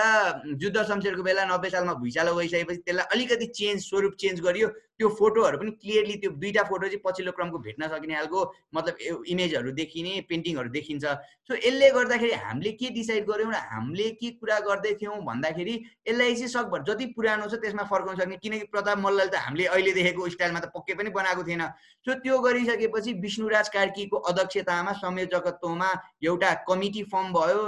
जुद्ध शमशेरको बेला नब्बे सालमा भुइँचालो गइसकेपछि त्यसलाई अलिकति चेन्ज स्वरूप चेन्ज गरियो। त्यो फोटोहरू पनि क्लियरली त्यो दुईवटा फोटो चाहिँ पछिल्लो क्रमको भेट्न सकिने खालको मतलब इमेजहरू देखिने पेन्टिङहरू देखिन्छ। सो यसले गर्दाखेरि हामीले के डिसाइड गऱ्यौँ र हामीले के कुरा गर्दै थियौँ भन्दाखेरि यसलाई चाहिँ सकभर जति पुरानो छ त्यसमा फर्काउन सक्ने। किनकि प्रताप मल्लले त हामीले अहिले देखेको स्टाइलमा त पक्कै पनि बनाएको थिएन। सो त्यो गरिसकेपछि विष्णुराज कार्कीको अध्यक्षतामा संयोजकत्वमा एउटा कमिटी फर्म भयो।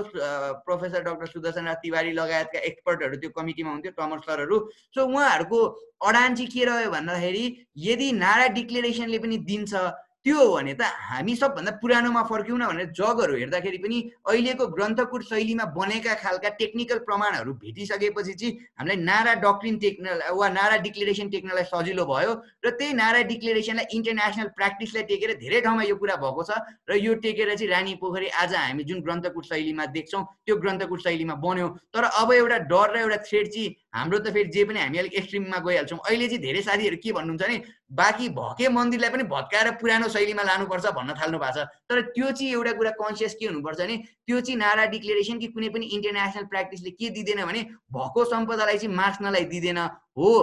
प्रोफेसर डाक्टर सुदर्शन राज तिवारी लगायतका एक्सपर्टहरू त्यो कमिटीमा हुन्थ्यो टमर सरहरू। सो उहाँहरूको अडान चाहिँ के रह्यो भन्दाखेरि यदि नारा डिक्लेरेसनले पनि दिन्छ त्यो हो भने त हामी सबभन्दा पुरानोमा फर्क्यौँ न भनेर जगहरू हेर्दाखेरि पनि अहिलेको ग्रन्थकुट शैलीमा बनेका खालका टेक्निकल प्रमाणहरू भेटिसकेपछि चाहिँ हामीलाई नारा डक्ट्रिन टेक्न वा नारा डिक्लेरेसन टेक्नलाई सजिलो भयो र त्यही नारा डिक्लेरेसनलाई इन्टरनेसनल प्र्याक्टिसलाई टेकेर धेरै ठाउँमा यो कुरा भएको छ र यो टेकेर चाहिँ रानी पोखरी आज हामी जुन ग्रन्थकुट शैलीमा देख्छौँ त्यो ग्रन्थकुट शैलीमा बन्यो। तर अब एउटा डर र एउटा थ्रेड चाहिँ हाम्रो त फेरि जे पनि हामी अलिक एक्सट्रिममा गइहाल्छौँ। अहिले चाहिँ धेरै साथीहरू के भन्नुहुन्छ भने बाँकी भके मन्दिरलाई पनि भत्काएर पुरानो शैलीमा लानुपर्छ भन्न थाल्नु भएको छ। तर त्यो चाहिँ एउटा कुरा कन्सियस के हुनुपर्छ भने त्यो चाहिँ नारा डिक्लेरेसन कि कुनै पनि इन्टरनेसनल प्र्याक्टिसले के दिँदैन भने भएको सम्पदालाई चाहिँ मार्च्नलाई दिँदैन हो।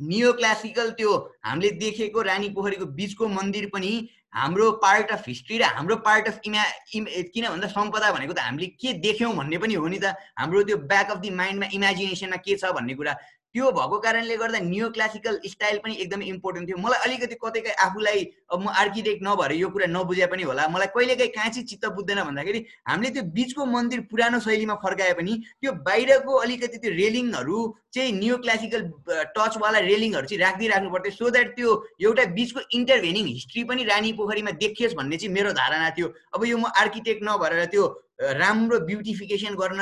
नियो क्लासिकल त्यो हामीले देखेको रानी पोखरीको बिचको मन्दिर पनि हाम्रो पार्ट अफ हिस्ट्री र हाम्रो पार्ट अफ इमा इम किन भन्दा सम्पदा भनेको त हामीले के देख्यौँ भन्ने पनि हो नि त। हाम्रो त्यो ब्याक अफ दि माइन्डमा इमेजिनेसनमा के छ भन्ने कुरा। त्यो भएको कारणले गर्दा नियो क्लासिकल स्टाइल पनि एकदमै इम्पोर्टेन्ट थियो। मलाई अलिकति कतै आफूलाई म आर्किटेक्ट नभएर यो कुरा नबुझे पनि होला। मलाई कहिलेकाहीँ कहाँ चाहिँ चित्त बुझ्दैन भन्दाखेरि हामीले त्यो बिचको मन्दिर पुरानो शैलीमा फर्काए पनि त्यो बाहिरको अलिकति त्यो रेलिङहरू चाहिँ नियो क्लासिकल टचवाला रेलिङहरू चाहिँ राख्दै राख्नु पर्थ्यो। सो द्याट त्यो एउटा बिचको इन्टरभेनिङ हिस्ट्री पनि रानी पोखरीमा देखियोस् भन्ने चाहिँ मेरो धारणा थियो। अब यो म आर्किटेक्ट नभएर त्यो राम्रो ब्युटिफिकेसन गर्न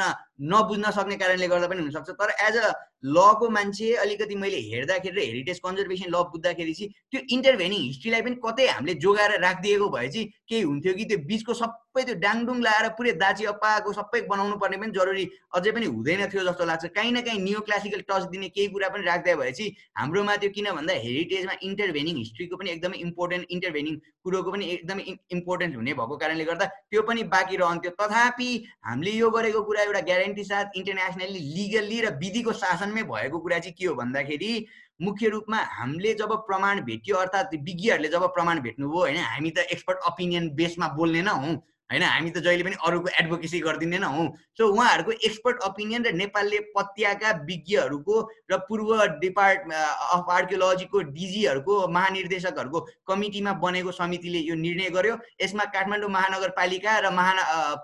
नबुझ्न सक्ने कारणले गर्दा पनि हुनसक्छ। तर एज अ लको मान्छे अलिकति मैले हेर्दाखेरि र हेरिटेज कन्जर्भेसन ल बुझ्दाखेरि चाहिँ त्यो इन्टरभेनिङ हिस्ट्रीलाई पनि कतै हामीले जोगाएर राखिदिएको भए चाहिँ केही हुन्थ्यो कि त्यो बिचको सबै त्यो डाङडुङ लाएर पुरै दाची अप्पाको सबै बनाउनु पर्ने पनि जरुरी अझै पनि हुँदैन थियो जस्तो लाग्छ। काहीँ न काहीँ नियो क्लासिकल टच दिने केही कुरा पनि राख्दै भए चाहिँ हाम्रोमा त्यो किन भन्दा हेरिटेजमा इन्टरभेनिङ हिस्ट्रीको पनि एकदमै इम्पोर्टेन्ट इन्टरभेनिङ कुरोको पनि एकदमै इम्पोर्टेन्ट हुने भएको कारणले गर्दा त्यो पनि बाँकी रहन्थ्यो। तथापि हामीले यो गरेको कुरा एउटा ग्यारेन्टी साथ इन्टरनेसनल्ली लिगल्ली र विधिको शासनमै भएको कुरा चाहिँ के हो भन्दाखेरि मुख्य रूपमा हामीले जब प्रमाण भेट्यो अर्थात् विज्ञहरूले जब प्रमाण भेट्नुभयो होइन हामी त एक्सपर्ट ओपिनियन बेसमा बोल्ने न हौँ। होइन हामी त जहिले पनि अरूको एडभोकेसी गरिदिँदैन हौ। सो उहाँहरूको एक्सपर्ट ओपिनियन र नेपालले पत्याका विज्ञहरूको र पूर्व डिपार्ट अफ आर्कियोलोजीको डिजीहरूको महानिर्देशकहरूको कमिटीमा बनेको समितिले यो निर्णय गर्यो। यसमा काठमाडौँ महानगरपालिका र महा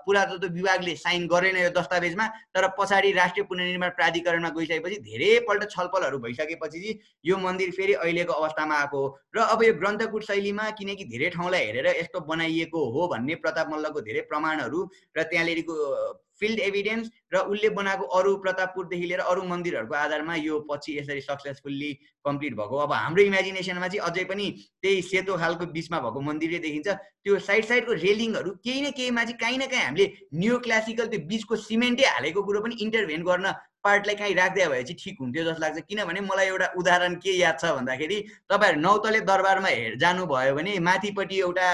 पुरातत्व विभागले साइन गरेन यो दस्तावेजमा तर पछाडि राष्ट्रिय पुनर्निर्माण प्राधिकरणमा गइसकेपछि धेरैपल्ट छलफलहरू भइसकेपछि यो मन्दिर फेरि अहिलेको अवस्थामा आएको हो। र अब यो ग्रन्थकुट शैलीमा किनकि धेरै ठाउँलाई हेरेर यस्तो बनाइएको हो भन्ने प्रताप मल्ल भएको धेरै प्रमाणहरू र त्यहाँनिरको फिल्ड एभिडेन्स र उसले बनाएको अरू प्रतापपुरदेखि लिएर अरू मन्दिरहरूको आधारमा यो पछि यसरी सक्सेसफुल्ली कम्प्लिट भएको। अब हाम्रो इमेजिनेसनमा चाहिँ अझै पनि त्यही सेतो खालको बिचमा भएको मन्दिरै देखिन्छ। त्यो साइड साइडको रेलिङहरू केही न केहीमा चाहिँ काहीँ न काहीँ हामीले न्यू क्लासिकल त्यो बिचको सिमेन्टै हालेको कुरो पनि इन्टरभेन गर्न पार्टलाई काहीँ राख्दै भए चाहिँ ठिक हुन्थ्यो जस्तो लाग्छ। किनभने मलाई एउटा उदाहरण के याद छ भन्दाखेरि तपाईँहरू नौतले दरबारमा हेर जानुभयो भने माथिपट्टि एउटा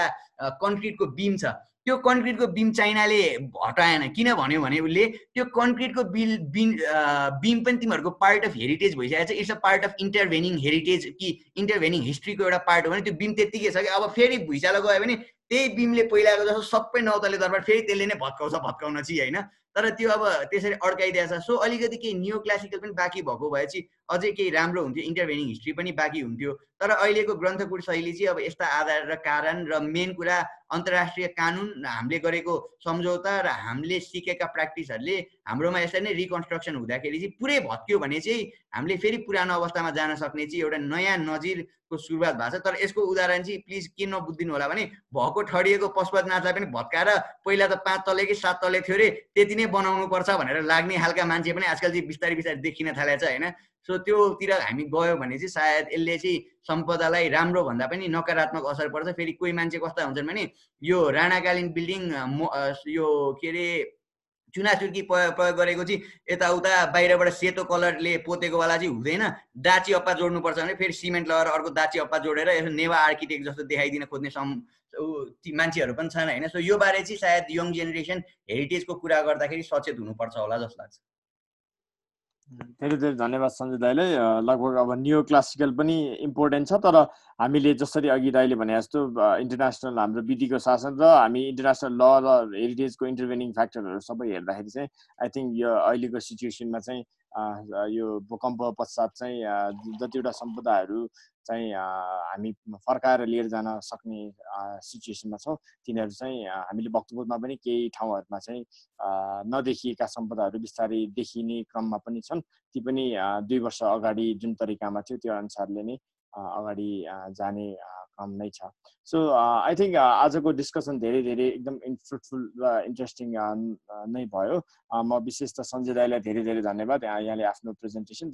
कन्क्रिटको बिम छ। त्यो कन्क्रिटको बिम चाइनाले हटाएन। किन भन्यो भने उसले त्यो कन्क्रिटको बिल बिम बिम पनि तिमीहरूको पार्ट अफ हेरिटेज भइसकेको छ। It's a part of intervening heritage कि इन्टरभेनिङ हिस्ट्रीको एउटा पार्ट हो भने त्यो बिम त्यत्तिकै छ कि अब फेरि भुइँचालो गयो भने त्यही बिमले पहिलाको जस्तो सबै नौतले दरबार फेरि त्यसले नै भत्काउँछ भत्काउन चाहिँ होइन? तर त्यो अब त्यसरी अड्काइदिएको छ। सो अलिकति केही न्यू क्लासिकल पनि बाँकी भएको भए चाहिँ अझै केही राम्रो हुन्थ्यो इन्टरभेनिङ हिस्ट्री पनि बाँकी हुन्थ्यो। तर अहिलेको ग्रन्थकुट शैली चाहिँ अब यस्ता आधार र कारण र मेन कुरा अन्तर्राष्ट्रिय कानुन हामीले गरेको सम्झौता र हामीले सिकेका प्र्याक्टिसहरूले हाम्रोमा यसरी नै रिकन्स्ट्रक्सन हुँदाखेरि चाहिँ पुरै भत्क्यो भने चाहिँ हामीले फेरि पुरानो अवस्थामा जान सक्ने चाहिँ एउटा नयाँ नजिरको सुरुवात भएको छ। तर यसको उदाहरण चाहिँ प्लिज के नबुझिदिनु होला भने भएको ठडिएको पशुपतनाथलाई पनि भत्काएर पहिला त पाँच तले कि सात तले थियो अरे त्यति नै बनाउनु पर्छ भनेर लाग्ने खालका मान्छे पनि आजकल चाहिँ बिस्तारै बिस्तारै देखिन थालेको छ होइन? सो त्योतिर हामी गयो भने चाहिँ सायद यसले चाहिँ सम्पदालाई राम्रो भन्दा पनि नकारात्मक असर पर्छ। फेरि कोही मान्छे कस्ता हुन्छन् भने यो राणाकालीन बिल्डिङ यो के अरे चुनाचुर्की प्रयोग गरेको चाहिँ यताउता बाहिरबाट सेतो कलरले पोतेकोवाला चाहिँ हुँदैन। दाची अप्पा जोड्नुपर्छ भने फेरि सिमेन्ट लगाएर अर्को दाची अप्पा जोडेर यसो नेवा आर्किटेक्ट जस्तो देखाइदिन खोज्ने सम् मान्छेहरू पनि छन् होइन? सो यो बारे चाहिँ सायद यङ जेनेरेसन हेरिटेजको कुरा गर्दाखेरि सचेत हुनुपर्छ होला जस्तो लाग्छ। धेरै धेरै धन्यवाद सञ्जय दाईलाई। लगभग अब नियो क्लासिकल पनि इम्पोर्टेन्ट छ तर हामीले जसरी अघि दाइले भने जस्तो इन्टरनेसनल हाम्रो विधिको शासन र हामी इन्टरनेसनल ल र हेरिटेजको इन्टरभेनिङ फ्याक्टरहरू सबै हेर्दाखेरि चाहिँ आई थिङ्क यो अहिलेको सिचुएसनमा चाहिँ यो भूकम्प पश्चात चाहिँ जतिवटा सम्पदाहरू चाहिँ हामी फर्काएर लिएर जान सक्ने सिचुएसनमा छौँ तिनीहरू चाहिँ हामीले भक्तपुरमा पनि केही ठाउँहरूमा चाहिँ नदेखिएका सम्पदाहरू बिस्तारै देखिने क्रममा पनि छन्। ती पनि दुई वर्ष अगाडि जुन तरिकामा थियो त्यो अनुसारले नै अगाडि जाने क्रम नै छ। सो आई थिङ्क आजको डिस्कसन धेरै धेरै एकदम फ्रुटफुल र इन्ट्रेस्टिङ नै भयो। म विशेष त सञ्जय दाईलाई धेरै धेरै धन्यवाद। यहाँले आफ्नो प्रेजेन्टेसन